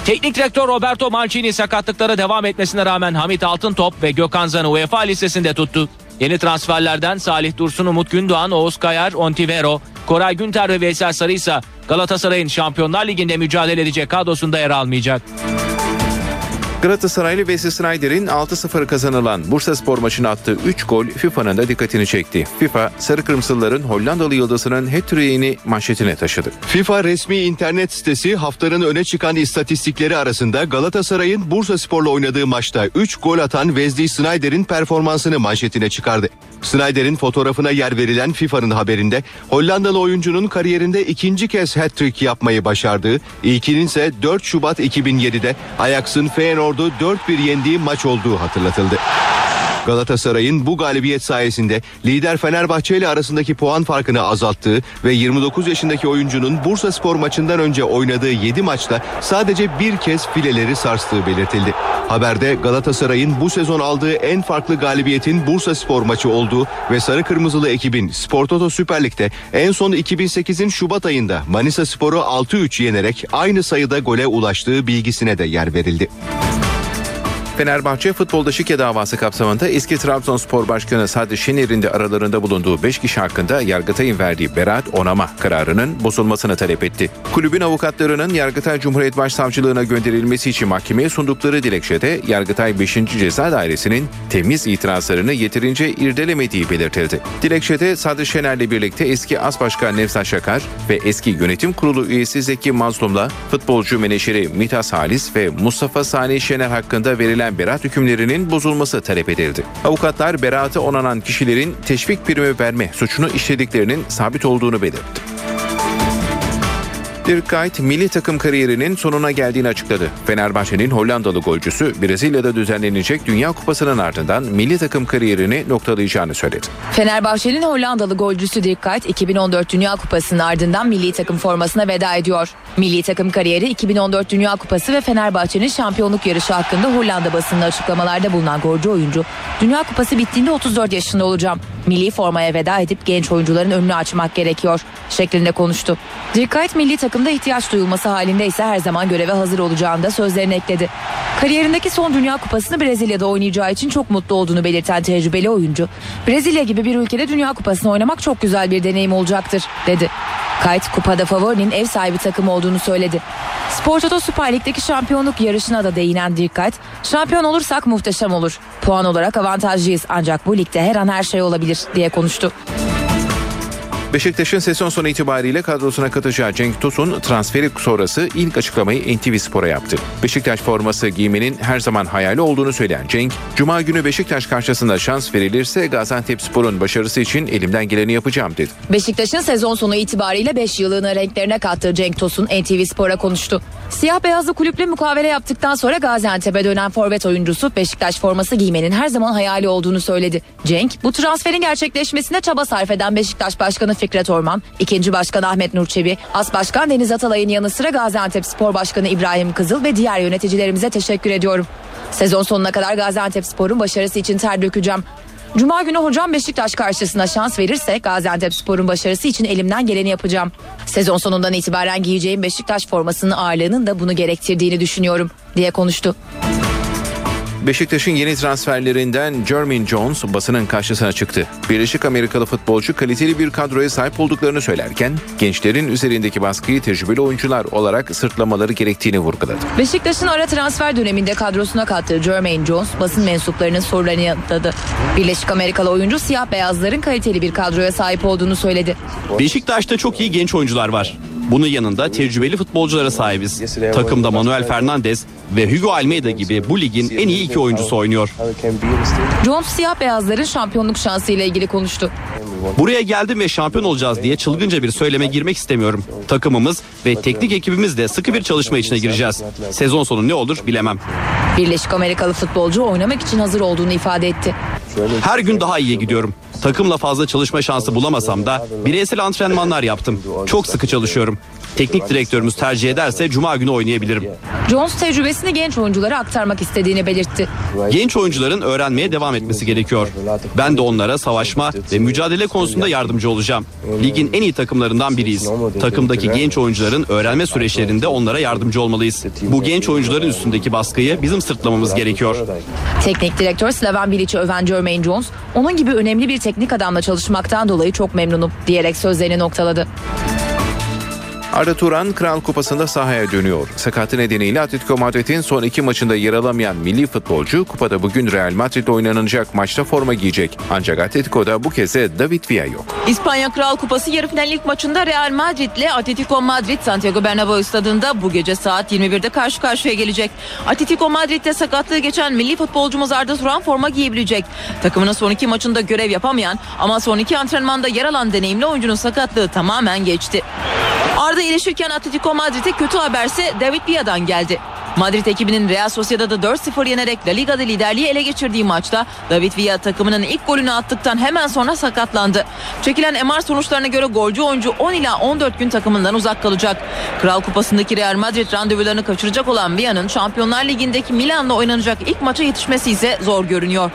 Teknik direktör Roberto Mancini sakatlıklara devam etmesine rağmen Hamit Altıntop ve Gökhan Zan'ı UEFA listesinde tuttu. Yeni transferlerden Salih Dursun, Umut Gündoğan, Oğuz Kayar, Ontivero, Koray Günter ve Veysel Sarı ise Galatasaray'ın Şampiyonlar Ligi'nde mücadele edecek kadrosunda yer almayacak. Galatasaraylı Wesley Sneijder'in 6-0 kazanılan Bursa Spor maçına attığı 3 gol FIFA'nın da dikkatini çekti. FIFA, Sarı Kırmızılıların Hollandalı yıldızının hat-trick'ini manşetine taşıdı. FIFA resmi internet sitesi haftanın öne çıkan istatistikleri arasında Galatasaray'ın Bursa Spor'la oynadığı maçta 3 gol atan Wesley Sneijder'in performansını manşetine çıkardı. Snyder'in fotoğrafına yer verilen FIFA'nın haberinde Hollandalı oyuncunun kariyerinde ikinci kez hat-trick yapmayı başardığı, ilkinin ise 4 Şubat 2007'de Ajax'ın Feyenoord'u 4-1 yendiği maç olduğu hatırlatıldı. Galatasaray'ın bu galibiyet sayesinde lider Fenerbahçe ile arasındaki puan farkını azalttığı ve 29 yaşındaki oyuncunun Bursa Spor maçından önce oynadığı 7 maçta sadece bir kez fileleri sarstığı belirtildi. Haberde Galatasaray'ın bu sezon aldığı en farklı galibiyetin Bursa Spor maçı olduğu ve Sarı Kırmızılı ekibin Spor Toto Süper Lig'de en son 2008'in Şubat ayında Manisa Spor'u 6-3 yenerek aynı sayıda gole ulaştığı bilgisine de yer verildi. Fenerbahçe futbolda şike davası kapsamında eski Trabzonspor Başkanı Sadri Şener'in de aralarında bulunduğu 5 kişi hakkında Yargıtay'ın verdiği beraat onama kararının bozulmasını talep etti. Kulübün avukatlarının Yargıtay Cumhuriyet Başsavcılığına gönderilmesi için mahkemeye sundukları dilekçede Yargıtay 5. Ceza Dairesi'nin temiz itirazlarını yeterince irdelemediği belirtildi. Dilekçede Sadri Şener'le birlikte eski As Başkan Nevzat Şakar ve eski yönetim kurulu üyesi Zeki Mazlum'la futbolcu menaşeri Mitas Halis ve Mustafa Salih Şener hakkında verilen beraat hükümlerinin bozulması talep edildi. Avukatlar beraatı onanan kişilerin teşvik primi verme suçunu işlediklerinin sabit olduğunu belirtti. Dirk Kuyt milli takım kariyerinin sonuna geldiğini açıkladı. Fenerbahçe'nin Hollandalı golcüsü Brezilya'da düzenlenecek Dünya Kupası'nın ardından milli takım kariyerini noktalayacağını söyledi. Fenerbahçe'nin Hollandalı golcüsü Dirk Kuyt 2014 Dünya Kupası'nın ardından milli takım formasına veda ediyor. Milli takım kariyeri 2014 Dünya Kupası ve Fenerbahçe'nin şampiyonluk yarışı hakkında Hollanda basınına açıklamalarda bulunan golcü oyuncu, Dünya Kupası bittiğinde 34 yaşında olacağım. Milli formaya veda edip genç oyuncuların önünü açmak gerekiyor şeklinde konuştu. Dirk Kuyt milli takımda ihtiyaç duyulması halinde ise her zaman göreve hazır olacağını da sözlerine ekledi. Kariyerindeki son Dünya Kupası'nı Brezilya'da oynayacağı için çok mutlu olduğunu belirten tecrübeli oyuncu, Brezilya gibi bir ülkede Dünya Kupası'nı oynamak çok güzel bir deneyim olacaktır dedi. Kayt kupada favorinin ev sahibi takım olduğunu söyledi. Spor Toto Süper Lig'deki şampiyonluk yarışına da değinen Dirk Kuyt, şampiyon olursak muhteşem olur. Puan olarak avantajlıyız ancak bu ligde her an her şey olabilir diye konuştu. Beşiktaş'ın sezon sonu itibariyle kadrosuna katacağı Cenk Tosun transferi sonrası ilk açıklamayı NTV Spor'a yaptı. Beşiktaş forması giymenin her zaman hayali olduğunu söyleyen Cenk, Cuma günü Beşiktaş karşısında şans verilirse Gaziantep Spor'un başarısı için elimden geleni yapacağım dedi. Beşiktaş'ın sezon sonu itibariyle 5 yıllığını renklerine kattığı Cenk Tosun NTV Spor'a konuştu. Siyah beyazlı kulüple mukavele yaptıktan sonra Gaziantep'e dönen forvet oyuncusu Beşiktaş forması giymenin her zaman hayali olduğunu söyledi. Cenk bu transferin gerçekleşmesine çaba sarf eden Beşiktaş Başkanı Fikret Orman, ikinci Başkan Ahmet Nur Çebi, As Başkan Deniz Atalay'ın yanı sıra Gaziantep Spor Başkanı İbrahim Kızıl ve diğer yöneticilerimize teşekkür ediyorum. Sezon sonuna kadar Gaziantep Spor'un başarısı için ter dökeceğim. Cuma günü hocam Beşiktaş karşısında şans verirse Gaziantep Spor'un başarısı için elimden geleni yapacağım. Sezon sonundan itibaren giyeceğim Beşiktaş formasının ağırlığının da bunu gerektirdiğini düşünüyorum diye konuştu. Beşiktaş'ın yeni transferlerinden Jermaine Jones basının karşısına çıktı. Birleşik Amerikalı futbolcu kaliteli bir kadroya sahip olduklarını söylerken gençlerin üzerindeki baskıyı tecrübeli oyuncular olarak sırtlamaları gerektiğini vurguladı. Beşiktaş'ın ara transfer döneminde kadrosuna kattığı Jermaine Jones basın mensuplarının sorularını yanıtladı. Birleşik Amerikalı oyuncu siyah beyazların kaliteli bir kadroya sahip olduğunu söyledi. Beşiktaş'ta çok iyi genç oyuncular var. Bunun yanında tecrübeli futbolculara sahibiz. Takımda Manuel Fernandez ve Hugo Almeida gibi bu ligin en iyi iki oyuncusu oynuyor. Jones siyah beyazların şampiyonluk şansı ile ilgili konuştu. Buraya geldim ve şampiyon olacağız diye çılgınca bir söyleme girmek istemiyorum. Takımımız ve teknik ekibimiz de sıkı bir çalışma içine gireceğiz. Sezon sonu ne olur bilemem. Birleşik Amerikalı futbolcu oynamak için hazır olduğunu ifade etti. Her gün daha iyiye gidiyorum. Takımla fazla çalışma şansı bulamasam da bireysel antrenmanlar yaptım. Çok sıkı çalışıyorum. Teknik direktörümüz tercih ederse cuma günü oynayabilirim. Jones tecrübesini genç oyunculara aktarmak istediğini belirtti. Genç oyuncuların öğrenmeye devam etmesi gerekiyor. Ben de onlara savaşma ve mücadele konusunda yardımcı olacağım. Ligin en iyi takımlarından biriyiz. Takımdaki genç oyuncuların öğrenme süreçlerinde onlara yardımcı olmalıyız. Bu genç oyuncuların üstündeki baskıyı bizim sırtlamamız gerekiyor. Teknik direktör Slaven Bilic'i öven Jermaine Jones, onun gibi önemli bir teknik adamla çalışmaktan dolayı çok memnunum diyerek sözlerini noktaladı. Arda Turan Kral Kupası'nda sahaya dönüyor. Sakatı nedeniyle Atletico Madrid'in son iki maçında yer alamayan milli futbolcu kupada bugün Real Madrid oynanacak maçta forma giyecek. Ancak Atletico'da bu kez de David Villa yok. İspanya Kral Kupası yarı final ilk maçında Real Madrid ile Atletico Madrid Santiago Bernabéu stadında bu gece saat 21'de karşı karşıya gelecek. Atletico Madrid'de sakatlığı geçen milli futbolcumuz Arda Turan forma giyebilecek. Takımının son iki maçında görev yapamayan ama son iki antrenmanda yer alan deneyimli oyuncunun sakatlığı tamamen geçti. Arda iyileşirken Atletico Madrid'e kötü haberse David Villa'dan geldi. Madrid ekibinin Real Sociedad'ı 4-0 yenerek La Liga'da liderliği ele geçirdiği maçta David Villa takımının ilk golünü attıktan hemen sonra sakatlandı. Çekilen MR sonuçlarına göre golcü oyuncu 10 ila 14 gün takımından uzak kalacak. Kral Kupası'ndaki Real Madrid randevularını kaçıracak olan Villa'nın Şampiyonlar Ligi'ndeki Milan'la oynanacak ilk maça yetişmesi ise zor görünüyor.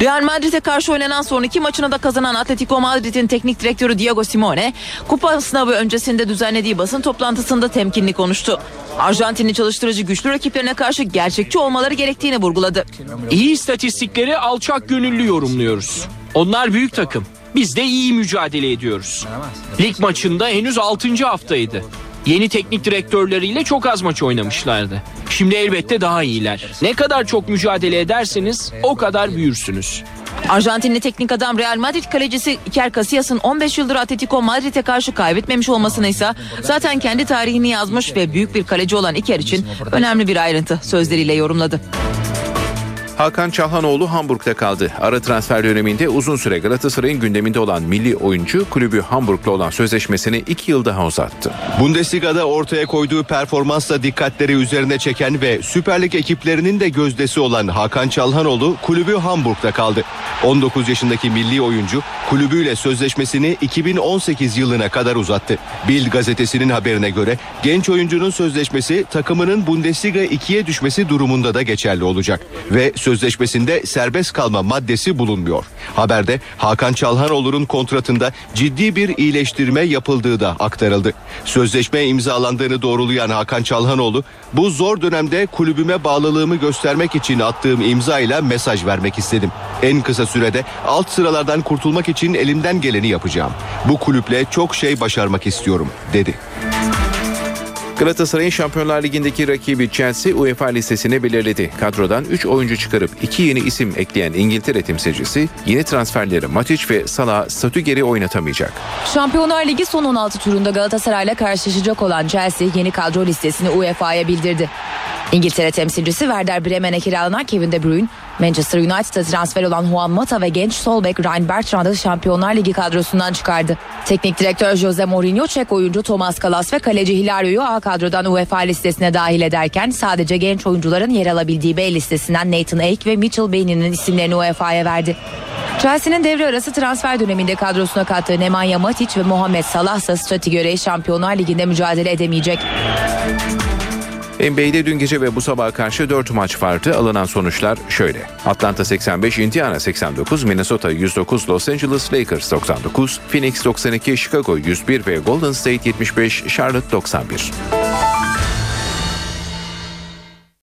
Real Madrid'e karşı oynanan son iki maçını da kazanan Atletico Madrid'in teknik direktörü Diego Simone, kupa sınavı öncesinde düzenlediği basın toplantısında temkinli konuştu. Arjantinli çalıştırıcı güçlü rakiplerine karşı gerçekçi olmaları gerektiğini vurguladı. İyi istatistikleri alçak gönüllü yorumluyoruz. Onlar büyük takım. Biz de iyi mücadele ediyoruz. Lig maçında henüz 6. haftaydı. Yeni teknik direktörleriyle çok az maç oynamışlardı. Şimdi elbette daha iyiler. Ne kadar çok mücadele ederseniz o kadar büyürsünüz. Arjantinli teknik adam Real Madrid kalecisi Iker Casillas'ın 15 yıldır Atletico Madrid'e karşı kaybetmemiş olmasını ise zaten kendi tarihini yazmış ve büyük bir kaleci olan Iker için önemli bir ayrıntı sözleriyle yorumladı. Hakan Çalhanoğlu Hamburg'da kaldı. Ara transfer döneminde uzun süre Galatasaray'ın gündeminde olan milli oyuncu kulübü Hamburg'la olan sözleşmesini iki yıl daha uzattı. Bundesliga'da ortaya koyduğu performansla dikkatleri üzerine çeken ve Süper Lig ekiplerinin de gözdesi olan Hakan Çalhanoğlu kulübü Hamburg'da kaldı. 19 yaşındaki milli oyuncu kulübüyle sözleşmesini 2018 yılına kadar uzattı. Bild gazetesinin haberine göre genç oyuncunun sözleşmesi takımının Bundesliga 2'ye düşmesi durumunda da geçerli olacak ve sözleşmesinde serbest kalma maddesi bulunmuyor. Haberde Hakan Çalhanoğlu'nun kontratında ciddi bir iyileştirme yapıldığı da aktarıldı. Sözleşme imzalandığını doğrulayan Hakan Çalhanoğlu, bu zor dönemde kulübüme bağlılığımı göstermek için attığım imzayla mesaj vermek istedim. En kısa sürede alt sıralardan kurtulmak için elimden geleni yapacağım. Bu kulüple çok şey başarmak istiyorum, dedi. Galatasaray'ın Şampiyonlar Ligi'ndeki rakibi Chelsea UEFA listesini belirledi. Kadrodan 3 oyuncu çıkarıp 2 yeni isim ekleyen İngiltere temsilcisi yeni transferleri Matic ve Salah statü geri oynatamayacak. Şampiyonlar Ligi son 16 turunda Galatasaray'la karşılaşacak olan Chelsea yeni kadro listesini UEFA'ya bildirdi. İngiltere temsilcisi Werder Bremen'e kiralanan Kevin De Bruyne, Manchester United'a transfer olan Juan Mata ve genç sol bek Ryan Bertrand'ı Şampiyonlar Ligi kadrosundan çıkardı. Teknik direktör Jose Mourinho, Çek oyuncu Thomas Kalas ve kaleci Hilario'yu A kadrodan UEFA listesine dahil ederken sadece genç oyuncuların yer alabildiği B listesinden Nathan Ake ve Mitchell Bainey'nin isimlerini UEFA'ya verdi. Chelsea'nin devre arası transfer döneminde kadrosuna kattığı Nemanja Matic ve Mohamed Salah ise göre Şampiyonlar Ligi'nde mücadele edemeyecek. NBA'de dün gece ve bu sabaha karşı 4 maç vardı. Alınan sonuçlar şöyle. Atlanta 85, Indiana 89, Minnesota 109, Los Angeles Lakers 99, Phoenix 92, Chicago 101 ve Golden State 75, Charlotte 91.